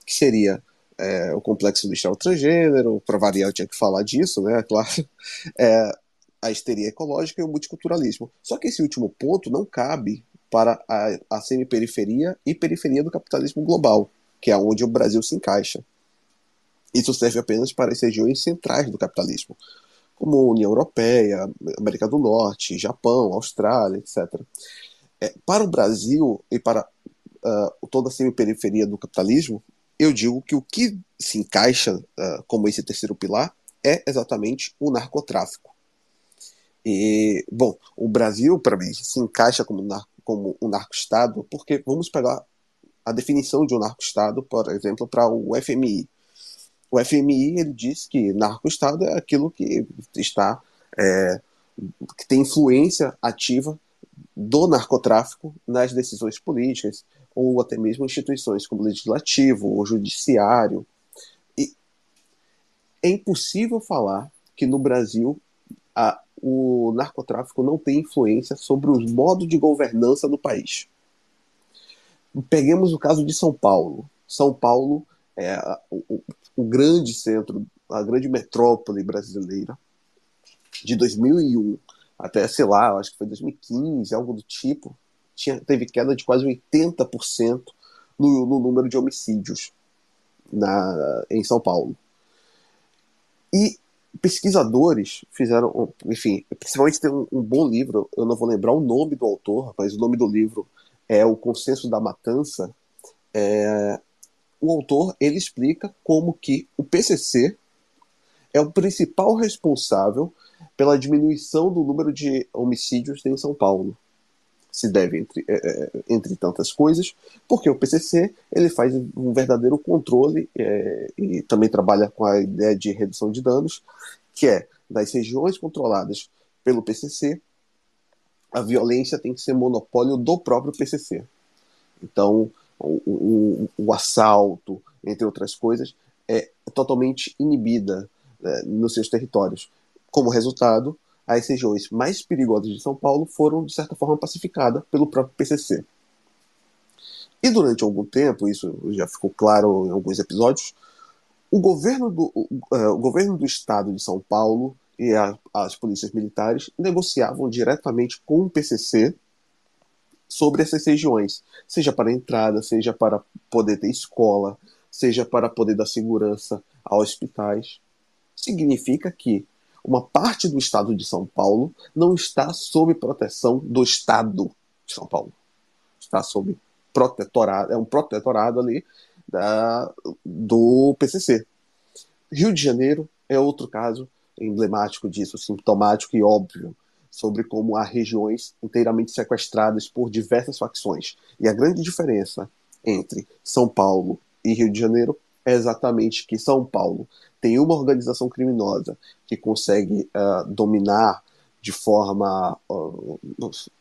Speaker 3: que seria é, o complexo industrial transgênero, para variar eu tinha que falar disso, né, claro, é, a histeria ecológica e o multiculturalismo. Só que esse último ponto não cabe para a, a semiperiferia e periferia do capitalismo global, que é onde o Brasil se encaixa. Isso serve apenas para as regiões centrais do capitalismo, como União Europeia, América do Norte, Japão, Austrália, etc. É, para o Brasil e para uh, toda a semiperiferia do capitalismo, eu digo que o que se encaixa uh, como esse terceiro pilar é exatamente o narcotráfico. E, bom, o Brasil, para mim, se encaixa como, nar como um narco-estado, porque vamos pegar a definição de um narco-estado, por exemplo, para o FMI. O FMI ele diz que narco-estado é aquilo que está é, que tem influência ativa do narcotráfico nas decisões políticas ou até mesmo instituições como o legislativo ou judiciário. E é impossível falar que no Brasil a, o narcotráfico não tem influência sobre os modos de governança do país. Peguemos o caso de São Paulo. São Paulo é o, o grande centro, a grande metrópole brasileira de 2001 até, sei lá, acho que foi 2015, algo do tipo, tinha, teve queda de quase 80% no, no número de homicídios na, em São Paulo. E pesquisadores fizeram, enfim, principalmente tem um, um, bom livro, eu não vou lembrar o nome do autor, mas o nome do livro é O Consenso da Matança. É, o autor ele explica como que o PCC é o principal responsável pela diminuição do número de homicídios em São Paulo. Se deve, entre, é, entre tantas coisas, porque o PCC ele faz um verdadeiro controle é, e também trabalha com a ideia de redução de danos, que é das regiões controladas pelo PCC, a violência tem que ser monopólio do próprio PCC. Então, o, o, o assalto, entre outras coisas, é totalmente inibida nos seus territórios. Como resultado, as regiões mais perigosas de São Paulo foram, de certa forma, pacificadas pelo próprio PCC. E durante algum tempo, isso já ficou claro em alguns episódios, o governo do, o, uh, o governo do estado de São Paulo e a, as polícias militares negociavam diretamente com o PCC sobre essas regiões, seja para entrada, seja para poder ter escola, seja para poder dar segurança a hospitais. Significa que uma parte do estado de São Paulo não está sob proteção do estado de São Paulo. Está sob protetorado, é um protetorado ali da, do PCC. Rio de Janeiro é outro caso emblemático disso, sintomático e óbvio, sobre como há regiões inteiramente sequestradas por diversas facções. E a grande diferença entre São Paulo e Rio de Janeiro é exatamente que São Paulo tem uma organização criminosa que consegue uh, dominar de forma uh,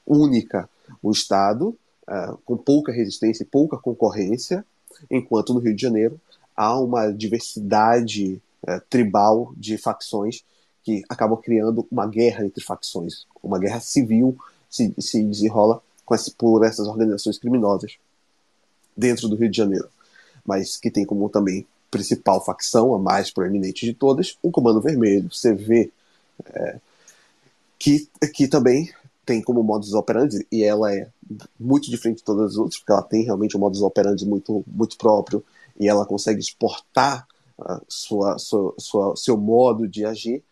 Speaker 3: única o Estado, uh, com pouca resistência e pouca concorrência, enquanto no Rio de Janeiro há uma diversidade tribal de facções que acabam criando uma guerra entre facções, uma guerra civil se, se desenrola esse, por essas organizações criminosas dentro do Rio de Janeiro mas que tem como também principal facção, a mais proeminente de todas, o Comando Vermelho, CV, é, que, que também tem como modus operandi, e ela é muito diferente de todas as outras, porque ela tem realmente um modus operandi muito, muito próprio, e ela consegue exportar uh, sua, sua, sua, seu modo de agir,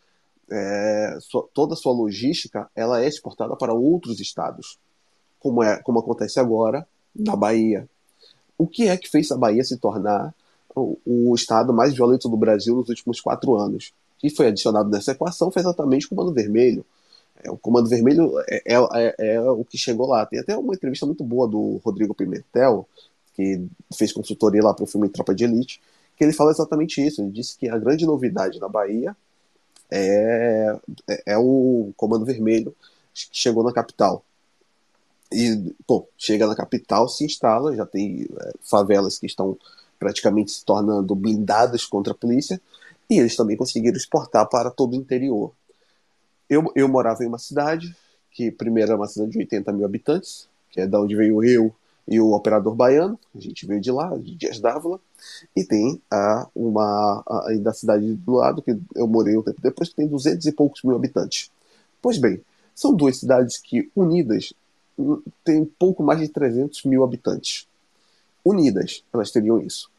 Speaker 3: é, sua, toda a sua logística, ela é exportada para outros estados, como, é, como acontece agora na Bahia, o que é que fez a Bahia se tornar o, estado mais violento do Brasil nos últimos quatro anos? Que foi adicionado nessa equação foi exatamente o Comando Vermelho. É, o Comando Vermelho é, é, é, é, o que chegou lá. Tem até uma entrevista muito boa do Rodrigo Pimentel, que fez consultoria lá para o filme Tropa de Elite, que ele fala exatamente isso. Ele disse que a grande novidade na Bahia é, é, é o Comando Vermelho que chegou na capital. E, bom, chega na capital, se instala, já tem favelas que estão praticamente se tornando blindadas contra a polícia, e eles também conseguiram exportar para todo o interior. Eu, eu morava em uma cidade, que primeiro era uma cidade de 80 mil habitantes, que é da onde veio eu e o operador baiano, a gente veio de lá, de Dias Dávila, e tem a, uma a, da cidade do lado, que eu morei um tempo depois, que tem 200 e poucos mil habitantes. Pois bem, são duas cidades que, unidas, tem pouco mais de 300 mil habitantes. Unidas, elas teriam isso.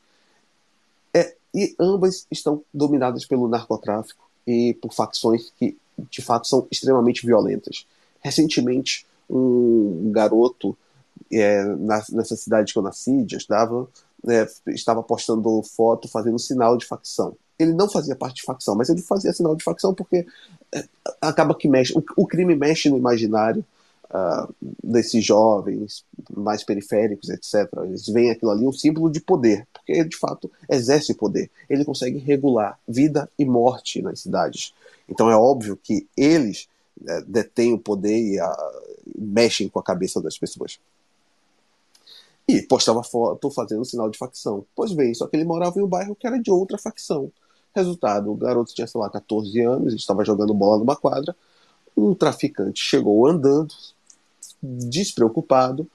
Speaker 3: É, e ambas estão dominadas pelo narcotráfico e por facções que, de fato, são extremamente violentas. Recentemente, um garoto é, na, nessa cidade que eu nasci, de estava, é, estava postando foto fazendo sinal de facção. Ele não fazia parte de facção, mas ele fazia sinal de facção porque é, acaba que mexe. O, o crime mexe no imaginário uh, desses jovens mais periféricos, etc. Eles veem aquilo ali um símbolo de poder, porque ele de fato exerce poder. Ele consegue regular vida e morte nas cidades. Então é óbvio que eles né, detêm o poder e uh, mexem com a cabeça das pessoas. E postava foto fazendo sinal de facção. Pois bem, só que ele morava em um bairro que era de outra facção. Resultado, o garoto tinha, sei lá, 14 anos, estava jogando bola numa quadra. Um traficante chegou andando, despreocupado,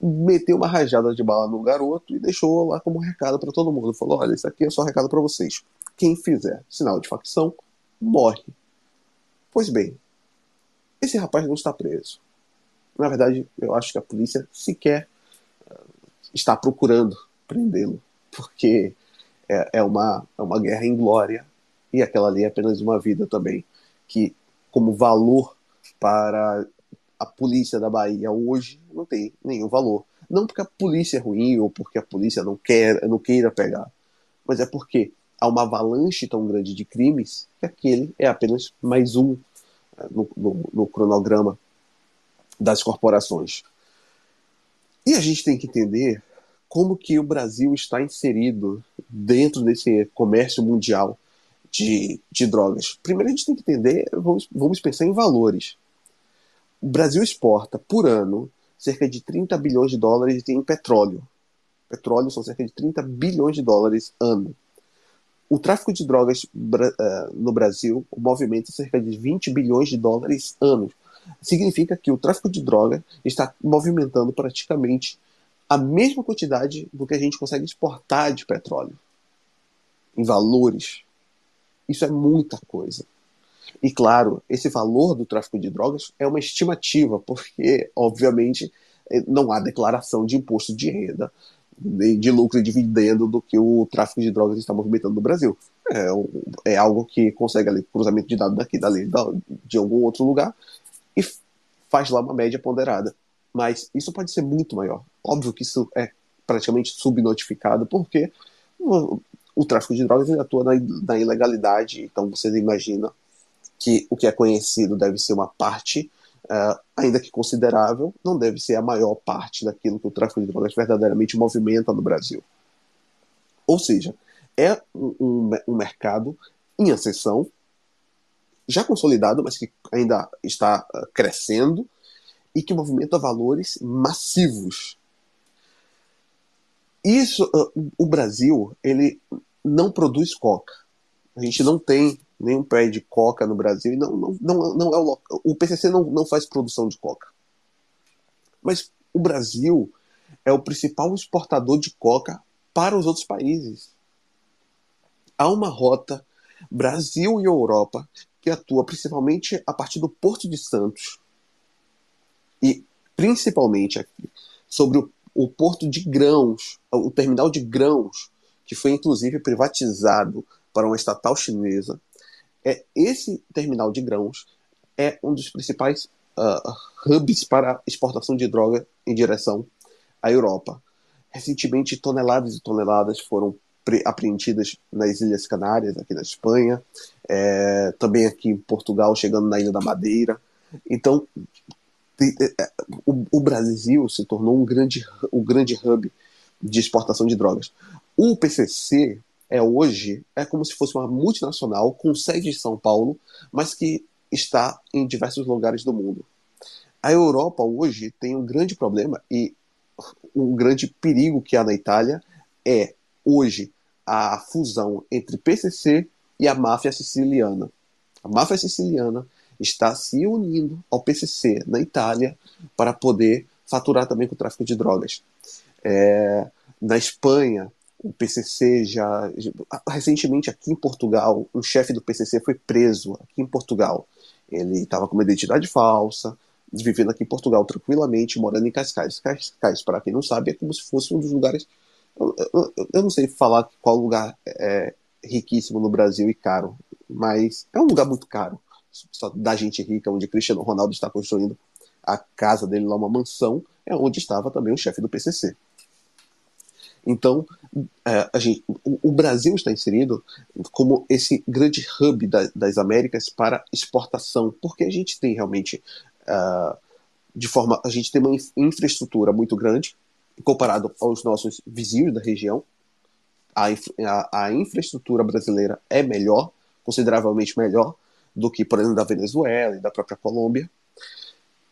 Speaker 3: meteu uma rajada de bala no garoto e deixou lá como recado para todo mundo. Falou: olha, isso aqui é só recado para vocês. Quem fizer sinal de facção morre. Pois bem, esse rapaz não está preso. Na verdade, eu acho que a polícia sequer uh, está procurando prendê-lo, porque é, é, uma, é uma guerra em glória e aquela ali é apenas uma vida também, que, como valor para a polícia da Bahia hoje não tem nenhum valor. Não porque a polícia é ruim ou porque a polícia não quer, não queira pegar, mas é porque há uma avalanche tão grande de crimes que aquele é apenas mais um é, no, no, no cronograma das corporações. E a gente tem que entender como que o Brasil está inserido dentro desse comércio mundial de, de drogas. Primeiro a gente tem que entender, vamos, vamos pensar em valores. O Brasil exporta por ano cerca de 30 bilhões de dólares em petróleo. Petróleo são cerca de 30 bilhões de dólares ano. O tráfico de drogas uh, no Brasil movimenta cerca de 20 bilhões de dólares ano. Significa que o tráfico de droga está movimentando praticamente a mesma quantidade do que a gente consegue exportar de petróleo. Em valores. Isso é muita coisa. E claro, esse valor do tráfico de drogas é uma estimativa, porque, obviamente, não há declaração de imposto de renda, nem de lucro e dividendo do que o tráfico de drogas está movimentando no Brasil. É, é algo que consegue ali, cruzamento de dados daqui, dali, de algum outro lugar, e faz lá uma média ponderada. Mas isso pode ser muito maior. Óbvio que isso é praticamente subnotificado, porque o, o tráfico de drogas atua na, na ilegalidade, então você imagina que o que é conhecido deve ser uma parte, uh, ainda que considerável, não deve ser a maior parte daquilo que o tráfico de drogas verdadeiramente movimenta no Brasil. Ou seja, é um, um, um mercado em ascensão, já consolidado, mas que ainda está uh, crescendo e que movimenta valores massivos. Isso, uh, o Brasil, ele não produz coca. A gente não tem nenhum pé de coca no Brasil e não, não, não, não é o. O PCC não, não faz produção de coca. Mas o Brasil é o principal exportador de coca para os outros países. Há uma rota Brasil e Europa que atua principalmente a partir do Porto de Santos e principalmente aqui sobre o, o porto de grãos, o terminal de grãos, que foi inclusive privatizado para uma estatal chinesa, é esse terminal de grãos é um dos principais uh, hubs para exportação de droga em direção à Europa. Recentemente, toneladas e toneladas foram apreendidas nas Ilhas Canárias, aqui na Espanha, é, também aqui em Portugal, chegando na Ilha da Madeira. Então, é, é, o, o, Brasil se tornou um grande, um grande hub de exportação de drogas. O PCC, é hoje é como se fosse uma multinacional com sede em São Paulo, mas que está em diversos lugares do mundo. A Europa hoje tem um grande problema e um grande perigo que há na Itália é hoje a fusão entre PCC e a máfia siciliana. A máfia siciliana está se unindo ao PCC na Itália para poder faturar também com o tráfico de drogas. É, na Espanha, o PCC já, recentemente aqui em Portugal, um chefe do PCC foi preso aqui em Portugal. Ele estava com uma identidade falsa, vivendo aqui em Portugal tranquilamente, morando em Cascais. Cascais, para quem não sabe, é como se fosse um dos lugares. Eu, eu, eu não sei falar qual lugar é riquíssimo no Brasil e caro, mas é um lugar muito caro. Só da gente rica, onde Cristiano Ronaldo está construindo a casa dele lá, uma mansão, é onde estava também o chefe do PCC. Então, é, a gente, o, Brasil está inserido como esse grande hub da, das Américas para exportação, porque a gente tem realmente, uh, de forma, a gente tem uma infraestrutura muito grande comparado aos nossos vizinhos da região. A, a, a infraestrutura brasileira é melhor, consideravelmente melhor do que, por exemplo, da Venezuela e da própria Colômbia.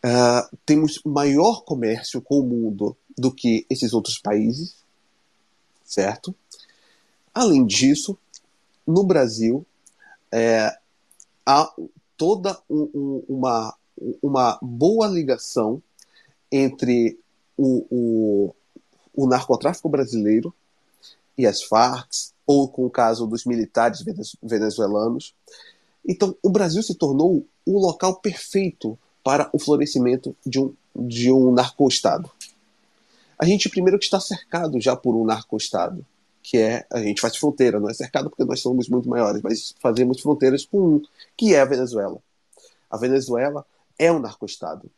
Speaker 3: Uh, temos maior comércio com o mundo do que esses outros países certo? Além disso, no Brasil, é, há toda um, um, uma, uma boa ligação entre o, o, o, narcotráfico brasileiro e as Farc, ou com o caso dos militares venezuelanos. Então, o Brasil se tornou o local perfeito para o florescimento de um, de um narco-estado a gente primeiro que está cercado já por um narco-estado, que é a gente faz fronteira, não é cercado porque nós somos muito maiores, mas fazemos fronteiras com um, que é a Venezuela. A Venezuela é um narco-estado.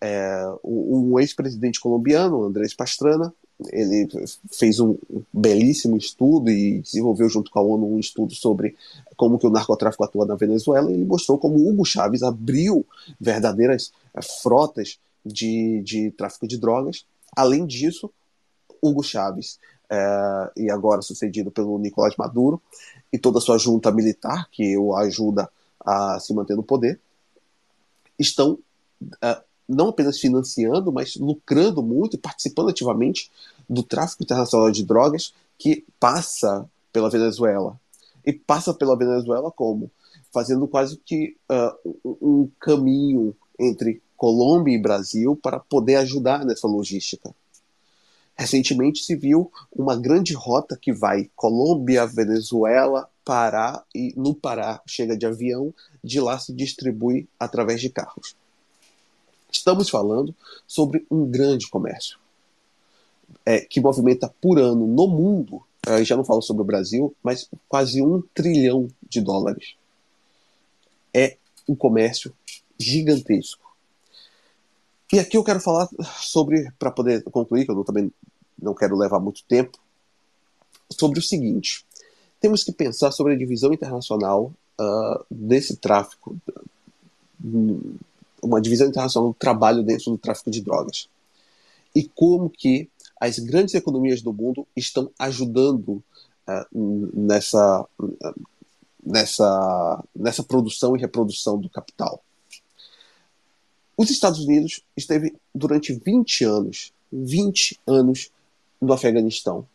Speaker 3: É, um ex-presidente colombiano, Andrés Pastrana, ele fez um belíssimo estudo e desenvolveu junto com a ONU um estudo sobre como que o narcotráfico atua na Venezuela. E ele mostrou como Hugo Chávez abriu verdadeiras frotas de, de tráfico de drogas. Além disso, Hugo Chávez, é, e agora sucedido pelo Nicolás Maduro, e toda a sua junta militar, que o ajuda a se manter no poder, estão é, não apenas financiando, mas lucrando muito e participando ativamente do tráfico internacional de drogas que passa pela Venezuela. E passa pela Venezuela como? Fazendo quase que uh, um caminho entre Colômbia e Brasil para poder ajudar nessa logística. Recentemente se viu uma grande rota que vai Colômbia, Venezuela, Pará e no Pará chega de avião, de lá se distribui através de carros. Estamos falando sobre um grande comércio é, que movimenta por ano no mundo, é, já não falo sobre o Brasil, mas quase um trilhão de dólares. É um comércio gigantesco. E aqui eu quero falar sobre, para poder concluir, que eu também não quero levar muito tempo, sobre o seguinte: temos que pensar sobre a divisão internacional uh, desse tráfico, uma divisão internacional do trabalho dentro do tráfico de drogas. E como que as grandes economias do mundo estão ajudando uh, nessa, uh, nessa, nessa produção e reprodução do capital. Os Estados Unidos esteve durante 20 anos, 20 anos no Afeganistão.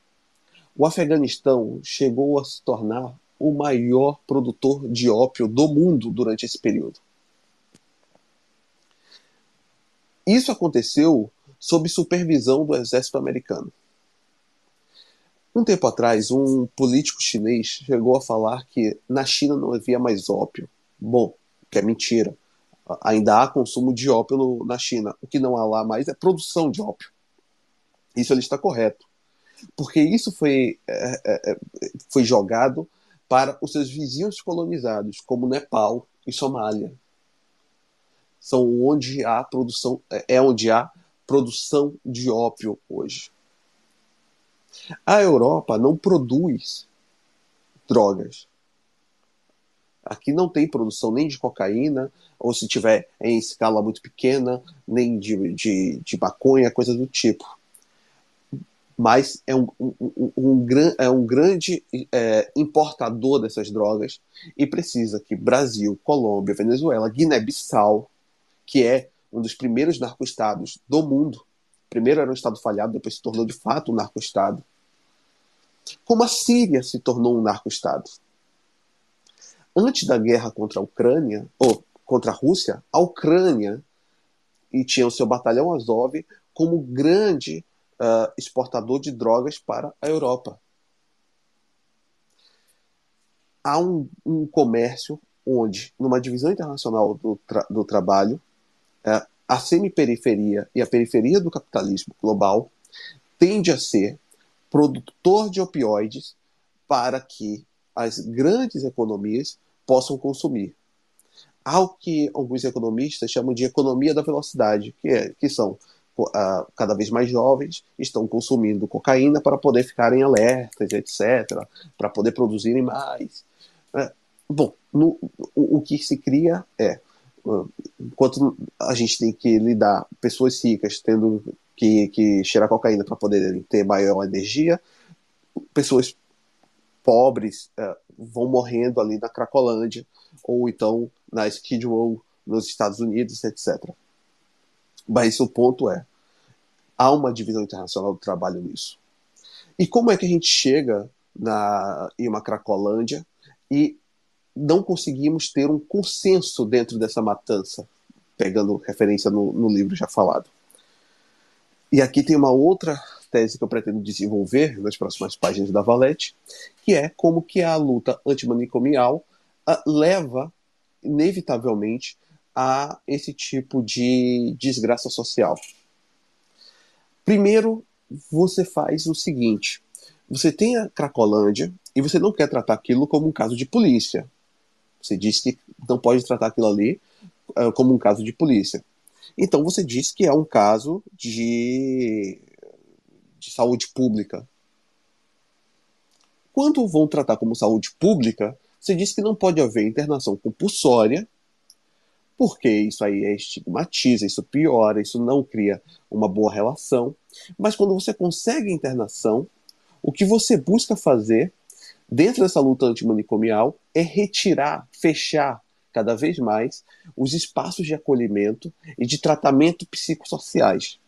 Speaker 3: O Afeganistão chegou a se tornar o maior produtor de ópio do mundo durante esse período. Isso aconteceu sob supervisão do exército americano. Um tempo atrás, um político chinês chegou a falar que na China não havia mais ópio. Bom, que é mentira. Ainda há consumo de ópio na China. O que não há lá mais é produção de ópio. Isso ele está correto. Porque isso foi, é, é, é foi jogado para os seus vizinhos colonizados, como Nepal e Somália. São onde há produção, é, é onde há produção de ópio hoje. A Europa não produz drogas. Aqui não tem produção nem de cocaína, ou se tiver em escala muito pequena, nem de, de, de maconha, coisa do tipo mas é um, um, um, um, é um grande é, importador dessas drogas e precisa que Brasil, Colômbia, Venezuela, Guiné-Bissau, que é um dos primeiros narcoestados do mundo, primeiro era um estado falhado, depois se tornou de fato um narcoestado, como a Síria se tornou um narcoestado. Antes da guerra contra a Ucrânia, ou contra a Rússia, a Ucrânia e tinha o seu batalhão Azov como grande uh, exportador de drogas para a Europa. Há um, um comércio onde, numa divisão internacional do, tra do trabalho, uh, a semiperiferia e a periferia do capitalismo global tende a ser produtor de opioides para que as grandes economias possam consumir. Algo que alguns economistas chamam de economia da velocidade, que, é, que são uh, cada vez mais jovens estão consumindo cocaína para poder ficarem alertas, etc., para poder produzirem mais. É, bom, no, o, o, que se cria é, uh, enquanto a gente tem que lidar, pessoas ricas tendo que, que cheirar cocaína para poder ter maior energia, pessoas pobres uh, vão morrendo ali na Cracolândia, ou então na Skid Row nos Estados Unidos, etc. Mas o ponto é, há uma divisão internacional do trabalho nisso. E como é que a gente chega na, em uma Cracolândia e não conseguimos ter um consenso dentro dessa matança, pegando referência no, no livro já falado. E aqui tem uma outra tese que eu pretendo desenvolver nas próximas páginas da Valete, que é como que a luta antimanicomial uh, leva inevitavelmente a esse tipo de desgraça social. Primeiro, você faz o seguinte: você tem a Cracolândia e você não quer tratar aquilo como um caso de polícia. Você diz que não pode tratar aquilo ali uh, como um caso de polícia. Então você diz que é um caso de, de saúde pública. Quando vão tratar como saúde pública, você diz que não pode haver internação compulsória, porque isso aí estigmatiza, isso piora, isso não cria uma boa relação. Mas quando você consegue internação, o que você busca fazer dentro dessa luta antimanicomial é retirar, fechar cada vez mais os espaços de acolhimento e de tratamento psicossociais.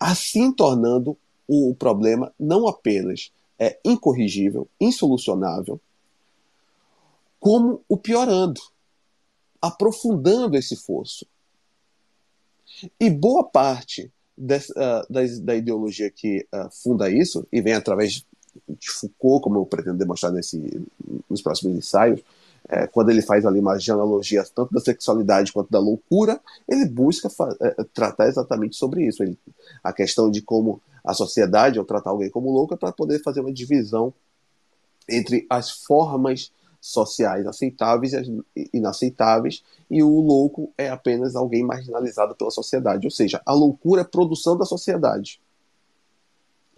Speaker 3: Assim tornando o problema não apenas é incorrigível, insolucionável, como o piorando, aprofundando esse fosso. E boa parte dessa, uh, da, da, ideologia que uh, funda isso, e vem através de Foucault, como eu pretendo demonstrar nesse, nos próximos ensaios, é, quando ele faz ali uma analogia tanto da sexualidade quanto da loucura, ele busca é, tratar exatamente sobre isso. Ele, a questão de como a sociedade, ao tratar alguém como louco, é para poder fazer uma divisão entre as formas sociais aceitáveis e inaceitáveis, e o louco é apenas alguém marginalizado pela sociedade. Ou seja, a loucura é produção da sociedade.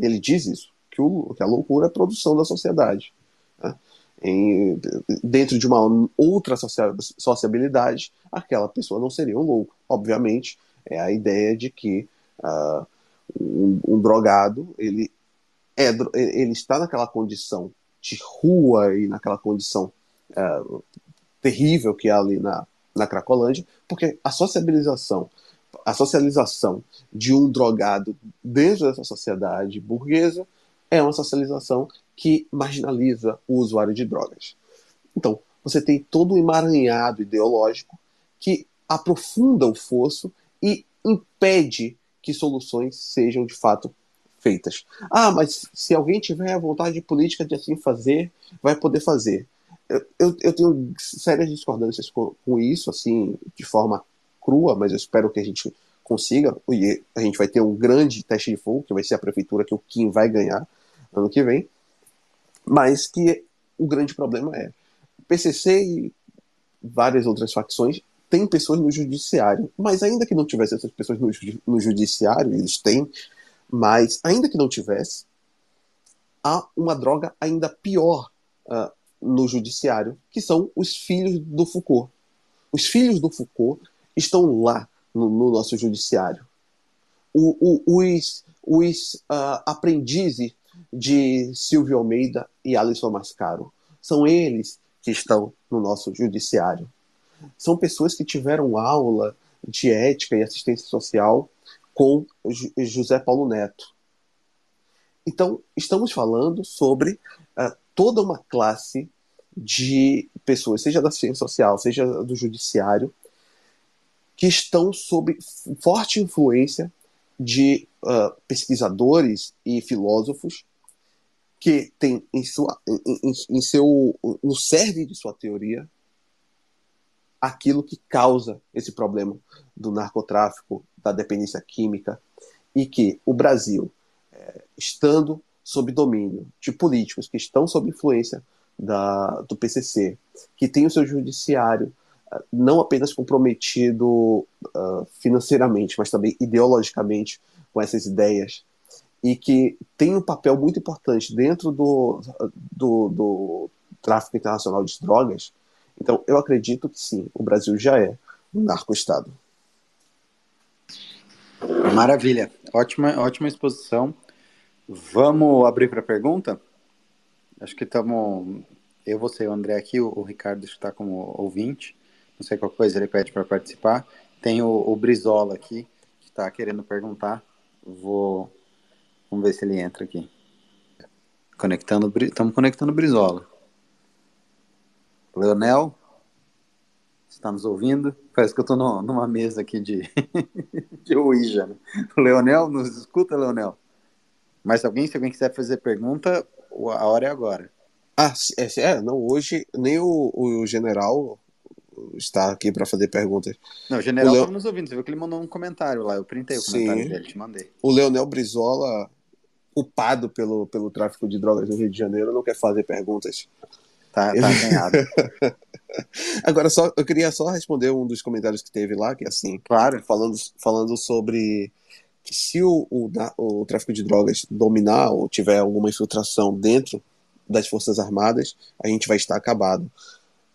Speaker 3: Ele diz isso, que, o, que a loucura é produção da sociedade. Né? Em, dentro de uma outra sociabilidade, aquela pessoa não seria um louco. Obviamente, é a ideia de que uh, um, um, drogado ele, é, ele está naquela condição de rua e naquela condição uh, terrível que há ali na, na Cracolândia, porque a sociabilização, a socialização de um drogado dentro dessa sociedade burguesa é uma socialização que marginaliza o usuário de drogas. Então, você tem todo um emaranhado ideológico que aprofunda o fosso e impede que soluções sejam de fato feitas. Ah, mas se alguém tiver a vontade política de assim fazer, vai poder fazer. Eu, eu, eu tenho sérias discordâncias com, com, isso, assim, de forma crua, mas eu espero que a gente consiga. E a gente vai ter um grande teste de fogo, que vai ser a prefeitura que o Kim vai ganhar ano que vem. Mas que o grande problema é o PCC e várias outras facções têm pessoas no judiciário, mas ainda que não tivesse essas pessoas no, no judiciário, eles têm, mas ainda que não tivesse, há uma droga ainda pior uh, no judiciário, que são os filhos do Foucault. Os filhos do Foucault estão lá no, no nosso judiciário. O, o, os os uh, aprendizes de Silvio Almeida e Alisson Mascaro. São eles que estão no nosso judiciário. São pessoas que tiveram aula de ética e assistência social com José Paulo Neto. Então, estamos falando sobre uh, toda uma classe de pessoas, seja da ciência social, seja do judiciário, que estão sob forte influência de uh, pesquisadores e filósofos que tem em, sua, em, em, seu, no cerne de sua teoria aquilo que causa esse problema do narcotráfico, da dependência química, e que o Brasil, é, estando sob domínio de políticos que estão sob influência da, do PCC, que tem o seu judiciário uh, não apenas comprometido uh, financeiramente, mas também ideologicamente com essas ideias e que tem um papel muito importante dentro do, do, do tráfico internacional de drogas, então eu acredito que sim, o Brasil já é um narco-estado.
Speaker 1: Maravilha, ótima, ótima exposição. Vamos abrir para pergunta? Acho que estamos. Eu, você e o André aqui, o, o Ricardo está como ouvinte. Não sei qual coisa ele pede para participar. Tem o, o Brizola aqui, que está querendo perguntar. Vou Vamos ver se ele entra aqui. Conectando, estamos conectando Brizola. Leonel, está nos ouvindo? Parece que eu estou numa mesa aqui de, de Ouija. Né? Leonel, nos escuta, Leonel? Mas alguém, se alguém quiser fazer pergunta, a hora é agora.
Speaker 3: Ah, é, é não, hoje nem o, o general está aqui para fazer perguntas.
Speaker 1: Não, o general está nos ouvindo, você viu que ele mandou um comentário lá, eu printei o comentário Sim. dele, te mandei.
Speaker 3: O Leonel Brizola culpado pelo, pelo tráfico de drogas no Rio de Janeiro não quer fazer perguntas.
Speaker 1: Tá, tá ganhado.
Speaker 3: Agora, só, eu queria só responder um dos comentários que teve lá, que é assim,
Speaker 1: claro.
Speaker 3: falando, falando sobre que se o, o, o tráfico de drogas dominar ou tiver alguma infiltração dentro das Forças Armadas, a gente vai estar acabado.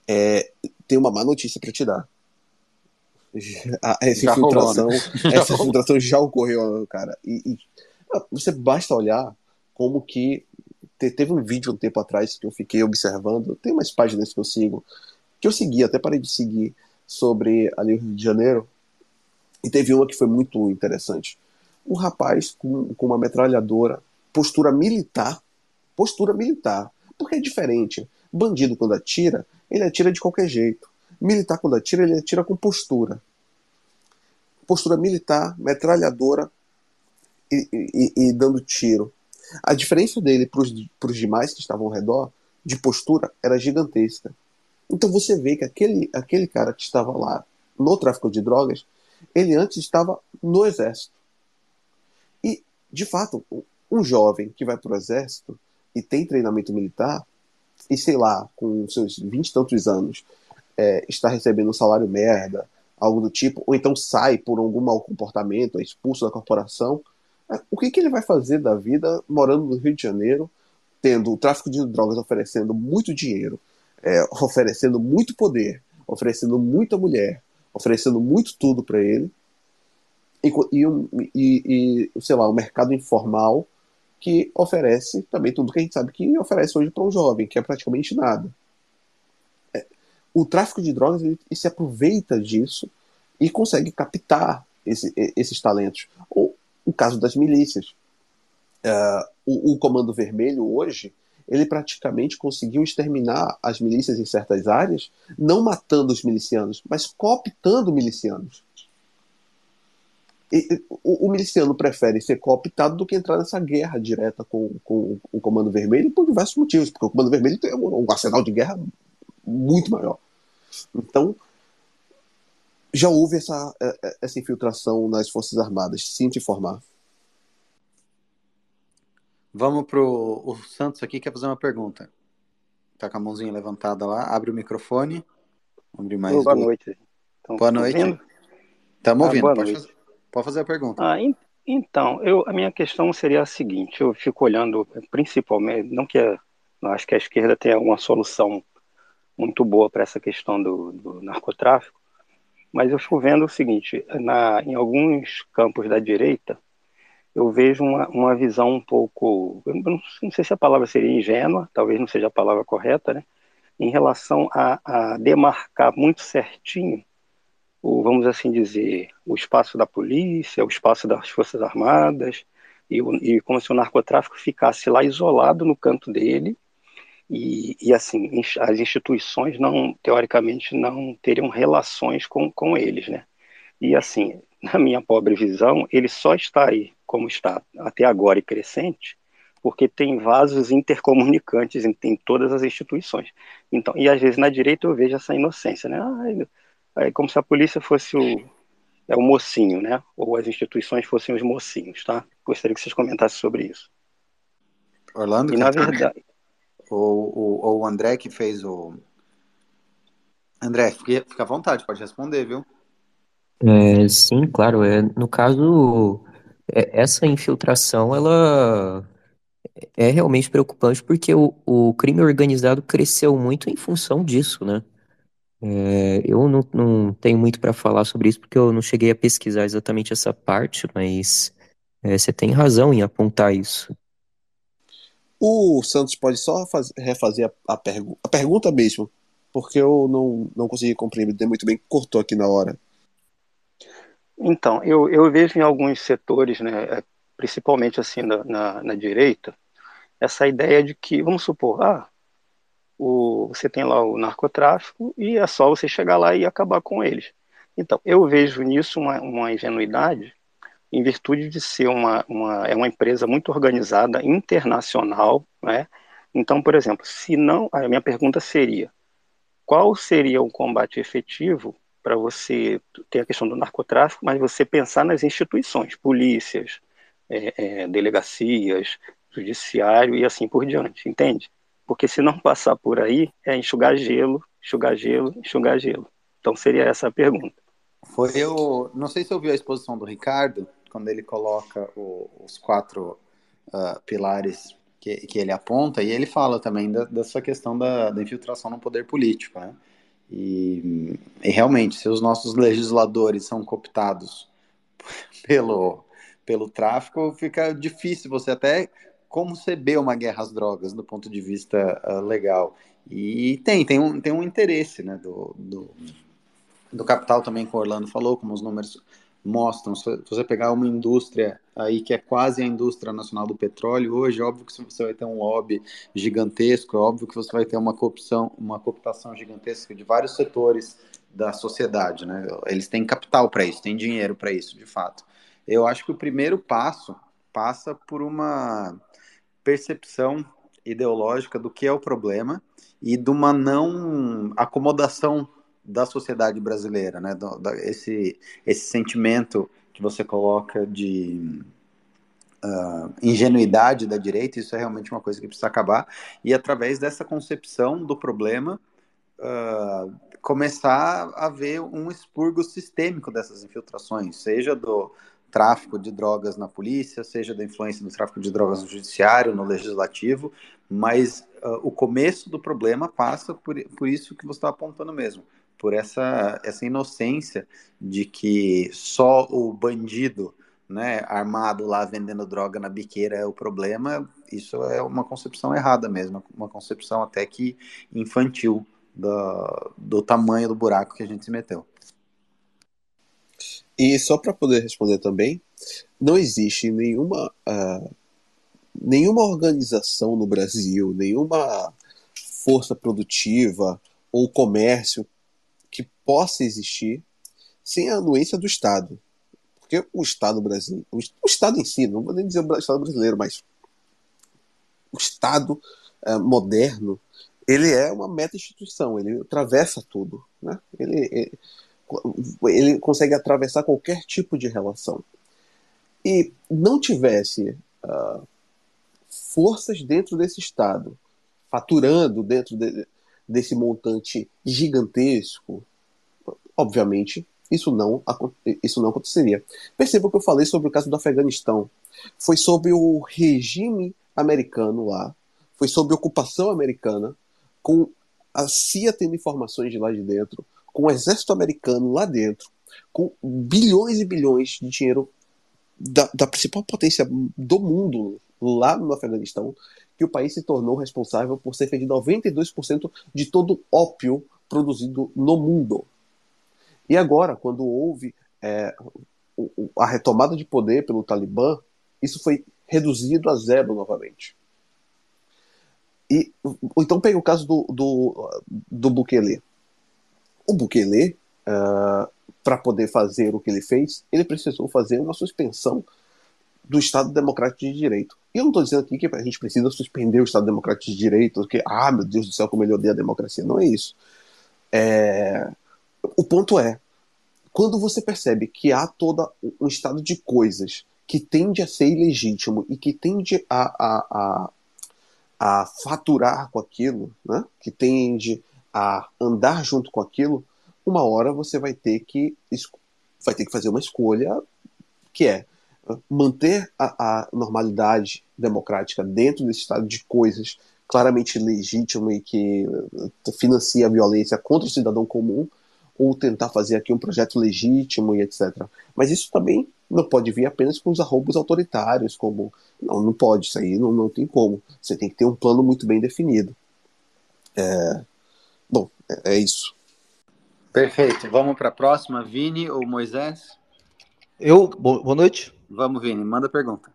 Speaker 3: É, tem uma má notícia para te dar. Essa já infiltração, rolou, né? essa infiltração já ocorreu, cara. E, e, você basta olhar como que teve um vídeo um tempo atrás que eu fiquei observando. Tem umas páginas que eu sigo que eu segui, até parei de seguir sobre ali o Rio de Janeiro. E teve uma que foi muito interessante. Um rapaz com, com uma metralhadora, postura militar, postura militar, porque é diferente. Bandido quando atira, ele atira de qualquer jeito. Militar quando atira, ele atira com postura. Postura militar, metralhadora e, e, e dando tiro. A diferença dele para os demais que estavam ao redor, de postura, era gigantesca. Então você vê que aquele, aquele cara que estava lá no tráfico de drogas, ele antes estava no exército. E, de fato, um jovem que vai para o exército e tem treinamento militar, e sei lá, com seus vinte e tantos anos, é, está recebendo um salário merda, algo do tipo, ou então sai por algum mau comportamento, é expulso da corporação, é, o que, que ele vai fazer da vida morando no Rio de Janeiro, tendo o tráfico de drogas oferecendo muito dinheiro, é, oferecendo muito poder, oferecendo muita mulher, oferecendo muito tudo para ele, e, e, e, sei lá, o mercado informal que oferece também tudo que a gente sabe que oferece hoje para um jovem, que é praticamente nada. É, o tráfico de drogas ele, ele, se aproveita disso e consegue captar esse, esses talentos. O, o caso das milícias. Uh, o, o Comando Vermelho hoje ele praticamente conseguiu exterminar as milícias em certas áreas, não matando os milicianos, mas cooptando milicianos. E, o, o, miliciano prefere ser cooptado do que entrar nessa guerra direta com, com o Comando Vermelho por diversos motivos, porque o Comando Vermelho tem um, um arsenal de guerra muito maior. Então, já houve essa, é, é, essa infiltração nas Forças Armadas, sinto informar.
Speaker 1: Vamos pro o Santos aqui quer fazer uma pergunta. Tá com a mãozinha levantada lá, abre o microfone.
Speaker 6: Abre mais boa do... noite.
Speaker 1: Então, boa noite. Estamos ah, ouvindo. Pode, noite. Fazer, pode, fazer, a pergunta.
Speaker 6: Ah, então, eu, a minha questão seria a seguinte: eu fico olhando, principalmente, não que a, acho que a esquerda tenha uma solução muito boa para essa questão do, do, narcotráfico, mas eu fico vendo o seguinte: na, em alguns campos da direita, eu vejo uma, uma visão um pouco, eu não, não, sei se a palavra seria ingênua, talvez não seja a palavra correta, né? em relação a, a demarcar muito certinho, o, vamos assim dizer, o espaço da polícia, o espaço das Forças Armadas, e, e como se o narcotráfico ficasse lá isolado no canto dele, e, e, assim as instituições não teoricamente não teriam relações com, com eles né e assim na minha pobre visão ele só está aí como está até agora e crescente, porque tem vasos intercomunicantes em, em, todas as instituições. Então, e às vezes na direita eu vejo essa inocência, né? Ah, é como se a polícia fosse o, é o mocinho, né? Ou as instituições fossem os mocinhos, tá? Gostaria que vocês comentassem sobre isso.
Speaker 1: Orlando, e na verdade, ou, ou, o André que fez o André, fica, fica à vontade, pode responder, viu?
Speaker 7: É, sim, claro. É, no caso, é, essa infiltração, ela é realmente preocupante porque o, o crime organizado cresceu muito em função disso, né? É, eu não, não tenho muito para falar sobre isso porque eu não cheguei a pesquisar exatamente essa parte, mas é, você tem razão em apontar isso.
Speaker 3: O Santos pode só faz, refazer a, a, pergu a pergunta mesmo, porque eu não, não consegui compreender muito bem, cortou aqui na hora.
Speaker 6: Então, eu, eu vejo em alguns setores, né, é, principalmente assim na, na, na direita, essa ideia de que, vamos supor, ah, o, você tem lá o narcotráfico e é só você chegar lá e acabar com eles. Então, eu vejo nisso uma, uma ingenuidade em virtude de ser uma, uma, é uma empresa muito organizada, internacional, né? Então, por exemplo, se não, a minha pergunta seria, qual seria o combate efetivo para você ter a questão do narcotráfico, mas você pensar nas instituições, polícias, é, é, delegacias, judiciário e assim por diante, entende? Porque se não passar por aí, é enxugar gelo, enxugar gelo, enxugar gelo. Então seria essa a pergunta.
Speaker 1: Foi eu, não sei se ouviu a exposição do Ricardo, quando ele coloca o, os quatro uh, pilares que, que ele aponta, e ele fala também da, dessa questão da, da infiltração no poder político, né? E, e, realmente, se os nossos legisladores são cooptados pelo, pelo tráfico, fica difícil você até conceber uma guerra às drogas do ponto de vista uh, legal. E tem, tem um, tem um interesse né, do, do, do capital também, que o Orlando falou, como os números mostram. Se você pegar uma indústria aí que é quase a indústria nacional do petróleo hoje, óbvio que você vai ter um lobby gigantesco, é óbvio que você vai ter uma corrupção, uma cooptação gigantesca de vários setores da sociedade, né? Eles têm capital para isso, têm dinheiro para isso, de fato. Eu acho que o primeiro passo passa por uma percepção ideológica do que é o problema e de uma não acomodação da sociedade brasileira, né? Esse, esse sentimento que você coloca de uh, ingenuidade da direita, isso é realmente uma coisa que precisa acabar. E através dessa concepção do problema, uh, começar a ver um expurgo sistêmico dessas infiltrações, seja do tráfico de drogas na polícia, seja da influência do tráfico de drogas no judiciário, no legislativo, mas uh, o começo do problema passa por, por isso que você está apontando mesmo por essa, essa inocência de que só o bandido né, armado lá vendendo droga na biqueira é o problema, isso é uma concepção errada mesmo, uma concepção até que infantil do, do tamanho do buraco que a gente se meteu.
Speaker 3: E só para poder responder também, não existe nenhuma, uh, nenhuma organização no Brasil, nenhuma força produtiva ou comércio que possa existir sem a anuência do Estado. Porque o Estado brasileiro, o Estado em si, não vou nem dizer o Estado brasileiro, mas o Estado uh, moderno, ele é uma meta-instituição, ele atravessa tudo. Né? Ele, ele, ele consegue atravessar qualquer tipo de relação. E não tivesse uh, forças dentro desse Estado, faturando dentro de, desse montante gigantesco, obviamente isso não, isso não aconteceria. Perceba o que eu falei sobre o caso do Afeganistão. Foi sob o regime americano lá, foi sob ocupação americana, com a CIA tendo informações de lá de dentro, com o exército americano lá dentro, com bilhões e bilhões de dinheiro da, da principal potência do mundo lá no Afeganistão, que o país se tornou responsável por cerca de 92% de todo o ópio produzido no mundo. E agora, quando houve é, a retomada de poder pelo Talibã, isso foi reduzido a zero novamente. E então pega o caso do, do, do Bukele. O Bukele, uh, para poder fazer o que ele fez, ele precisou fazer uma suspensão do Estado Democrático de Direito. E eu não estou dizendo aqui que a gente precisa suspender o Estado Democrático de Direito, que, ah, meu Deus do céu, como ele odeia a democracia. Não é isso. É... O ponto é, quando você percebe que há todo um estado de coisas que tende a ser ilegítimo e que tende a, a, a, a faturar com aquilo, né? que tende a andar junto com aquilo, uma hora você vai ter que vai ter que fazer uma escolha que é manter a, a normalidade democrática dentro desse estado de coisas claramente legítimo e que financia a violência contra o cidadão comum, ou tentar fazer aqui um projeto legítimo e etc. Mas isso também não pode vir apenas com os arroubos autoritários, como não, não pode, isso aí não, não tem como. Você tem que ter um plano muito bem definido. É... É, é isso.
Speaker 1: Perfeito. Vamos para a próxima, Vini ou Moisés?
Speaker 8: Eu, boa noite.
Speaker 1: Vamos, Vini, manda pergunta.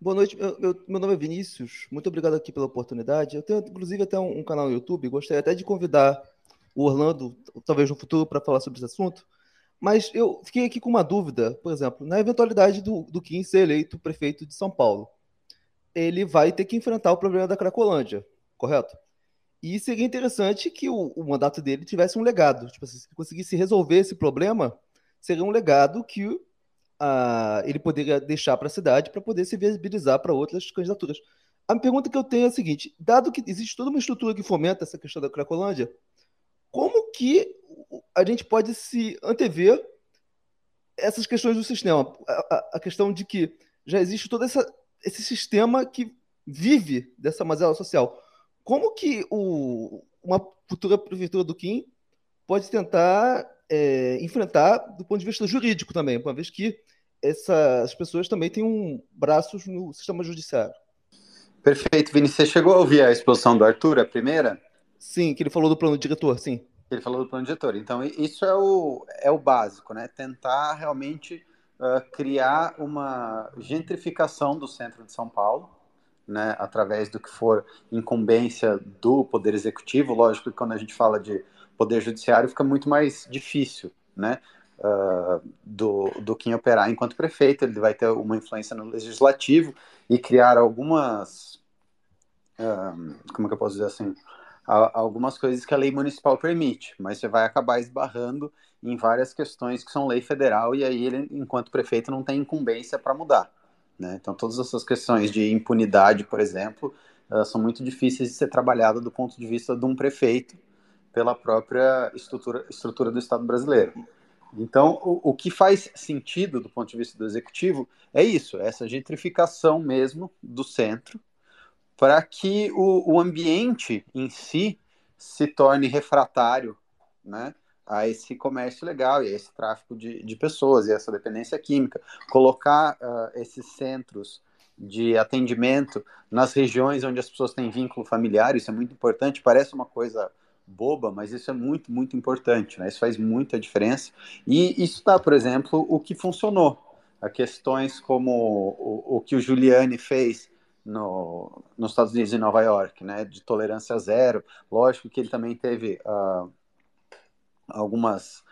Speaker 8: Boa noite, eu, eu, meu nome é Vinícius, muito obrigado aqui pela oportunidade. Eu tenho, inclusive, até um, um canal no YouTube, gostaria até de convidar o Orlando, talvez no futuro, para falar sobre esse assunto. Mas eu fiquei aqui com uma dúvida, por exemplo, na eventualidade do, do Kim ser eleito prefeito de São Paulo, ele vai ter que enfrentar o problema da Cracolândia, correto? E seria interessante que o, o mandato dele tivesse um legado. Tipo assim, se ele conseguisse resolver esse problema, seria um legado que uh, ele poderia deixar para a cidade para poder se viabilizar para outras candidaturas. A pergunta que eu tenho é a seguinte: dado que existe toda uma estrutura que fomenta essa questão da Cracolândia, como que a gente pode se antever essas questões do sistema. A, a, questão de que já existe todo essa, esse sistema que vive dessa mazela social. Como que o, uma futura prefeitura do Kim pode tentar é, enfrentar do ponto de vista jurídico também, uma vez que essas pessoas também têm um braços no sistema judiciário.
Speaker 1: Perfeito, Vini. Você chegou a ouvir a exposição do Arthur, a primeira?
Speaker 8: Sim, que ele falou do plano diretor, sim.
Speaker 1: Ele falou do plano diretor. Então, isso é o, é o básico, né? Tentar realmente uh, criar uma gentrificação do centro de São Paulo, né? Através do que for incumbência do Poder Executivo. Lógico que quando a gente fala de Poder Judiciário fica muito mais difícil, né? Uh, do, do quem operar enquanto prefeito, ele vai ter uma influência no legislativo e criar algumas, uh, como é que eu posso dizer assim, algumas coisas que a lei municipal permite, mas você vai acabar esbarrando em várias questões que são lei federal e aí ele, enquanto prefeito, não tem incumbência para mudar. Né? Então, todas essas questões de impunidade, por exemplo, são muito difíceis de ser trabalhadas do ponto de vista de um prefeito pela própria estrutura, estrutura do Estado brasileiro. Então, o, o, que faz sentido do ponto de vista do executivo é isso, é essa gentrificação mesmo do centro, para que o, o, ambiente em si se torne refratário né, a esse comércio legal e a esse tráfico de, de pessoas e essa dependência química. Colocar uh, esses centros de atendimento nas regiões onde as pessoas têm vínculo familiar, isso é muito importante, parece uma coisa boba, mas isso é muito, muito importante, né? Isso faz muita diferença. E isso dá, por exemplo, o que funcionou. A questões como o, o que o Giuliani fez no, nos Estados Unidos e Nova York, né? De tolerância zero. Lógico que ele também teve uh, algumas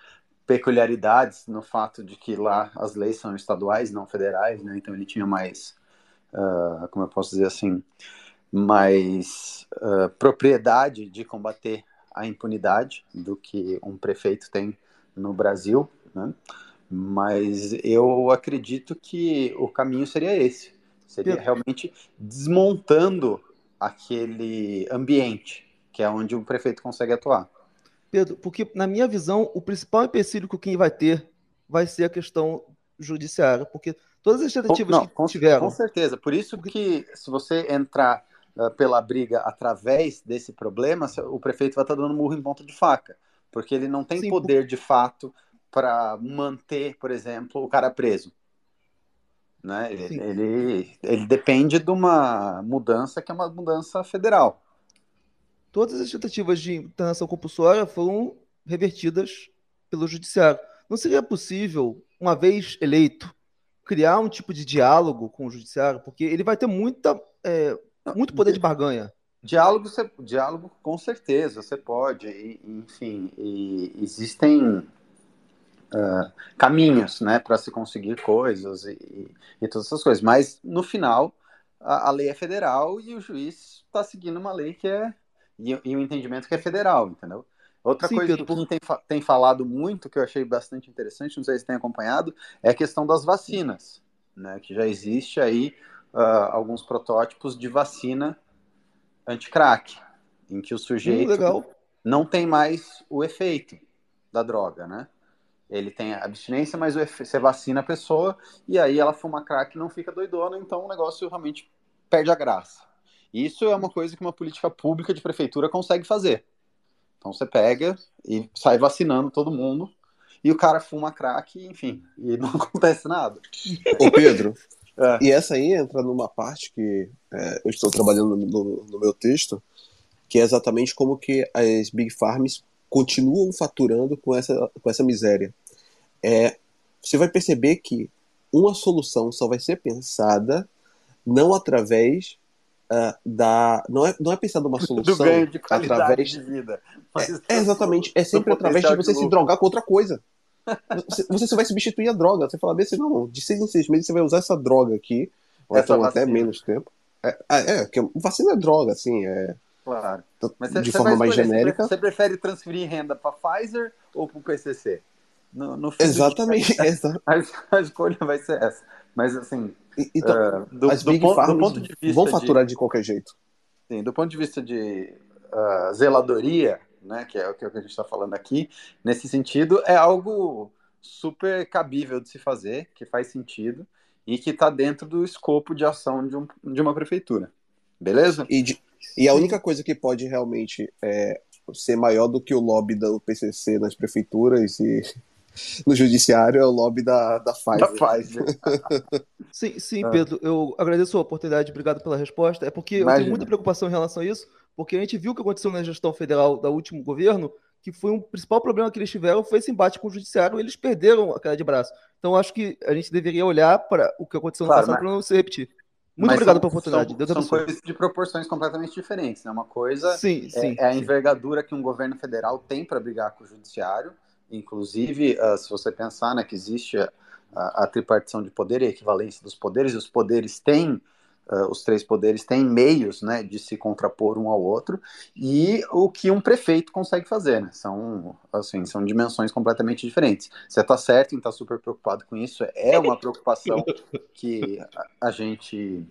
Speaker 1: peculiaridades no fato de que lá as leis são estaduais, não federais, né? Então ele tinha mais, uh, como eu posso dizer assim, mais uh, propriedade de combater a impunidade do que um prefeito tem no Brasil, né? mas eu acredito que o caminho seria esse, seria realmente desmontando aquele ambiente que é onde o prefeito consegue atuar.
Speaker 8: Pedro, porque na minha visão o principal empecilho que quem vai ter vai ser a questão judiciária, porque todas as tentativas Não, que
Speaker 1: com,
Speaker 8: tiveram.
Speaker 1: Com certeza, por isso que se você entrar uh, pela briga através desse problema, o prefeito vai estar dando murro em ponta de faca, porque ele não tem Sim, poder de fato para manter, por exemplo, o cara preso. Né? Ele, ele, ele, depende de uma mudança que é uma mudança federal.
Speaker 8: Todas as tentativas de internação compulsória foram revertidas pelo judiciário. Não seria possível, uma vez eleito, criar um tipo de diálogo com o judiciário, porque ele vai ter muita é, muito poder de barganha.
Speaker 1: Diálogo, você, diálogo com certeza, você pode, e, enfim, e existem uh, caminhos né, para se conseguir coisas e, e, todas essas coisas, mas no final a, a lei é federal e o juiz está seguindo uma lei que é, e, e o entendimento que é federal, entendeu? Outra Sim, coisa que o Kim tem, tem falado muito, que eu achei bastante interessante, não sei se tem acompanhado, é a questão das vacinas, né, que já existe aí uh, alguns protótipos de vacina anti-crack, em que o sujeito hum, não tem mais o efeito da droga, né? Ele tem abstinência, mas você vacina a pessoa e aí ela fuma crack e não fica doidona, então o negócio realmente perde a graça. Isso é uma coisa que uma política pública de prefeitura consegue fazer. Então você pega e sai vacinando todo mundo e o cara fuma crack, enfim, e não acontece nada.
Speaker 3: Ô Pedro, é. E essa aí entra numa parte que é, eu estou trabalhando no, no, meu texto, que é exatamente como que as Big Farms continuam faturando com essa, com essa miséria. É, você vai perceber que uma solução só vai ser pensada não através uh, da. Não é, não é pensada uma solução
Speaker 1: de através de vida.
Speaker 3: É, é, exatamente, é sempre através de você se drogar com outra coisa. Você, você vai substituir a droga. Você fala assim, não, de seis em seis meses você vai usar essa droga aqui, ou essa então até menos tempo. É, é, é, que vacina é droga, assim, é.
Speaker 1: Claro. Mas de você, forma mais genérica. Você prefere transferir renda para Pfizer ou para o PCC?
Speaker 3: No, no Exatamente.
Speaker 1: A, a, escolha vai ser essa. Mas, assim,
Speaker 3: então, uh, do, as Big do, do ponto de vista vão faturar de, de, qualquer jeito.
Speaker 1: Sim, do ponto de vista de uh, zeladoria, né, que é o que a gente está falando aqui, nesse sentido, é algo super cabível de se fazer, que faz sentido e que está dentro do escopo de ação de, um, de uma prefeitura. Beleza?
Speaker 3: E, de, e a única coisa que pode realmente é, ser maior do que o lobby do PCC nas prefeituras e no judiciário é o lobby da, da Pfizer.
Speaker 1: Da Pfizer.
Speaker 8: sim, sim, Pedro, eu agradeço a oportunidade, obrigado pela resposta. É porque Imagina. eu tenho muita preocupação em relação a isso, porque a gente viu o que aconteceu na gestão federal do último governo, que foi um principal problema que eles tiveram foi esse embate com o judiciário, eles perderam a queda de braço. Então acho que a gente deveria olhar para o que aconteceu no claro, passado mas... para não se repetir. Muito mas obrigado são, pela oportunidade.
Speaker 1: São, são coisas de proporções completamente diferentes. Né? Uma coisa sim, sim, é, é, a envergadura que um governo federal tem para brigar com o judiciário, Inclusive, uh, se você pensar né, que existe a, a, tripartição de poder e a equivalência dos poderes, os poderes têm, uh, os três poderes têm meios né, de se contrapor um ao outro, e o que um prefeito consegue fazer. Né? São, assim, são dimensões completamente diferentes. Você está certo em estar tá super preocupado com isso, é uma preocupação que a, a gente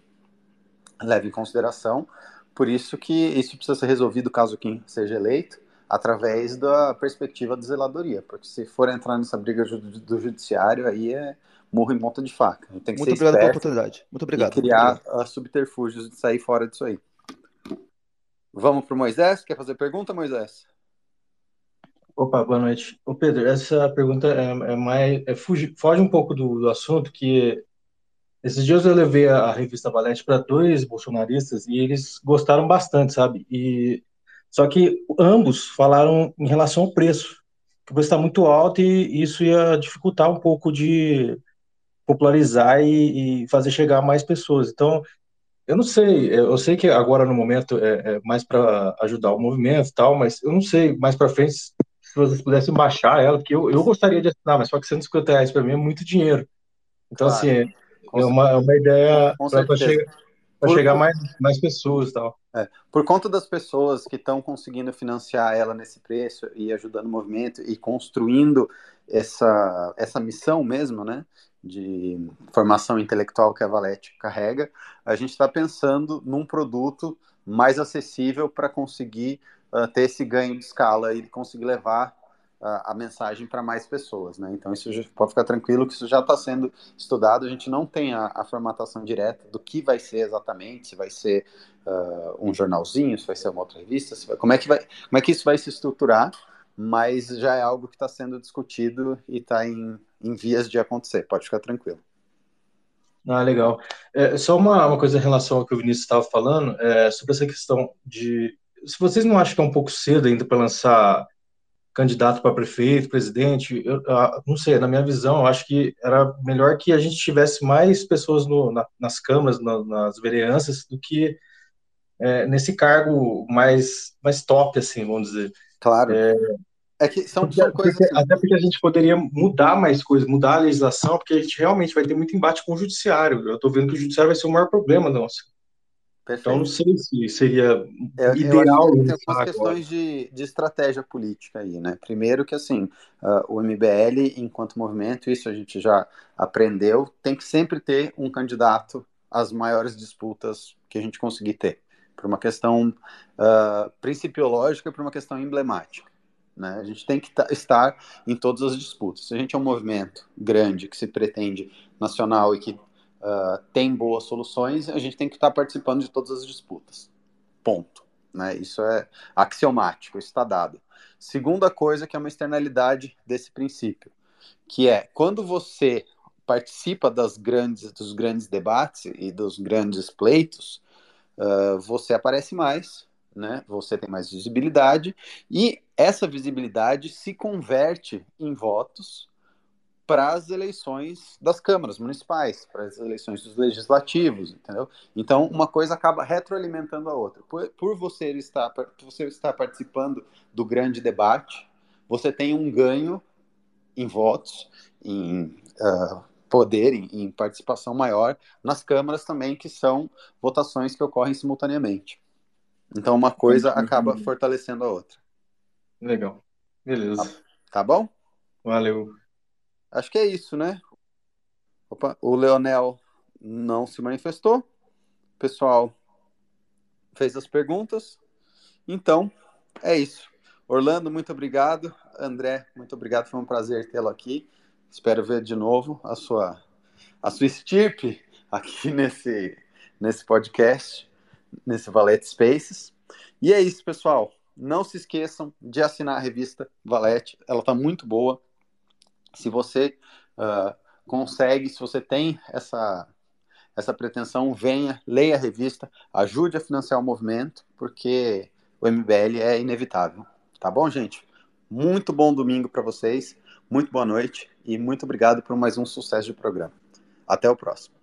Speaker 1: leva em consideração, por isso que isso precisa ser resolvido caso quem seja eleito através da perspectiva da zeladoria, porque se for entrar nessa briga do judiciário, aí é morro em ponta de faca. Tem que
Speaker 8: Muito
Speaker 1: ser
Speaker 8: obrigado pela oportunidade. Muito obrigado.
Speaker 1: E criar
Speaker 8: obrigado.
Speaker 1: subterfúgios de sair fora disso aí. Vamos para o Moisés? Quer fazer pergunta, Moisés?
Speaker 9: Opa, boa noite. Ô Pedro, essa pergunta é, é mais é, fuge, foge um pouco do, do, assunto que esses dias eu levei a, a revista Valete para dois bolsonaristas e eles gostaram bastante, sabe? E só que ambos falaram em relação ao preço, que o preço está muito alto e isso ia dificultar um pouco de popularizar e, e fazer chegar mais pessoas. Então, eu não sei, eu sei que agora no momento é, é mais para ajudar o movimento e tal, mas eu não sei mais para frente se vocês pudessem baixar ela, porque eu, eu gostaria de assinar, mas só que 150 reais para mim é muito dinheiro. Então, claro, assim, é uma, é uma ideia para chegar, chegar mais, mais pessoas e tal.
Speaker 1: É, por conta das pessoas que estão conseguindo financiar ela nesse preço e ajudando o movimento e construindo essa, essa missão mesmo, né, de formação intelectual que a Valete carrega, a gente está pensando num produto mais acessível para conseguir uh, ter esse ganho de escala e conseguir levar a, a mensagem para mais pessoas, né? Então isso já, pode ficar tranquilo que isso já está sendo estudado. A gente não tem a, a, formatação direta do que vai ser exatamente, se vai ser uh, um jornalzinho, se vai ser uma outra revista, vai, como é que vai, como é que isso vai se estruturar? Mas já é algo que está sendo discutido e está em, em vias de acontecer. Pode ficar tranquilo.
Speaker 9: Ah, legal. É, só uma, uma coisa em relação ao que o Vinícius estava falando, é, sobre essa questão de. Se vocês não acham que é um pouco cedo ainda para lançar candidato para prefeito, presidente, eu, eu, não sei, na minha visão, eu acho que era melhor que a gente tivesse mais pessoas no, na, nas câmaras, na, nas vereanças, do que é, nesse cargo mais, mais top, assim, vamos dizer.
Speaker 1: Claro. É, é que são, porque, são coisas.
Speaker 9: Porque, até porque a gente poderia mudar mais coisas, mudar a legislação, porque a gente realmente vai ter muito embate com o judiciário. Eu estou vendo que o judiciário vai ser o maior problema nosso. Perfeito. Então, não sei se seria eu, ideal. Eu
Speaker 1: tem algumas questões de, de estratégia política aí, né? Primeiro que, assim, uh, o MBL, enquanto movimento, isso a gente já aprendeu, tem que sempre ter um candidato às maiores disputas que a gente conseguir ter, por uma questão uh, principiológica e por uma questão emblemática. Né? A gente tem que estar em todas as disputas. Se a gente é um movimento grande que se pretende nacional e que uh, tem boas soluções, a gente tem que estar participando de todas as disputas. Ponto. Né? Isso é axiomático, isso está dado. Segunda coisa que é uma externalidade desse princípio, que é quando você participa das grandes, dos grandes debates e dos grandes pleitos, uh, você aparece mais, né? Você tem mais visibilidade e essa visibilidade se converte em votos para as eleições das câmaras municipais, para as eleições dos legislativos, entendeu? Então, uma coisa acaba retroalimentando a outra. Por, por você, estar, por você estar participando do grande debate, você tem um ganho em votos, em uh, poder, em, em participação maior nas câmaras também, que são votações que ocorrem simultaneamente. Então, uma coisa acaba fortalecendo a outra.
Speaker 9: Legal. Beleza. Tá,
Speaker 1: tá bom?
Speaker 9: Valeu.
Speaker 1: Acho que é isso, né? Opa, o Leonel não se manifestou. O pessoal fez as perguntas. Então, é isso. Orlando, muito obrigado. André, muito obrigado. Foi um prazer tê-lo aqui. Espero ver de novo a sua, a sua estirpe aqui nesse, nesse podcast, nesse Valete Spaces. E é isso, pessoal. Não se esqueçam de assinar a revista Valete, ela está muito boa. Se você uh, consegue, se você tem essa, essa pretensão, venha, leia a revista, ajude a financiar o movimento, porque o MBL é inevitável. Tá bom, gente? Muito bom domingo para vocês, muito boa noite e muito obrigado por mais um sucesso de programa. Até o próximo.